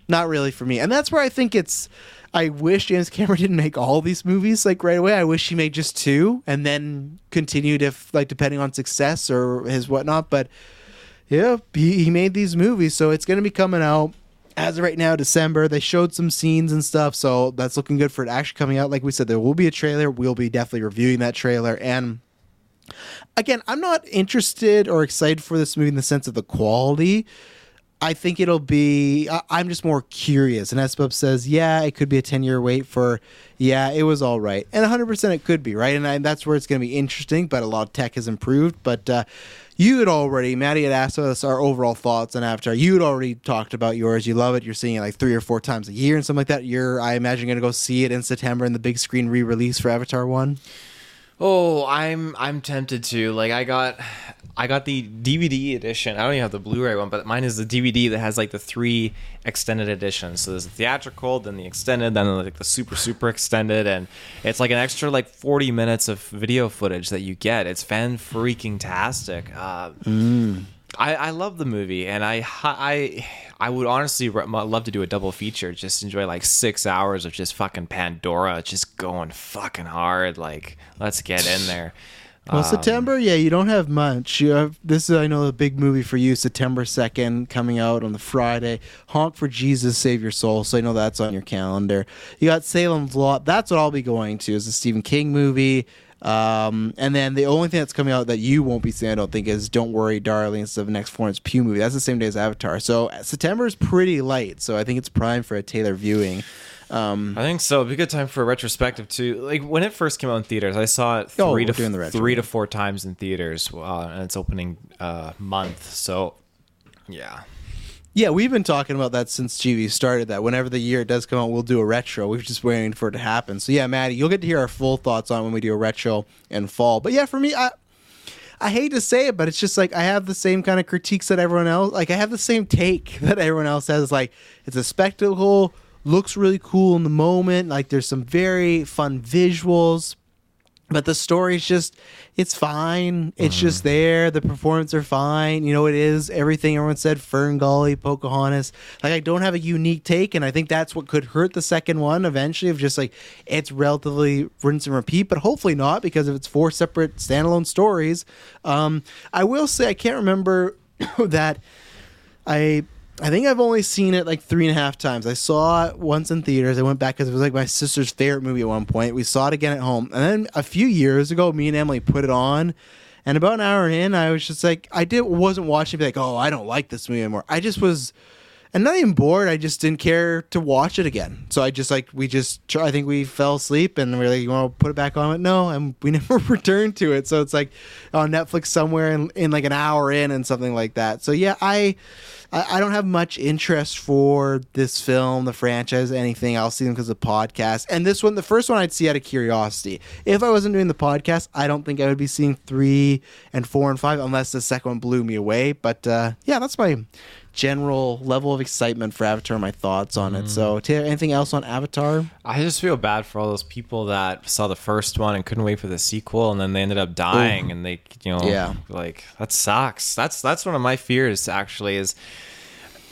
not really for me, and that's where I think it's. I wish James Cameron didn't make all these movies like right away. I wish he made just two and then continued if like depending on success or his whatnot. But yeah, he, he made these movies, so it's gonna be coming out as of right now, December. They showed some scenes and stuff, so that's looking good for it actually coming out. Like we said, there will be a trailer. We'll be definitely reviewing that trailer. And again, I'm not interested or excited for this movie in the sense of the quality. I think it'll be. I- I'm just more curious. And Espub says, yeah, it could be a 10 year wait for. Yeah, it was all right, and 100 percent it could be right, and I, that's where it's going to be interesting. But a lot of tech has improved. But uh, you had already, Maddie had asked us our overall thoughts on Avatar. You had already talked about yours. You love it. You're seeing it like three or four times a year and something like that. You're, I imagine, going to go see it in September in the big screen re-release for Avatar One. Oh, I'm I'm tempted to. Like I got I got the DVD edition. I don't even have the Blu-ray one, but mine is the DVD that has like the three extended editions. So there's the theatrical, then the extended, then like the super super extended, and it's like an extra like 40 minutes of video footage that you get. It's fan freaking tastic. Uh, I, I love the movie, and I I I would honestly love to do a double feature. Just enjoy like six hours of just fucking Pandora, just going fucking hard. Like let's get in there. Well, Um, September, yeah, you don't have much. You have this is I know a big movie for you, September second, coming out on the Friday. Honk for Jesus, Save Your Soul. So I know that's on your calendar. You got Salem's Lot. That's what I'll be going to. Is the Stephen King movie. Um, and then the only thing that's coming out that you won't be seeing, I don't think, is Don't Worry, Darling. It's the next Florence Pugh movie. That's the same day as Avatar. So September is pretty light. So I think it's prime for a Taylor viewing. Um, I think so. It'd be a good time for a retrospective too. Like when it first came out in theaters, I saw it Oh, three we're to retro. three to four times in theaters, uh, and it's opening uh, month. So, yeah, Yeah, we've been talking about that since GV started. That whenever the year does come out, we'll do a retro. We're just waiting for it to happen. So yeah, Maddie, you'll get to hear our full thoughts on when we do a retro in fall. But yeah, for me, I I hate to say it, but it's just like I have the same kind of critiques that everyone else. Like I have the same take that everyone else has. Like it's a spectacle, looks really cool in the moment. Like there's some very fun visuals, but the story's just it's fine. It's just there. The performances are fine. You know it is everything everyone said fern gully pocahontas. Like i don't have a unique take and i think that's what could hurt the second one eventually of just like it's relatively rinse and repeat but hopefully not because if it's four separate standalone stories. Um i will say i can't remember that I I think I've only seen it like three and a half times. I saw it once in theaters. I went back because it was like my sister's favorite movie at one point. We saw it again at home, and then a few years ago, me and Emily put it on. And about an hour in, I was just like, I did wasn't watching, be like, oh, I don't like this movie anymore. I just was, and not even bored. I just didn't care to watch it again. So I just like we just I think we fell asleep and we are like, you want to put it back on? No, and we never returned to it. So it's like on Netflix somewhere in, in like an hour in and something like that. So yeah, I I, don't have much interest for this film, the franchise, anything. I'll see them because of podcast. And this one, the first one, I'd see out of curiosity. If I wasn't doing the podcast, I don't think I would be seeing three and four and five unless the second one blew me away. But uh, yeah, that's my general level of excitement for Avatar. My thoughts on it. So, Taylor, anything else on Avatar? I just feel bad for all those people that saw the first one and couldn't wait for the sequel, and then they ended up dying, and they, you know, Yeah. like that sucks. That's that's one of my fears actually is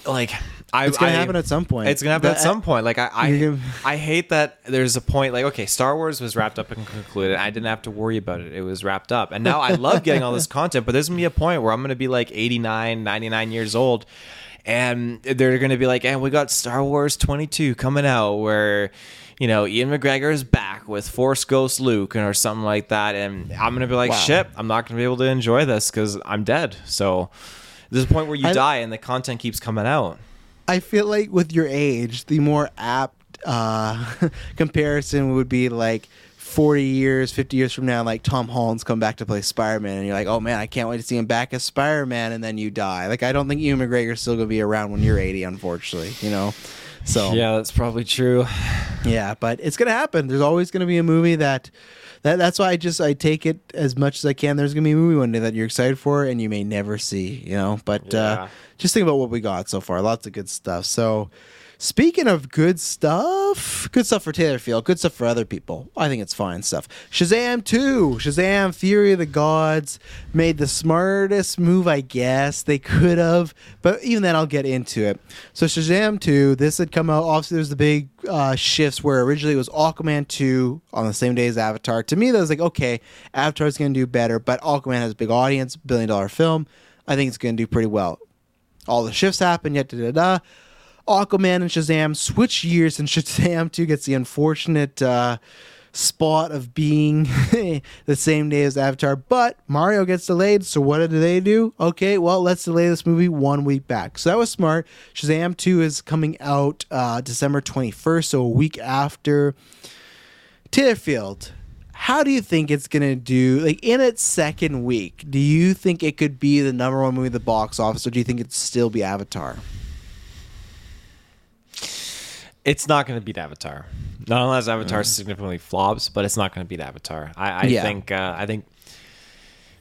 like I, It's gonna I- happen at some point. It's gonna happen at some point. Like I, I, gonna- I hate that there's a point. Like okay, Star Wars was wrapped up and concluded. I didn't have to worry about it. It was wrapped up, and now I love getting all this content. But there's gonna be a point where I'm gonna be like 89, 99 years old, and they're gonna be like, "And we got Star Wars 22 coming out," where you know Ewan McGregor is back with Force Ghost Luke or something like that, and I'm gonna be like, Wow. "Shit, I'm not gonna be able to enjoy this because I'm dead." So there's a point where you I- die and the content keeps coming out. I feel like with your age, the more apt uh, comparison would be like 40 years, 50 years from now, like Tom Holland's come back to play Spider Man, and you're like, oh man, I can't wait to see him back as Spider Man, and then you die. Like, I don't think Ewan McGregor's still to be around when you're 80, unfortunately, you know? So, Yeah, that's probably true. yeah, but it's gonna happen. There's always gonna be a movie that, that that's why I just I take it as much as I can. There's gonna be a movie one day that you're excited for and you may never see, you know. But Yeah. uh, just think about what we got so far. Lots of good stuff. So. Speaking of good stuff, good stuff for Taylor Field, good stuff for other people. I think it's fine stuff. Shazam 2, Shazam Fury of the Gods made the smartest move, I guess, they could have, but even then, I'll get into it. So, Shazam 2, this had come out. Obviously, there's the big uh, shifts where originally it was Aquaman 2 on the same day as Avatar. To me, that was like, okay, Avatar's going to do better, but Aquaman has a big audience, billion dollar film. I think it's going to do pretty well all the shifts happen, yet da da da. Aquaman and Shazam switch years, and Shazam 2 gets the unfortunate uh, spot of being the same day as Avatar. But Mario gets delayed, so what did they do? Okay, well, let's delay this movie one week back. So that was smart. Shazam 2 is coming out uh, December 21st, so a week after. Titterfield, how do you think it's gonna do? Like in its second week, do you think it could be the number one movie at the box office, or do you think it'd still be Avatar? It's not going to beat Avatar. Not unless Avatar significantly flops, but it's not going to beat Avatar. I, I Yeah. think. Uh, I think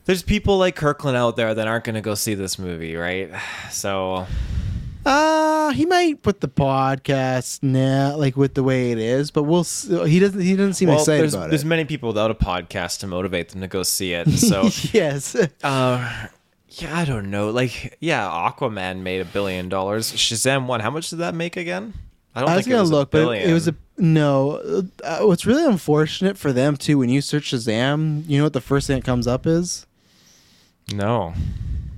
there's people like Kirkland out there that aren't going to go see this movie, right? So Uh he might put the podcast now, like with the way it is, but we'll. He doesn't. He doesn't seem well, excited there's about there's many people without a podcast to motivate them to go see it. So yes, Uh, yeah, I don't know. Like, yeah, Aquaman made a billion dollars. Shazam one. How much did that make again? I don't I was think gonna look, but it, it was a No, uh, what's really unfortunate for them too. When you search Shazam, you know what the first thing that comes up is No.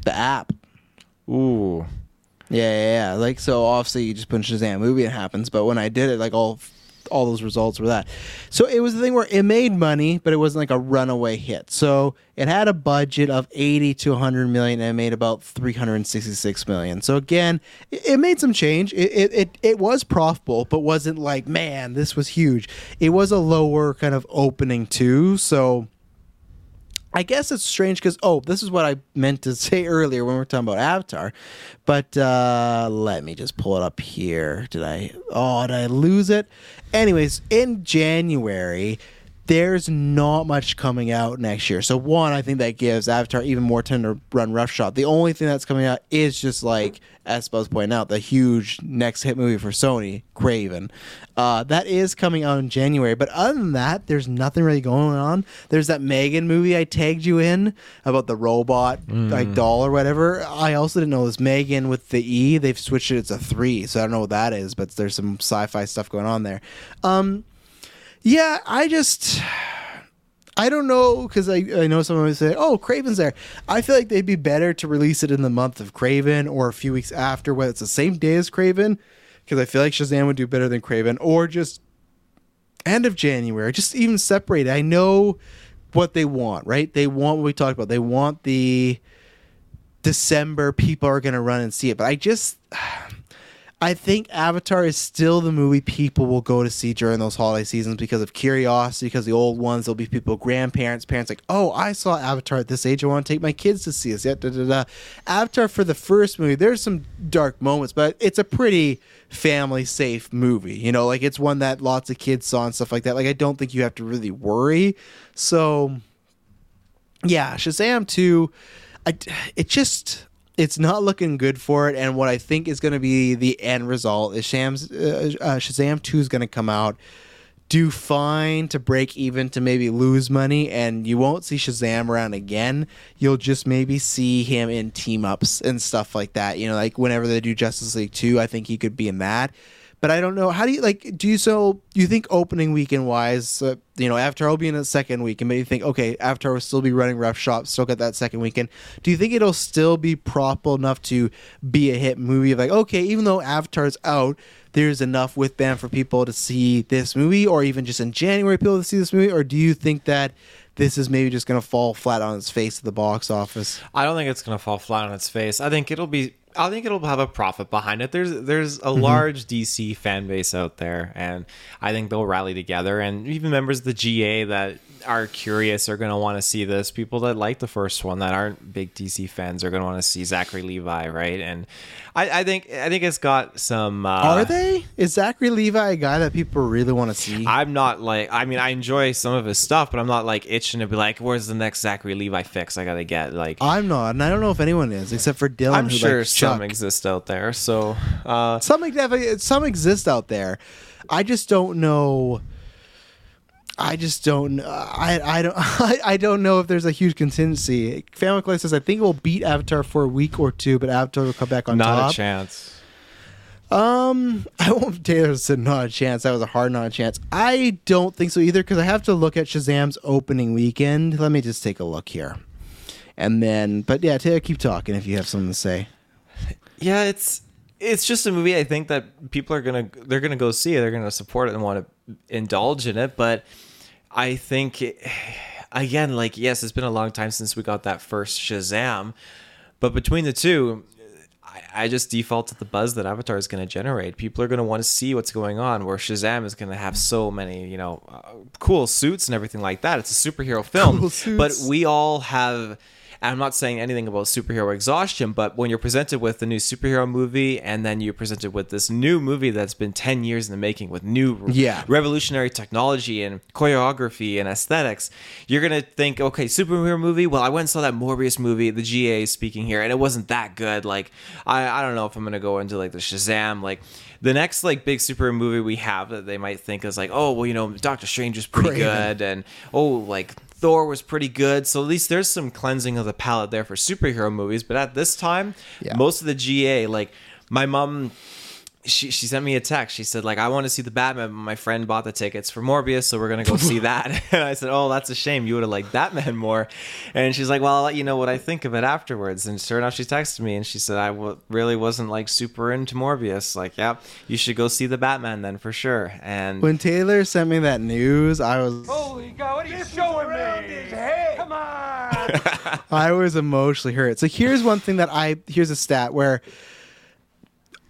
the app. Ooh. Yeah, yeah, yeah. Like so, obviously you just put in Shazam movie, it happens. But when I did it, like all all those results were that. So it was the thing where it made money, but it wasn't like a runaway hit. So it had a budget of 80 to 100 million and it made about 366 million. So again, it, it made some change. It, it, it, it was profitable, but wasn't like, man, this was huge. It was a lower kind of opening too. So I guess it's strange because oh, this is what I meant to say earlier when we were talking about Avatar, but uh, let me just pull it up here. Did I? Oh, did I lose it? Anyways, in January, there's not much coming out next year. So one, I think that gives Avatar even more time to run roughshod. The only thing that's coming out is just like as Buzz pointed out, the huge next hit movie for Sony, Kraven. Uh, that is coming out in January. But other than that, there's nothing really going on. There's that Megan movie I tagged you in about the robot like doll or whatever. I also didn't know this Megan with the E. They've switched it. It's a three, so I don't know what that is. But there's some sci-fi stuff going on there. Um, yeah, I just. I don't know because I, I know someone would say, "Oh, Kraven's there." I feel like they'd be better to release it in the month of Kraven or a few weeks after, whether it's the same day as Kraven, because I feel like Shazam would do better than Kraven, or just end of January, just even separate. I know what they want, right? They want what we talked about. They want the December people are going to run and see it, but I just I think Avatar is still the movie people will go to see during those holiday seasons because of curiosity. Because the old ones, there'll be people, grandparents, parents, like, oh, I saw Avatar at this age. I want to take my kids to see it. Yeah, da, da, da. Avatar for the first movie, there's some dark moments, but it's a pretty family safe movie. You know, like it's one that lots of kids saw and stuff like that. Like I don't think you have to really worry. So, yeah, Shazam two, I it just it's not looking good for it. And what I think is going to be the end result is Shams, uh, uh, Shazam 2 is going to come out, do fine to break even to maybe lose money, and you won't see Shazam around again. You'll just maybe see him in team ups and stuff like that. You know, like whenever they do Justice League 2, I think he could be in that. But I don't know. How do you like? Do you so? You think opening weekend wise, uh, you know, Avatar will be in the second week, and maybe think, okay, Avatar will still be running rough shop, still get that second weekend. Do you think it'll still be profitable enough to be a hit movie? Like, okay, even though Avatar's out, there's enough with band for people to see this movie, or even just in January, people to see this movie, or do you think that? This is maybe just going to fall flat on its face at the box office. I don't think it's gonna fall flat on its face. I think it'll be. I think it'll have a profit behind it. There's there's a large DC fan base out there, and I think they'll rally together. And even members of the GA that are curious are going to want to see this. People that like the first one that aren't big DC fans are going to want to see Zachary Levi, right? And I, I think I think it's got some. Uh, Are they? Is Zachary Levi a guy that people really want to see? I'm not like I mean I enjoy some of his stuff, but I'm not like itching to be like, where's the next Zachary Levi fix I gotta get? Like I'm not, and I don't know if anyone is, except for Dylan. I'm who sure likes some exist out there. So uh, some some exist out there. I just don't know. I just don't. I I don't. I, I don't know if there's a huge contingency. Family Clay says I think it will beat Avatar for a week or two, but Avatar will come back on not top. a chance. Um, I won't. Taylor said not a chance. That was a hard not a chance. I don't think so either because I have to look at Shazam's opening weekend. Let me just take a look here, and then. But yeah, Taylor, keep talking if you have something to say. Yeah, it's it's just a movie. I think that people are gonna they're gonna go see it. They're gonna support it and want to indulge in it. But I think it, again, like yes, it's been a long time since we got that first Shazam. But between the two, I, I just default to the buzz that Avatar is going to generate. People are going to want to see what's going on. Where Shazam is going to have so many, you know, uh, cool suits and everything like that. It's a superhero film, Cool suits. but we all have. I'm not saying anything about superhero exhaustion, but when you're presented with the new superhero movie and then you're presented with this new movie that's been 10 years in the making with new Yeah. revolutionary technology and choreography and aesthetics, you're gonna think, okay, superhero movie. Well, I went and saw that Morbius movie. The GA is speaking here, and it wasn't that good. Like, I, I don't know if I'm gonna go into like the Shazam. Like, the next like big superhero movie we have that they might think is like, oh, well, you know, Doctor Strange is pretty Kraven. good, and oh, like Thor was pretty good. So at least there's some cleansing of the palette there for superhero movies. But at this time, Yeah. most of the GA, like my mom she she sent me a text. She said like I want to see the Batman, but my friend bought the tickets for Morbius, so we're gonna go see that. And I said, oh, that's a shame. You would have liked Batman more. And she's like, well, I'll let you know what I think of it afterwards. And sure enough, she texted me and she said I w- really wasn't like super into Morbius. Like, yeah, you should go see the Batman then for sure. And When Taylor sent me that news, I was Holy God, what are you showing me? His head. Come on. I was emotionally hurt. So here's one thing that I here's a stat where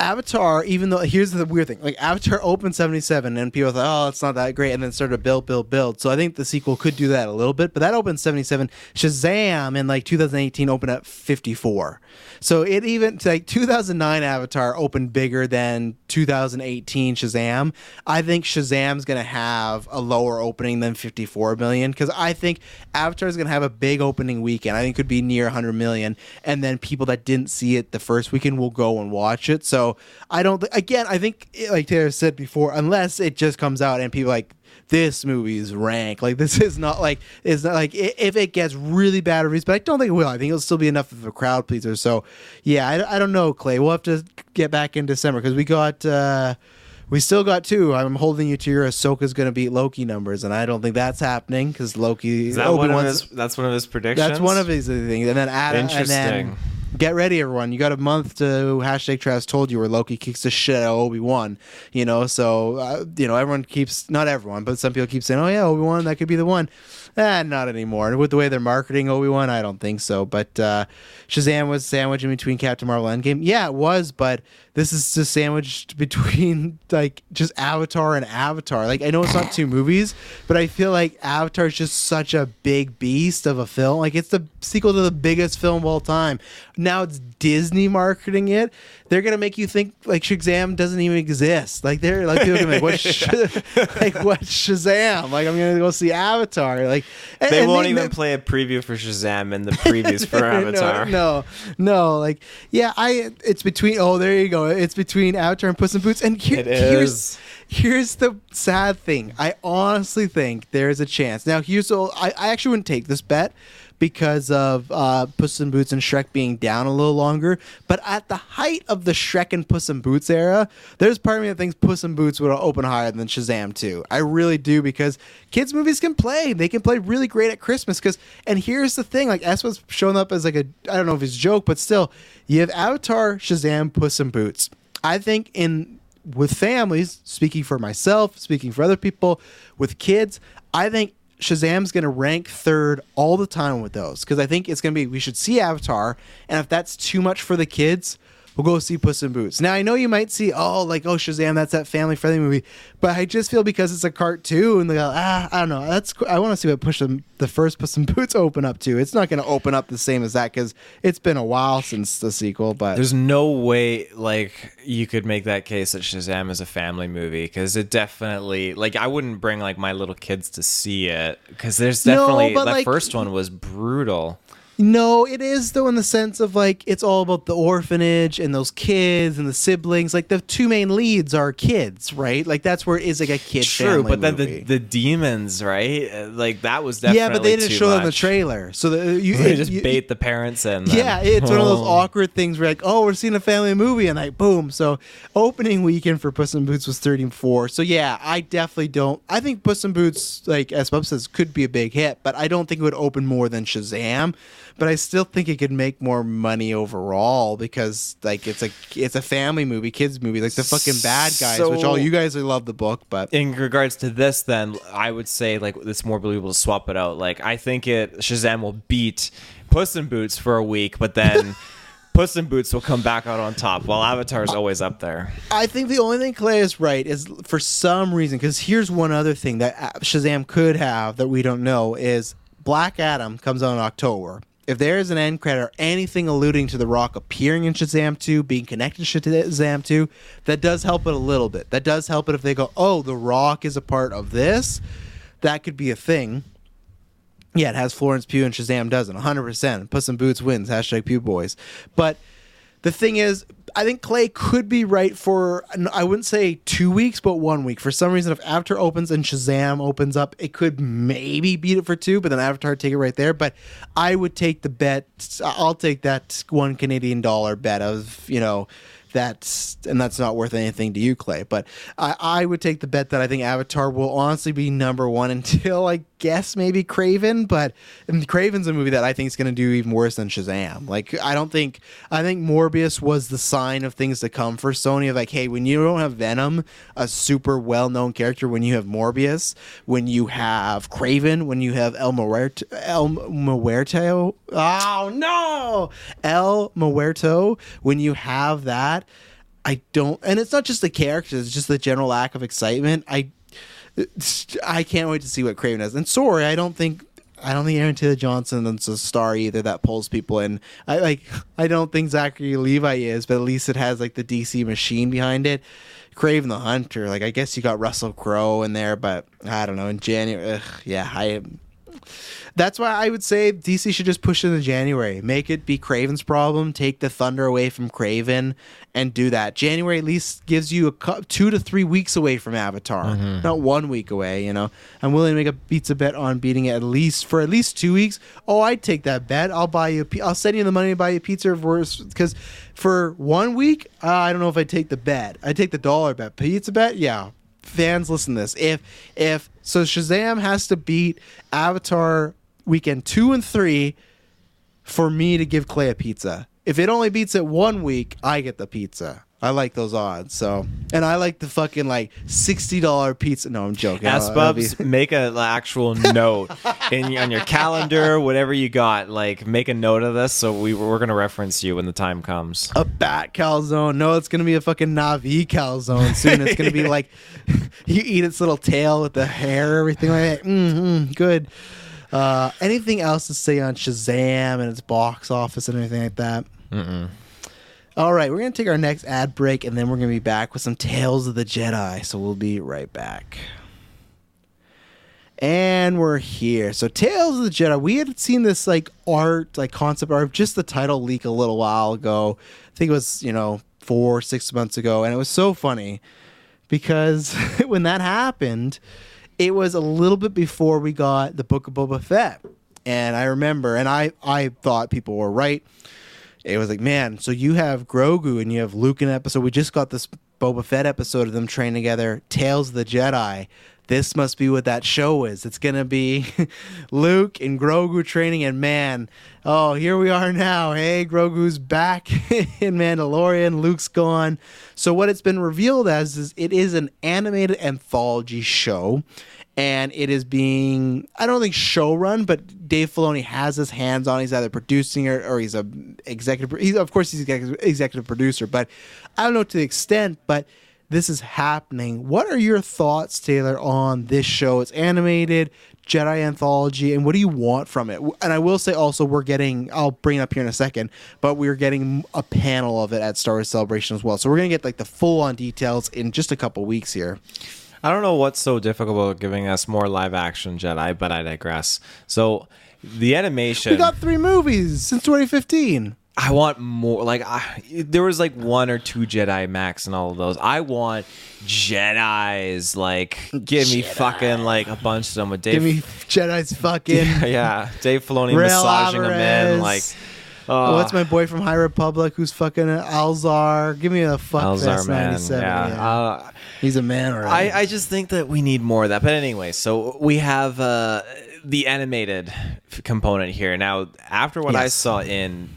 Avatar, even though here's the weird thing, like Avatar opened 77 and people thought, oh, it's not that great, and then started to build, build, build. So I think the sequel could do that a little bit, but that opened 77. Shazam in like 2018 opened at 54. So it even like 2009 Avatar opened bigger than 2018 Shazam. I think Shazam's gonna have a lower opening than 54 million because I think Avatar is gonna have a big opening weekend. I think it could be near 100 million, and then people that didn't see it the first weekend will go and watch it. So I don't. Again, I think like Taylor said before, unless it just comes out and people like this movie's rank. Like this is not like it's not like if it gets really bad reviews, but I don't think it will. I think it'll still be enough of a crowd pleaser. So yeah, I, I don't know, Clay. We'll have to get back in December because we got. uh we still got two. I'm holding you to your Ahsoka's going to beat Loki numbers, and I don't think that's happening because Loki. is that one of his? That's one of his predictions. that's one of his things. And then Adam, and then Interesting. Get ready, everyone. You got a month to hashtag Travis told you where Loki kicks the shit out of Obi Wan. You know, so uh, you know everyone keeps not everyone, but some people keep saying, "Oh yeah, Obi Wan, that could be the one." Eh, not anymore. With the way they're marketing Obi Wan, I don't think so. But uh, Shazam was sandwiched in between Captain Marvel and Endgame. Yeah, it was, but this is just sandwiched between like just Avatar and Avatar. Like I know it's not two movies, but I feel like Avatar is just such a big beast of a film. Like it's the sequel to the biggest film of all time. Now it's Disney marketing it. They're gonna make you think like Shazam doesn't even exist. Like they're like people are gonna be like what Sh- like what Shazam? Like I'm gonna go see Avatar. Like and- They and won't they- even play a preview for Shazam in the previews for Avatar. No, no, like yeah, I it's between oh there you go. It's between Avatar and Puss in Boots. And here, here's here's the sad thing. I honestly think there's a chance. Now here's the I, I actually wouldn't take this bet because of uh, Puss in Boots and Shrek being down a little longer. But at the height of the Shrek and Puss in Boots era, there's part of me that thinks Puss in Boots would open higher than Shazam 2. I really do because kids movies can play. They can play really great at Christmas. Because and here's the thing, like S was showing up as like a I don't know if it's a joke, but still, you have Avatar, Shazam, Puss in Boots. I think in with families, speaking for myself, speaking for other people, with kids, I think Shazam's going to rank third all the time with those because I think it's going to be we should see Avatar, and if that's too much for the kids, we'll go see Puss in Boots. Now I know you might see oh like oh Shazam that's that family friendly movie, but I just feel because it's a cartoon, they go ah I don't know that's I want to see what Puss in, the first Puss in Boots open up to. It's not going to open up the same as that because it's been a while since the sequel, but There's no way like you could make that case that Shazam is a family movie because it definitely like I wouldn't bring like my little kids to see it because there's definitely but, the like- first one was brutal. No, it is though in the sense of like it's all about the orphanage and those kids and the siblings. Like the two main leads are kids, right? Like that's where it is like a kid. True, but then the, movie. the demons, right? Uh, Like that was definitely yeah, but they didn't show that in the trailer, so the, you They just you- bait the parents in. then. Yeah, it's one of those Oh. awkward things where like, oh, we're seeing a family movie, and like, boom. So opening weekend for Puss in Boots was 34. So yeah, I definitely don't. I think Puss in Boots, like as Bub says, could be a big hit, but I don't think it would open more than Shazam. But I still think it could make more money overall because like it's a it's a family movie, kids movie, like the fucking bad guys, which all you guys love the book, but in regards to this then i would say like it's more believable to swap it out like i think it shazam will beat puss in boots for a week but then puss in boots will come back out on top while avatar's always up there I think the only thing Clay is right is for some reason because here's one other thing that uh, Shazam could have that we don't know is Black Adam comes out in October. If there is an end credit or anything alluding to The Rock appearing in Shazam 2, being connected to Shazam 2, that does help it a little bit. That does help it if they go, oh, The Rock is a part of this. That could be a thing. Yeah, it has Florence Pugh and Shazam doesn't. 100%. Puss in Boots wins. Hashtag Pew Boys. But the thing is, I think Clay could be right for, I wouldn't say two weeks, but one week. For some reason, if Avatar opens and Shazam opens up, it could maybe beat it for two, but then Avatar take it right there. But I would take the bet. I'll take that one Canadian dollar bet of, you know, that's and that's not worth anything to you, Clay. But I, I would take the bet that I think Avatar will honestly be number one until I guess maybe Kraven. But Kraven's a movie that I think is going to do even worse than Shazam. Like I don't think I think Morbius was the sign of things to come for Sony. Of like, hey, when you don't have Venom, a super well known character, when you have Morbius, when you have Kraven, when you have El Muerto, El Muerto, oh no, El Muerto, when you have that. I don't, and it's not just the characters; it's just the general lack of excitement. I, I can't wait to see what Kraven does. And sorry, I don't think, I don't think Aaron Taylor Johnson is a star either that pulls people in. I like, I don't think Zachary Levi is, but at least it has like the DC machine behind it. Kraven the Hunter, like I guess you got Russell Crowe in there, but I don't know. In January, ugh, yeah, I that's why I would say DC should just push it into January. Make it be Kraven's problem. Take the thunder away from Kraven and do that. January at least gives you a two to three weeks away from Avatar, not one week away. You know, I'm willing to make a pizza bet on beating it at least for at least two weeks. Oh, I'd take that bet. I'll buy you. A, pi- I'll send you the money to buy you a pizza because for one week, uh, I don't know if I take the bet. I take the dollar bet. Pizza bet, yeah, fans listen to this. If if so shazam has to beat avatar weekend two and three for me to give clay a pizza. If it only beats it one week i get the pizza i like those odds so and i like the fucking like $60 pizza no i'm joking Ask that'd be- make an actual note in on your calendar, whatever you got. Like, make a note of this, so we we're gonna reference you when the time comes. a bat calzone. No, it's gonna be a fucking Na'vi calzone soon. It's gonna be like you eat its little tail with the hair, everything like that. Mm-hmm, good. Uh, anything else to say on Shazam and its box office and anything like that? Mm-mm. All right, we're gonna take our next ad break and then we're gonna be back with some Tales of the Jedi. So we'll be right back. And we're here. So Tales of the Jedi. We had seen this like art, like concept art, just the title leak a little while ago. I think it was, you know, four, six months ago. And it was so funny because when that happened, it was a little bit before we got the Book of Boba Fett. And I remember, and I, I thought people were right. It was like, man, so you have Grogu and you have Luke in episode. We just got this Boba Fett episode of them training together, Tales of the Jedi. This must be what that show is. It's gonna be Luke and Grogu training, and man, oh, here we are now. Hey, Grogu's back in Mandalorian. Luke's gone. So what it's been revealed as is it is an animated anthology show and it is being I don't think showrun, but Dave Filoni has his hands on. He's either producing it or he's a executive. He's of course he's executive producer, but I don't know to the extent. But this is happening. What are your thoughts, Taylor, on this show? It's animated. Jedi anthology, and what do you want from it? And I will say also, we're getting, I'll bring it up here in a second, but we're getting a panel of it at Star Wars Celebration as well. So we're to get like the full on details in just a couple weeks here. I don't know what's so difficult about giving us more live action Jedi, but I digress. So the animation, We got three movies since 2015. I want more. Like I, there was like one or two Jedi Max and all of those. I want Jedi's. Like give me fucking like a bunch of them with Dave. Give me Jedi's fucking. yeah, Dave Filoni Rail massaging them in Alvarez. like. Oh, Uh, what's my boy from High Republic who's fucking Elzar? Give me a fuck Elzar fest man? 97. Yeah. yeah. Uh, He's a man already. I, I just think that we need more of that. But anyway, so we have uh, the animated component here. Now, after what I saw in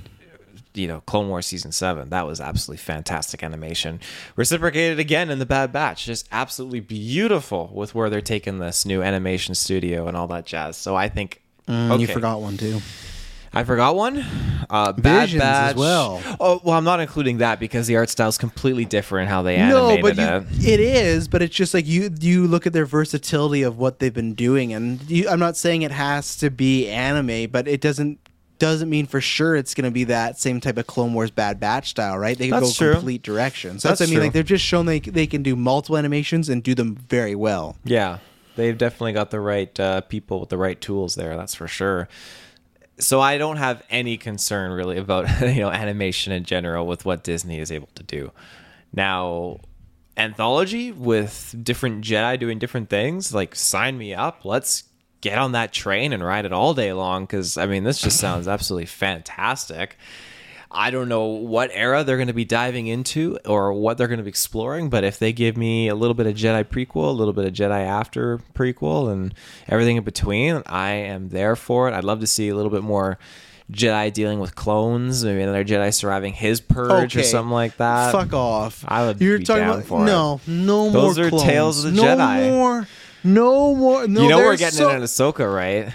you know Clone Wars season seven, that was absolutely fantastic animation. Reciprocated again in the Bad Batch, just absolutely beautiful with where they're taking this new animation studio and all that jazz. So I think. Mm, You forgot one too. I forgot one. Uh, Bad Visions as Batch. well. Oh well, I'm not including that because the art style is completely different how they No, animated but you, it. it is. But it's just like you you look at their versatility of what they've been doing, and you, I'm not saying it has to be anime, but it doesn't doesn't mean for sure it's going to be that same type of Clone Wars Bad Batch style, right? They can That's go true. complete direction. So that's, That's I mean. true. Like they've just shown they they can do multiple animations and do them very well. Yeah, they've definitely got the right uh, people with the right tools there. That's for sure. So I don't have any concern really about you know animation in general with what Disney is able to do. Now, anthology with different Jedi doing different things, like sign me up. Let's get on that train and ride it all day long. Because I mean, this just sounds absolutely fantastic. I don't know what era they're going to be diving into or what they're going to be exploring, but if they give me a little bit of Jedi prequel, a little bit of Jedi after prequel, and everything in between, I am there for it. I'd love to see a little bit more Jedi dealing with clones, maybe another Jedi surviving his purge or something like that. Fuck off. I would You're be talking down about for it. no, no Those more Those are clones. Tales of the Jedi. no Jedi. more. No more. No, you know we're getting so- it in Ahsoka, right?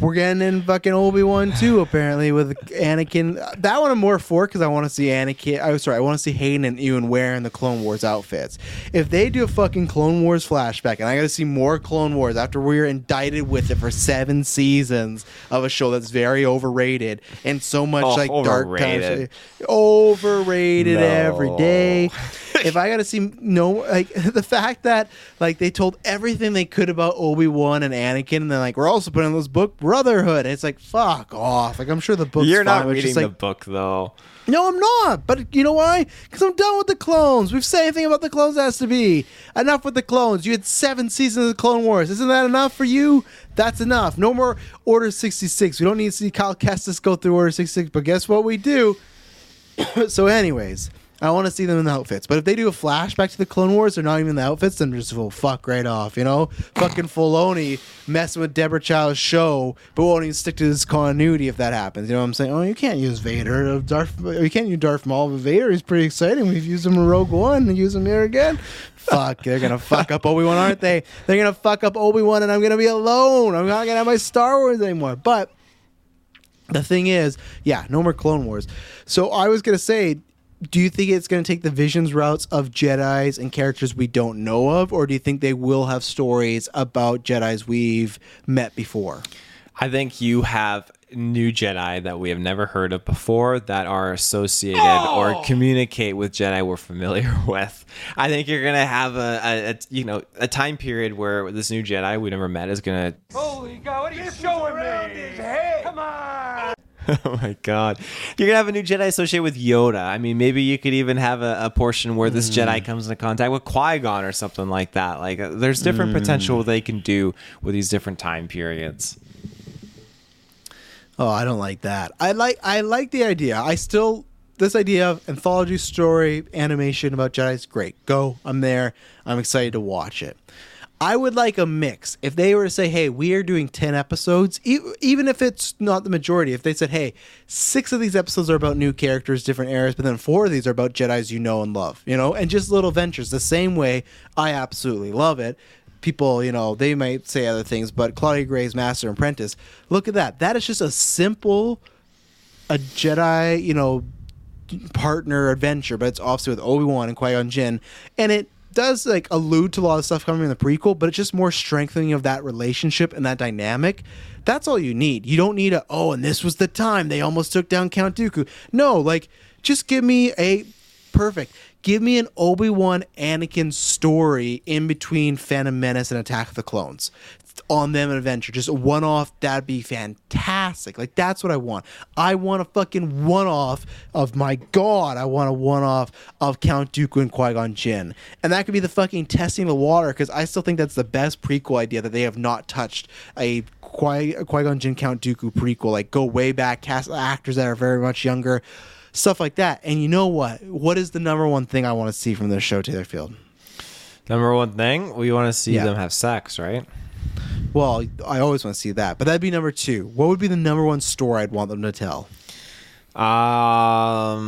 We're getting in fucking Obi Wan too, apparently with Anakin. That one I'm more for because I want to see Anakin. I'm sorry, I want to see Hayden and Ewan wearing the Clone Wars outfits. If they do a fucking Clone Wars flashback, and I got to see more Clone Wars after we are indicted with it for seven seasons of a show that's very overrated and so much Oh, like dark overrated. of overrated No. every day. if I got to see no like the fact that like they told everything they could about Obi Wan and Anakin, and then like we're also putting those book Brotherhood. It's like fuck off. Like I'm sure the book. You're not reading just the like book though. no, I'm not. But you know why? Because I'm done with the clones. We've said anything about the clones has to be enough with the clones. You had seven seasons of the Clone Wars. Isn't that enough for you? That's enough. No more Order 66. We don't need to see Cal Kestis go through Order 66. But guess what we do? so, anyways, I want to see them in the outfits. But if they do a flashback to the Clone Wars, they're not even in the outfits, then just will fuck right off. You know, fucking Filoni messing with Deborah Chow's show, but won't even stick to this continuity if that happens. You know what I'm saying? Oh, you can't use Vader. Uh, Darth, you can't use Darth Maul. But Vader is pretty exciting. We've used him in Rogue One and use him here again. Fuck, they're gonna fuck up Obi Wan, aren't they? They're gonna fuck up Obi Wan, and I'm gonna be alone. I'm not gonna have my Star Wars anymore. But the thing is, yeah, no more Clone Wars. So I was gonna say, do you think it's gonna take the visions routes of Jedi's and characters we don't know of, or do you think they will have stories about Jedi's we've met before? I think you have new Jedi that we have never heard of before that are associated Oh! or communicate with Jedi we're familiar with. I think you're gonna have a, a, a you know a time period where this new Jedi we never met is gonna. Holy God, what are you showing me? Come on! Oh my god, you're gonna have a new Jedi associated with Yoda. I mean, maybe you could even have a, a portion where this Hmm. Jedi comes into contact with Qui Gon or something like that. Like, uh, there's different Hmm. potential they can do with these different time periods. Oh, I don't like that. I like I like the idea. I still this idea of anthology story animation about Jedi is great. Go, I'm there. I'm excited to watch it. I would like a mix. If they were to say, "Hey, we are doing 10 episodes," e- even if it's not the majority, if they said, "Hey, 6 of these episodes are about new characters, different eras, but then 4 of these are about Jedis you know and love," you know, and just little ventures the same way, I absolutely love it people, you know, they might say other things, but Claudia Gray's Master and Apprentice, look at that. That is just a simple, a Jedi, you know, partner adventure, but it's obviously with Obi Wan and Qui Gon Jinn, and it does like allude to a lot of stuff coming in the prequel, but it's just more strengthening of that relationship and that dynamic. That's all you need. You don't need a oh, and this was the time they almost took down Count Dooku. No, like just give me a perfect. Give me an Obi Wan Anakin story in between Phantom Menace and Attack of the Clones on them an adventure. Just a one off, that'd be fantastic. Like that's what I want. I want a fucking one off of my god. I want a one off of Count Dooku and Qui Gon Jinn, and that could be the fucking testing the water because I still think that's the best prequel idea that they have not touched a Qui Gon Jinn Count Dooku prequel. Like go way back, cast actors that are very much younger. Stuff like that, and you know what? What is the number one thing I want to see from this show, Taylor Field? Number one thing, we want to see Yeah. them have sex, right? Well, I always want to see that, but that'd be number two. What would be the number one story I'd want them to tell? Um,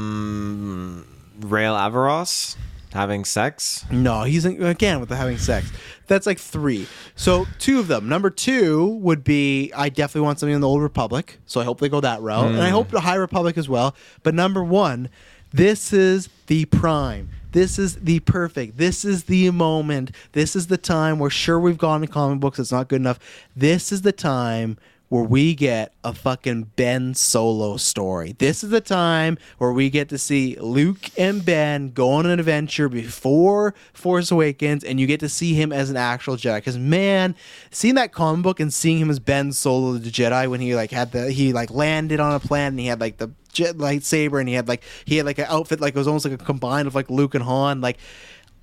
Rail Avaros having sex. No, he's in, again with the having sex. That's like three. So two of them. Number two would be I definitely want something in the Old Republic. So I hope they go that route, and I hope the High Republic as well. But number one, this is the prime. This is the perfect. This is the moment. This is the time where sure we've gone to comic books. It's not good enough. This is the time where we get a fucking Ben Solo story. This is the time where we get to see Luke and Ben go on an adventure before Force Awakens, and you get to see him as an actual Jedi. Because man, seeing that comic book and seeing him as Ben Solo the Jedi when he like had the he like landed on a planet and he had like the jet lightsaber and he had like he had like an outfit like it was almost like a combined of like Luke and Han like.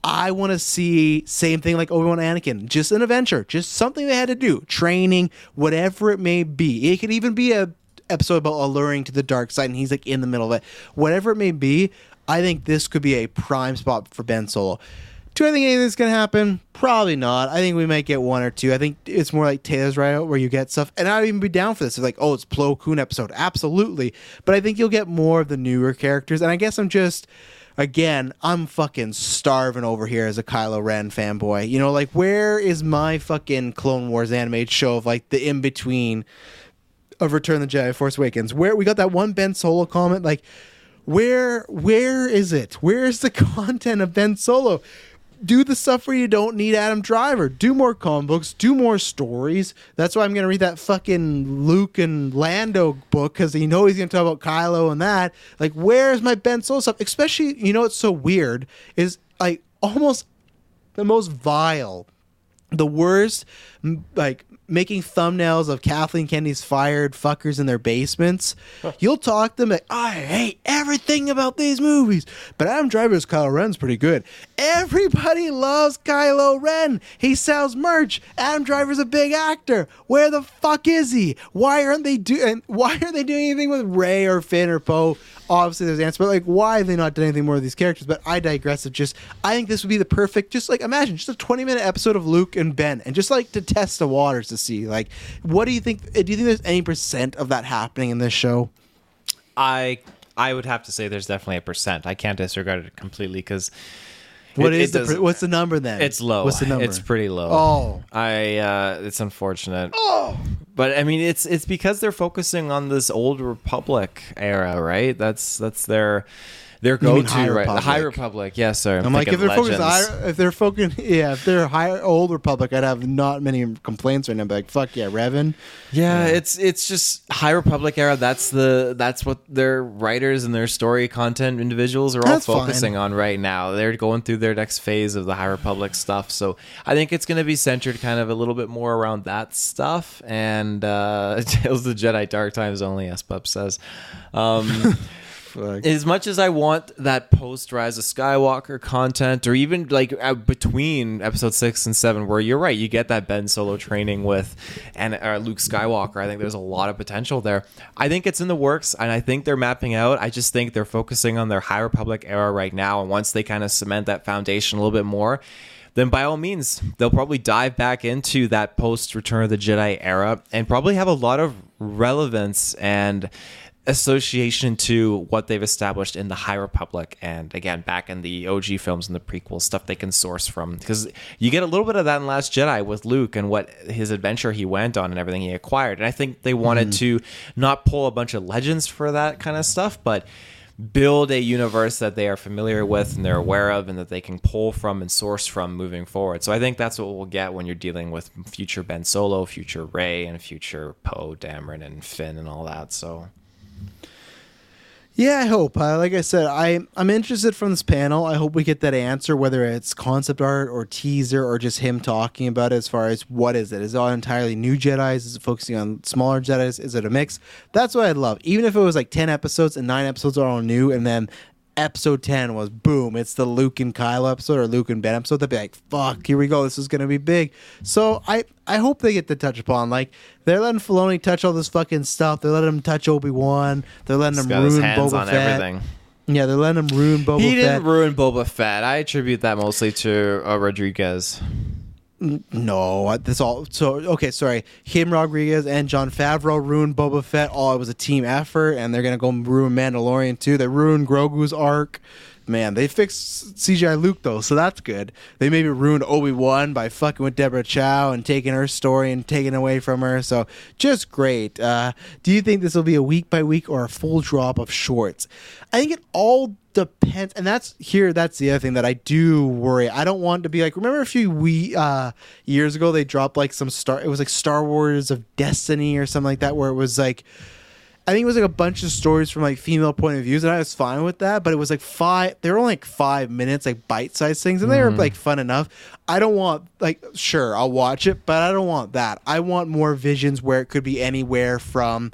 I want to see same thing like Obi Wan Anakin, just an adventure, just something they had to do, training, whatever it may be. It could even be a episode about alluring to the dark side, and he's like in the middle of it. Whatever it may be, I think this could be a prime spot for Ben Solo. Do I think anything's gonna happen? Probably not. I think we might get one or two. I think it's more like Taylor's right where you get stuff, and I'd even be down for this. It's like, oh, it's Plo Koon episode, absolutely. But I think you'll get more of the newer characters, and I guess I'm just, again, I'm fucking starving over here as a Kylo Ren fanboy. You know, like where is my fucking Clone Wars animated show of like the in between of Return of the Jedi Force Awakens? Where we got that one Ben Solo comment, like where where is it? Where is the content of Ben Solo? Do the stuff where you don't need Adam Driver. Do more comic books. Do more stories. That's why I'm gonna read that fucking Luke and Lando book because you know he's gonna talk about Kylo and that. Like, where's my Ben Solo stuff? Especially, you know, what's so weird is like almost the most vile, the worst, like making thumbnails of Kathleen Kennedy's fired fuckers in their basements. You'll talk to them like, I hate everything about these movies, but Adam Driver's Kylo Ren's pretty good. Everybody loves Kylo Ren. He sells merch. Adam Driver's a big actor. Where the fuck is he? Why aren't they doing? Why aren't they doing anything with Rey or Finn or Poe? Obviously, there's answer, but like, why have they not done anything more with these characters? But I digress. Of just, I think this would be the perfect. Just like imagine just a 20 minute episode of Luke and Ben, and just like to test the waters to see like, what do you think? Do you think there's any percent of that happening in this show? I I would have to say there's definitely a percent. I can't disregard it completely because What It- is it the doesn't- per- what's the number then? It's low. What's the number? It's pretty low. Oh. I uh it's unfortunate. Oh. But I mean it's it's because they're focusing on this old republic era, right? That's that's their their mean go-to High right. The High Republic? Yes, sir. I'm like, if they're focused, Legends. If they're focused, yeah, if they're high old Republic, I'd have not many complaints right now. But like, fuck yeah, Revan. Yeah, it's it's just High Republic era. That's the that's what their writers and their story content individuals are all That's fine. focusing on right now. They're going through their next phase of the High Republic stuff. So I think it's going to be centered kind of a little bit more around that stuff and uh, Tales of the Jedi Dark Times only, as Pup says. Um, Fuck. as much as I want that post Rise of Skywalker content, or even like uh, between episode six and seven, where you're right, you get that Ben Solo training with and uh, Luke Skywalker. I think there's a lot of potential there. I think it's in the works, and I think they're mapping out. I just think they're focusing on their High Republic era right now, and once they kind of cement that foundation a little bit more. Then by all means, they'll probably dive back into that post Return of the Jedi era and probably have a lot of relevance and association to what they've established in the High Republic and again back in the OG films and the prequel stuff they can source from because you get a little bit of that in Last Jedi with Luke and what his adventure he went on and everything he acquired and I think they wanted mm-hmm. to not pull a bunch of legends for that kind of stuff but build a universe that they are familiar with and they're aware of and that they can pull from and source from moving forward. So I think that's what we'll get when you're dealing with future Ben Solo, future Rey, and future Poe, Dameron, and Finn and all that. So Yeah, I hope. Uh, like I said, I I'm interested from this panel. I hope we get that answer, whether it's concept art or teaser or just him talking about it. As far as what is it? Is it all entirely new Jedi's? Is it focusing on smaller Jedi's? Is it a mix? That's what I'd love. Even if it was like ten episodes and nine episodes are all new, and then episode ten was boom, it's the Luke and Kylo episode or Luke and Ben episode. They'd be like, fuck, here we go. This is gonna be big. So I I hope they get to touch upon like they're letting Filoni touch all this fucking stuff. They're letting him touch Obi Wan. They're letting he's him ruin hands Boba on Fett. everything. Yeah, they're letting him ruin Boba he Fett. didn't ruin Boba Fett. I attribute that mostly to uh, Rodriguez. No, that's all. So okay, sorry. Kim Rodriguez and Jon Favreau ruined Boba Fett. Oh, it was a team effort, and they're gonna go ruin Mandalorian too. They ruined Grogu's arc. Man, they fixed CGI Luke though, so that's good. They maybe ruined Obi Wan by fucking with Deborah Chow and taking her story and taking away from her. So just great. Uh, do you think this will be a week by week or a full drop of shorts? I think it all depends and that's here that's the other thing that i do worry i don't want to be like remember a few we uh years ago they dropped like some star it was like star wars of destiny or something like that where it was like I think it was like a bunch of stories from like female point of views, and I was fine with that. But it was like five. They were only like five minutes, like bite sized things, and they were hmm. like fun enough. I don't want like sure I'll watch it, but I don't want that. I want more visions where it could be anywhere from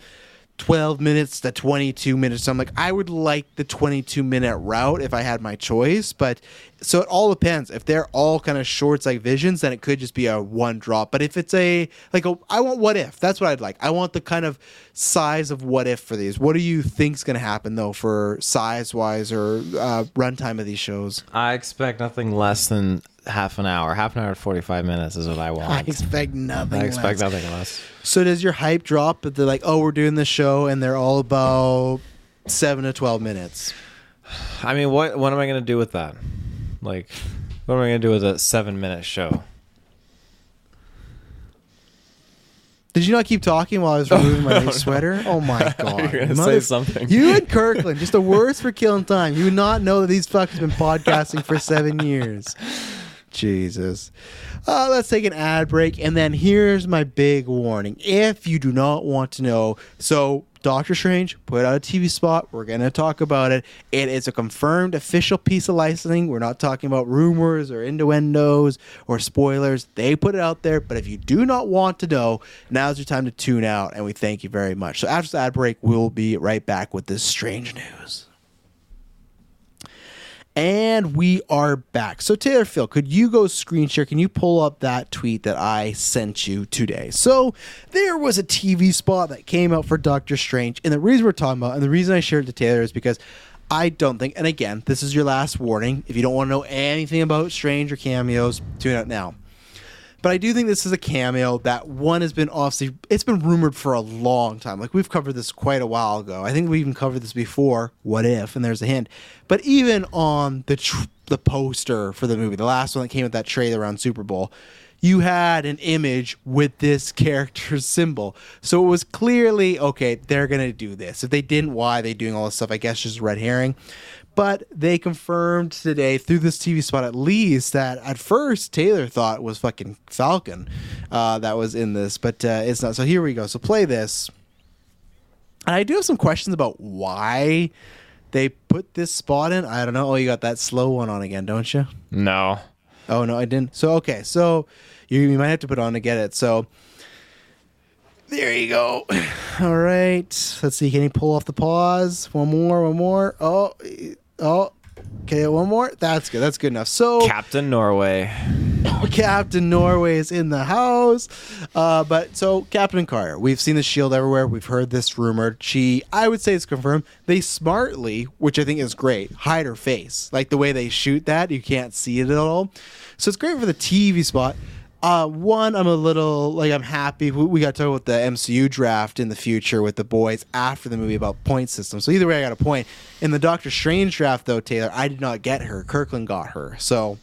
12 minutes to 22 minutes. So I'm like, I would like the 22 minute route if I had my choice. But so it all depends. If they're all kind of shorts like visions, then it could just be a one drop. But if it's a, like, a, I want what if. That's what I'd like. I want the kind of size of what if for these. What do you think's going to happen, though, for size wise or uh, runtime of these shows? I expect nothing less than half an hour. Half an hour to 45 minutes is what I want. I expect nothing. I expect less. nothing less. So does your hype drop? But they're like, oh, we're doing this show, and they're all about seven to 12 minutes. I mean, what what am I going to do with that? Like, what am I going to do with a seven minute show? Did you not keep talking while I was oh, removing my sweater? Oh my god! were gonna say something. You and Kirkland, just the worst for killing time. You would not know that these fuckers have been podcasting for seven years. Jesus. Uh, let's take an ad break, and then here's my big warning: if you do not want to know, so Doctor Strange put out a TV spot. We're going to talk about it. It is a confirmed official piece of licensing. We're not talking about rumors or innuendos or spoilers. They put it out there. But if you do not want to know, now's your time to tune out. And we thank you very much. So after the ad break, we'll be right back with this strange news. And we are back. So Taylor Phil, could you go screen share? Can you pull up that tweet that I sent you today? So there was a TV spot that came out for Doctor Strange, and the reason we're talking about, and the reason I shared it to Taylor is because I don't think, and again, this is your last warning. If you don't want to know anything about Strange or cameos, tune out now. But I do think this is a cameo that one has been obviously it's been rumored for a long time. Like we've covered this quite a while ago. I think we even covered this before. What if? And there's a hint. But even on the tr- the poster for the movie, the last one that came with that trailer around Super Bowl, you had an image with this character's symbol. So it was clearly okay. They're gonna do this. If they didn't, why are they doing all this stuff? I guess just red herring. But they confirmed today through this TV spot at least that at first Taylor thought was fucking Falcon uh, that was in this, but uh, it's not. So here we go. So play this. And I do have some questions about why they put this spot in. I don't know. Oh, you got that slow one on again, don't you? No. Oh no, I didn't. So okay, so you, you might have to put on to get it. So there you go. All right. Let's see. Can he pull off the pause? One more. One more. Oh, oh. Okay, one more. That's good. That's good enough. So Captain Norway. Captain Norway is in the house. Uh, but so Captain Carter, we've seen the shield everywhere. We've heard this rumored. She, I would say it's confirmed. They smartly, which I think is great, hide her face. Like the way they shoot that, you can't see it at all. So it's great for the TV spot. Uh, one, I'm a little like I'm happy. We, we got to talk about the MCU draft in the future with the boys after the movie about point system. So either way, I got a point. In the Doctor Strange draft, though, Taylor, I did not get her. Kirkland got her. So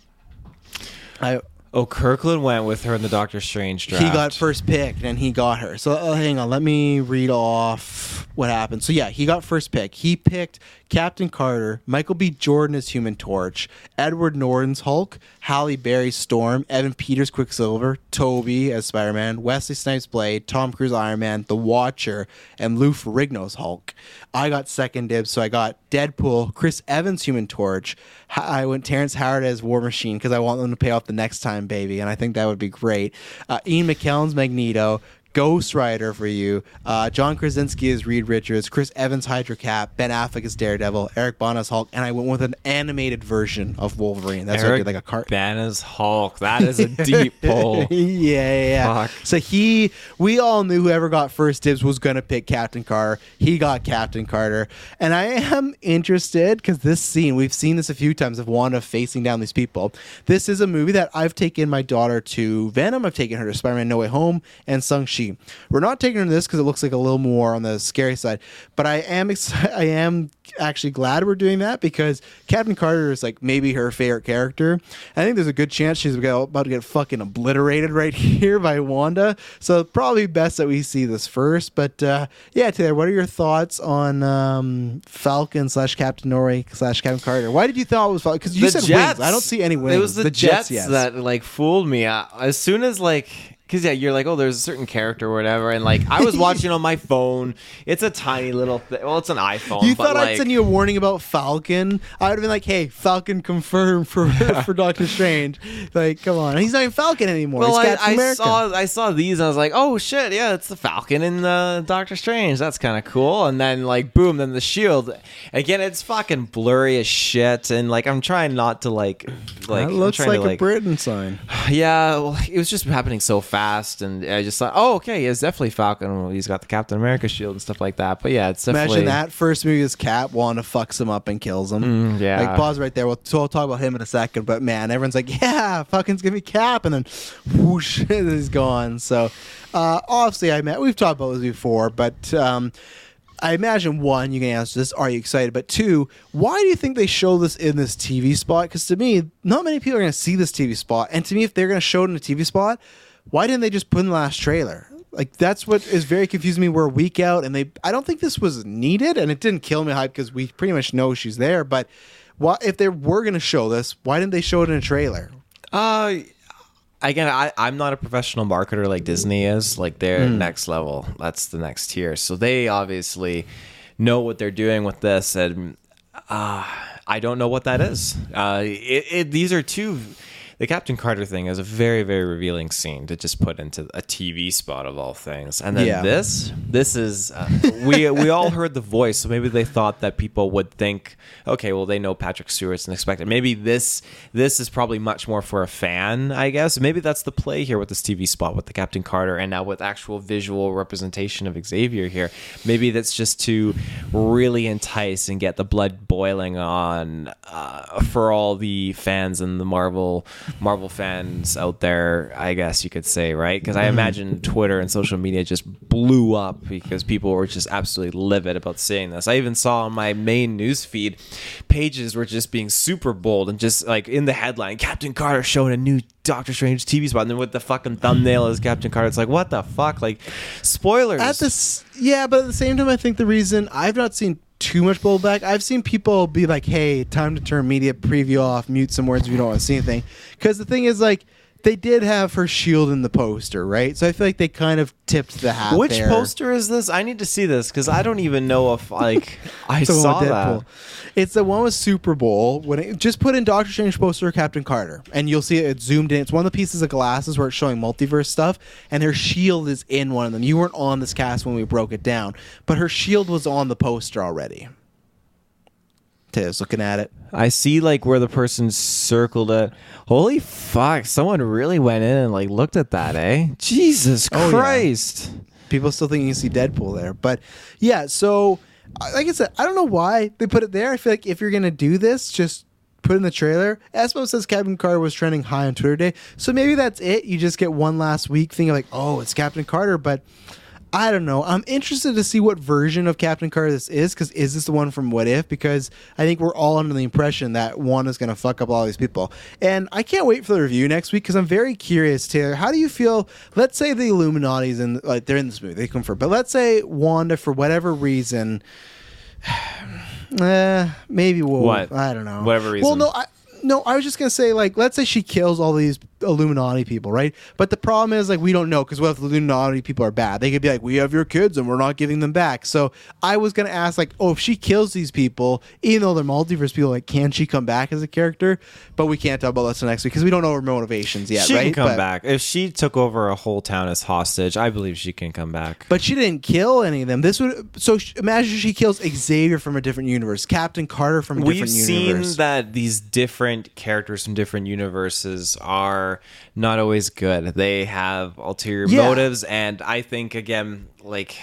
I Oh, Kirkland went with her in the Doctor Strange draft. he got first pick and he got her. So uh, hang on, let me read off what happened. So yeah, he got first pick. He picked Captain Carter, Michael B. Jordan as Human Torch, Edward Norton's Hulk, Halle Berry Storm, Evan Peters Quicksilver, Tobey as Spider Man, Wesley Snipes Blade, Tom Cruise Iron Man, The Watcher, and Lou Ferrigno's Hulk. I got second dibs, so I got Deadpool, Chris Evans Human Torch. I went Terrence Howard as War Machine because I want them to pay off the next time, baby, and I think that would be great. Uh, Ian McKellen's Magneto. Ghost Rider for you. Uh, John Krasinski is Reed Richards. Chris Evans Hydra Cap. Ben Affleck is Daredevil. Eric Bana's Hulk. And I went with an animated version of Wolverine. That's what I did, like a cart. Bana's Hulk. That is a deep pull. yeah, yeah, yeah. Fuck. So he, we all knew whoever got first dibs was gonna pick Captain Carter. He got Captain Carter, and I am interested because this scene we've seen this a few times of Wanda facing down these people. This is a movie that I've taken my daughter to Venom. I've taken her to Spider-Man: No Way Home and Shang Chi. We're not taking her to this because it looks like a little more on the scary side, but I am excited. I am actually glad we're doing that because Captain Carter is like maybe her favorite character. I think there's a good chance she's about to get fucking obliterated right here by Wanda. So probably best that we see this first. But uh, yeah, Taylor, what are your thoughts on um, Falcon slash Captain Norway slash Captain Carter? Why did you thought it was Falcon? Because you The said wings. I don't see any wings. It was the, Jets, yes. that like fooled me. I, as soon as like because yeah, you're like, oh, there's a certain character or whatever, and like I was watching on my phone. It's a tiny little, thi- well, it's an iPhone. You but thought like, I'd send you a warning about Falcon? I would have been like, "Hey, Falcon confirmed for for Doctor Strange." Like, come on, he's not even Falcon anymore. Well, I, I saw I saw these and I was like, oh shit, yeah, it's the Falcon and the Doctor Strange. That's kind of cool. And then like boom, then the Shield. Again, it's fucking blurry as shit. And like I'm trying not to like like that looks like, to, a Britain sign. yeah. Well, it was just happening so fast, and I just thought, oh okay, it's definitely Falcon. He's got the Captain America shield and stuff like that. But yeah, it's definitely Imagine that first movie is Cap, Wanda fucks him up and kills him. Mm, yeah. Like pause right there. We'll, so I'll talk about him in a second. But man, everyone's like, yeah, Falcon's gonna be Cap, and then whoosh, he's gone. So uh, obviously, I met. We've talked about this before, but. Um, I imagine one, you can answer this. Are you excited? But two, why do you think they show this in this TV spot? Because to me, not many people are going to see this TV spot. And to me, if they're going to show it in a TV spot, why didn't they just put in the last trailer? Like that's what is very confusing me. We're a week out, and they. I don't think this was needed, and it didn't kill me hype because we pretty much know she's there. But why, if they were going to show this, why didn't they show it in a trailer? Uh, again, I, I'm not a professional marketer like Disney is. Like they're next level. That's the next tier. So they obviously know what they're doing with this, and uh, I don't know what that is. Uh, it, it, these are two. The Captain Carter thing is a very, very revealing scene to just put into a TV spot of all things, and then Yeah. this, this is uh, we we all heard the voice, so maybe they thought that people would think, okay, well they know Patrick Stewart's and expect it. Maybe this this is probably much more for a fan, I guess. Maybe that's the play here with this TV spot with the Captain Carter, and now with actual visual representation of Xavier here. Maybe that's just to really entice and get the blood boiling on uh, for all the fans and the Marvel Marvel fans out there. I guess you could say, right? Because I mm-hmm. imagine Twitter and social media just blew up because people were just absolutely livid about seeing this. I even saw on my main news feed pages were just being super bold and just like in the headline, Captain Carter showing a new Doctor Strange TV spot, and then with the fucking thumbnail as Captain Carter, it's like what the fuck? Like spoilers. At this, yeah, but at the same time, I think the reason I've not seen too much blowback, I've seen people be like, "Hey, time to turn media preview off, mute some words if you don't want to see anything." Because the thing is, like, they did have her shield in the poster, right? So I feel like they kind of tipped the hat. Which there. poster is this? I need to see this because I don't even know if like I saw that. It's the one with Super Bowl. When it, just put in Doctor Strange poster Captain Carter, and you'll see it, it's zoomed in. It's one of the pieces of glasses where it's showing multiverse stuff, and her shield is in one of them. You weren't on this cast when we broke it down, but her shield was on the poster already. Tiz looking at it. I see like where the person circled it. Holy fuck! Someone really went in and like looked at that, eh? Jesus Oh, yeah. Christ! People still think you can see Deadpool there, but yeah. So, uh, like I said, I don't know why they put it there. I feel like if you're gonna do this, just put in the trailer. Espo says Captain Carter was trending high on Twitter day, so maybe that's it. You just get one last week thing of like, oh, it's Captain Carter, but. I don't know. I'm interested to see what version of Captain Carter this is because is this the one from What If? Because I think we're all under the impression that one is going to fuck up all these people. And I can't wait for the review next week because I'm very curious, Taylor. How do you feel? Let's say the Illuminati's in, like, they're in this movie, they confirm, but let's say Wanda, for whatever reason, eh, maybe we'll, What? I don't know. Whatever reason. Well, no, I, no, I was just gonna say, like, let's say she kills all these Illuminati people, right? But the problem is, like, we don't know because what if the Illuminati people are bad? They could be like, we have your kids and we're not giving them back. So I was gonna ask, like, oh, if she kills these people, even though they're multiverse people, like, can she come back as a character? But we can't talk about that till next week because we don't know her motivations yet, she right? can come But- back if she took over a whole town as hostage. I believe she can come back. But she didn't kill any of them. This would so sh- imagine she kills Xavier from a different universe, Captain Carter from a We've different seen universe. that these different characters from different universes are not always good. They have ulterior Yeah. motives, and I think again, like,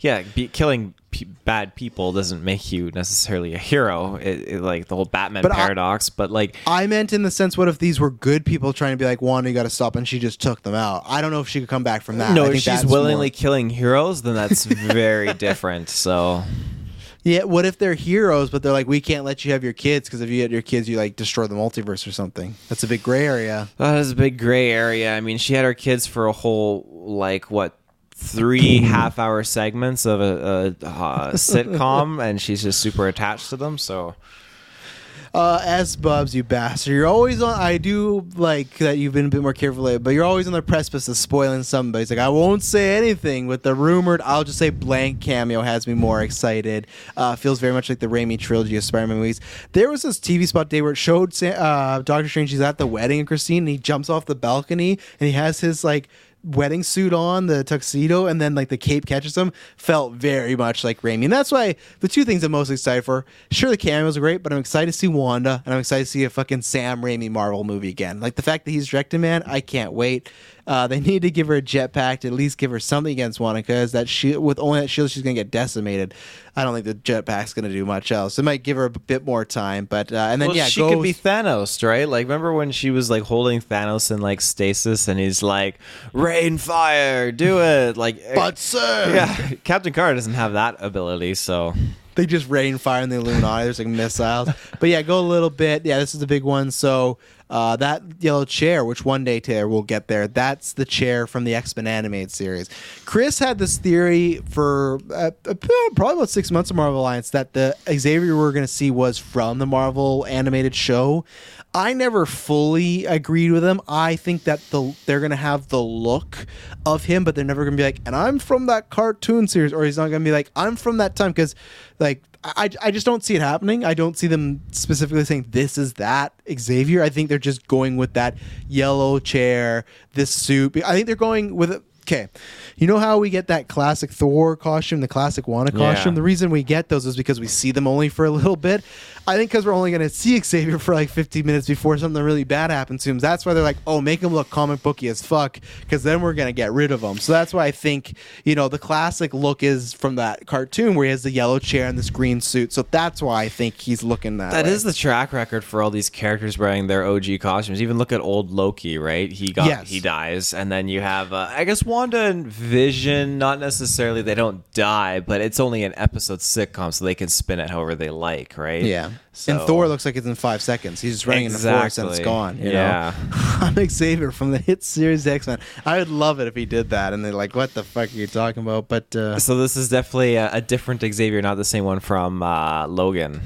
yeah, be, killing pe- bad people doesn't make you necessarily a hero. It, it- like the whole Batman But I- paradox. but like, I meant in the sense, what if these were good people trying to be like, Wanda, you got to stop, and she just took them out? I don't know if she could come back from that. I no, if she's willingly more- killing heroes, then that's very different. So yeah. What if they're heroes, but they're like, we can't let you have your kids because if you had your kids, you like destroy the multiverse or something? That's a big gray area. That is a big gray area. I mean, she had her kids for a whole like what three half-hour segments of a, a, uh sitcom, and she's just super attached to them. So Uh, S Bubs, you bastard. You're always on. I do like that you've been a bit more careful lately, but you're always on the precipice of spoiling somebody. It's like, I won't say anything with the rumored, I'll just say blank cameo has me more excited. Uh, feels very much like the Raimi trilogy of Spider Man movies. There was this TV spot day where it showed uh, Doctor Strange, he's at the wedding of Christine, and he jumps off the balcony and he has his like wedding suit on, the tuxedo, and then like the cape catches him, felt very much like Raimi. And that's why the two things I'm most excited for. Sure, the cameos are great, but I'm excited to see Wanda, and I'm excited to see a fucking Sam Raimi Marvel movie again. Like the fact that he's directing, man, I can't wait. Uh, they need to give her a jetpack to at least give her something against Wanda, because that she with only that shield, she's gonna get decimated. I don't think the jetpack's gonna do much else. It might give her a bit more time, but uh, and then well, yeah, she goes, could be Thanos, right? Like, remember when she was like holding Thanos in like stasis, and he's like, "Rain fire, do it!" Like, but sir, yeah, Captain Carter doesn't have that ability, so they just rain fire in the Illuminati. There's like missiles. But yeah, go a little bit. Yeah, this is the big one. So uh, that yellow chair, which one day Taylor will get there, that's the chair from the X Men animated series. Chris had this theory for uh, probably about six months of Marvel Alliance that the Xavier we're going to see was from the Marvel animated show. I never fully agreed with him. I think that the they're gonna have the look of him, but they're never gonna be like, and I'm from that cartoon series, or he's not gonna be like, I'm from that time, because like I, I just don't see it happening. I don't see them specifically saying this is that Xavier. I think they're just going with that yellow chair, this suit. I think they're going with okay. You know how we get that classic Thor costume, the classic Wanda costume? Yeah. The reason we get those is because we see them only for a little bit. I think because we're only going to see Xavier for like 15 minutes before something really bad happens to him. That's why they're like, oh, make him look comic booky as fuck, because then we're going to get rid of him. So that's why I think, you know, the classic look is from that cartoon where he has the yellow chair and this green suit. So that's why I think he's looking that That way. is the track record for all these characters wearing their OG costumes. Even look at old Loki, right? He got Yes. he dies, and then you have uh, I guess Wanda and Vision. Not necessarily they don't die, but it's only an episode sitcom, so they can spin it however they like, right? Yeah. So- and Thor looks like it's in five seconds. He's just running in the forest and it's gone. You Yeah. know? I'm Xavier from the hit series X Men. I would love it if he did that. And they're like, what the fuck are you talking about? But uh, So this is definitely a, a different Xavier, not the same one from uh, Logan.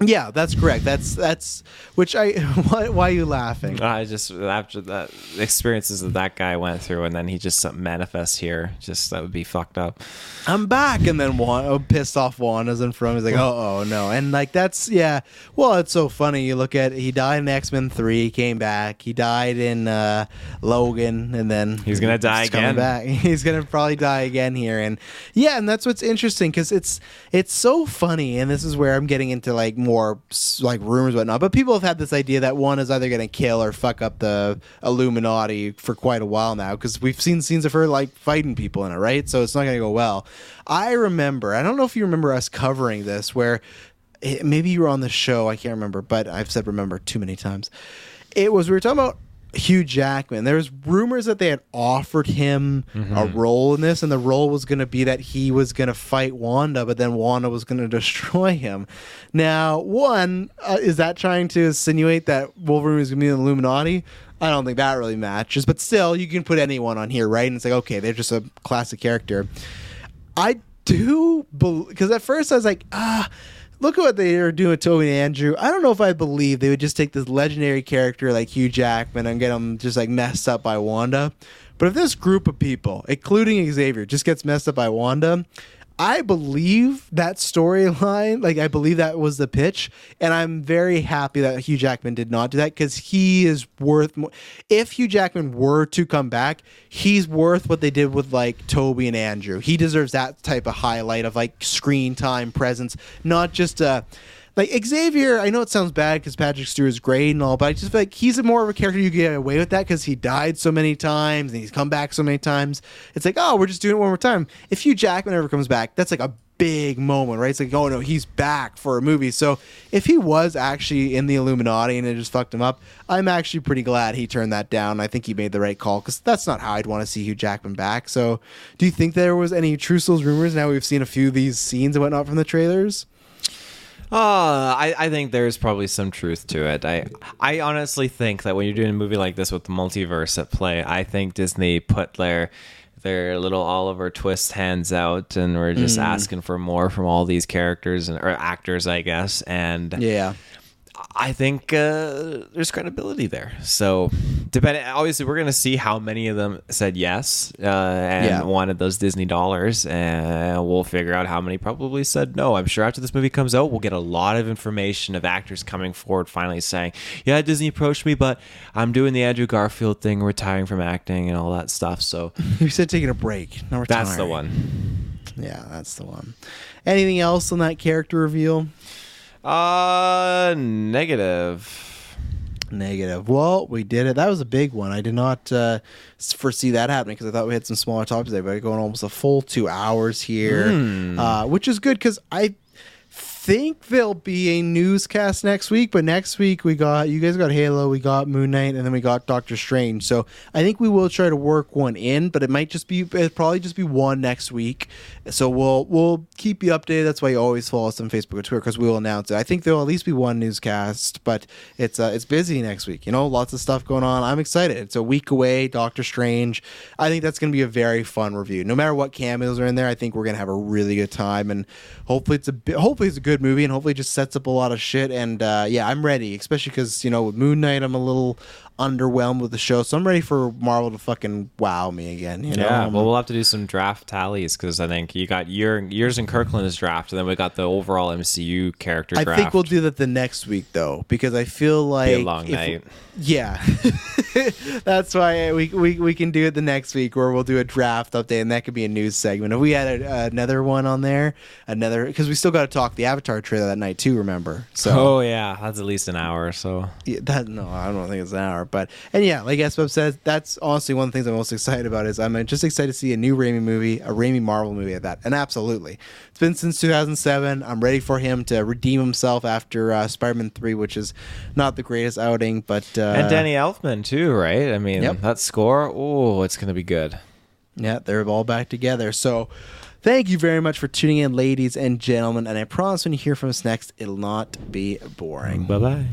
Yeah, that's correct. That's that's which I why, why are you laughing? I just after the experiences that that guy went through, and then he just manifests here. Just that would be fucked up. I'm back, and then Juan, oh, pissed off Wanda's in front. He's like, oh, oh no, and like that's yeah. Well, it's so funny. You look at he died in X Men Three, came back. He died in uh, Logan, and then He's gonna die he's again. Back. He's gonna probably die again here, and yeah, and that's what's interesting because it's it's so funny, and this is where I'm getting into like more like rumors whatnot. But people have had this idea that one is either gonna kill or fuck up the Illuminati for quite a while now because we've seen scenes of her like fighting people in it, right? So it's not gonna go well. I remember. I don't know if you remember us covering this where. It, maybe you were on the show. I can't remember, but I've said remember too many times. It was we were talking about Hugh Jackman. There was rumors that they had offered him a role in this, and the role was going to be that he was going to fight Wanda, but then Wanda was going to destroy him. Now, one uh, is that trying to insinuate that Wolverine is going to be in the Illuminati? I don't think that really matches, but still, you can put anyone on here, right? And it's like, okay, they're just a classic character. I do because at first I was like, ah, look at what they are doing with Tobey and Andrew. I don't know if I believe they would just take this legendary character like Hugh Jackman and get him just like messed up by Wanda. But if this group of people, including Xavier, just gets messed up by Wanda, I believe that storyline. Like I believe that was the pitch, and I'm very happy that Hugh Jackman did not do that because he is worth. More. If Hugh Jackman were to come back, he's worth what they did with like Tobey and Andrew. He deserves that type of highlight of like screen time presence, not just a. Like Xavier, I know it sounds bad because Patrick Stewart is great and all, but I just feel like he's more of a character you get away with that because he died so many times and he's come back so many times. It's like, oh, we're just doing it one more time. If Hugh Jackman ever comes back, that's like a big moment, right? It's like, oh no, he's back for a movie. So if he was actually in the Illuminati and it just fucked him up, I'm actually pretty glad he turned that down. I think he made the right call because that's not how I'd want to see Hugh Jackman back. So do you think there was any those rumors? Now we've seen a few of these scenes and whatnot from the trailers. Uh, I, I think there's probably some truth to it. I I honestly think that when you're doing a movie like this with the multiverse at play, I think Disney put their their little Oliver Twist hands out, and we're just asking for more from all these characters and or actors, I guess. And Yeah. I think uh, there's credibility there. So, depending, obviously, we're gonna see how many of them said yes uh, and Yeah. wanted those Disney dollars, and we'll figure out how many probably said no. I'm sure after this movie comes out, we'll get a lot of information of actors coming forward, finally saying, "Yeah, Disney approached me, but I'm doing the Andrew Garfield thing, retiring from acting, and all that stuff." So You said taking a break. No, that's the one. Yeah, that's the one. Anything else on that character reveal? Uh, negative. Negative. Well, we did it. That was a big one. I did not uh, foresee that happening because I thought we had some smaller topics today, but going almost a full two hours here, uh, which is good because I think there'll be a newscast next week. But next week we got you guys got Halo, we got Moon Knight, and then we got Doctor Strange. So I think we will try to work one in, but it might just be it'll probably just be one next week. So we'll we'll keep you updated. That's why you always follow us on Facebook or Twitter because we will announce it. I think there'll at least be one newscast, but it's uh, it's busy next week. You know, lots of stuff going on. I'm excited. It's a week away. Doctor Strange. I think that's going to be a very fun review. No matter what cameos are in there, I think we're going to have a really good time, and hopefully it's a hopefully it's a good movie, and hopefully just sets up a lot of shit. And uh, yeah, I'm ready, especially because you know with Moon Knight, I'm a little underwhelmed with the show, so I'm ready for Marvel to fucking wow me again. You know? Yeah, well, we'll have to do some draft tallies because I think you got your yours and Kirkland's draft, and then we got the overall MCU character I draft. think we'll do that the next week though, because I feel like long night. Yeah, that's why we, we we can do it the next week, where we'll do a draft update, and that could be a news segment. If we had a, another one on there, another because we still got to talk the Avatar trailer that night too. Remember? So Oh yeah, that's at least an hour. or So yeah, that no, I don't think it's an hour, but and yeah, like SBub says, that's honestly one of the things I'm most excited about is I'm just excited to see a new Raimi movie, a Raimi Marvel movie at that, and absolutely, it's been since 2007. I'm ready for him to redeem himself after uh, Spider-Man three, which is not the greatest outing, but uh, and Danny Elfman too, right? I mean, Yep. that score. Oh, it's gonna be good. Yeah, they're all back together. So, thank you very much for tuning in, ladies and gentlemen. And I promise when you hear from us next, it'll not be boring. Bye bye.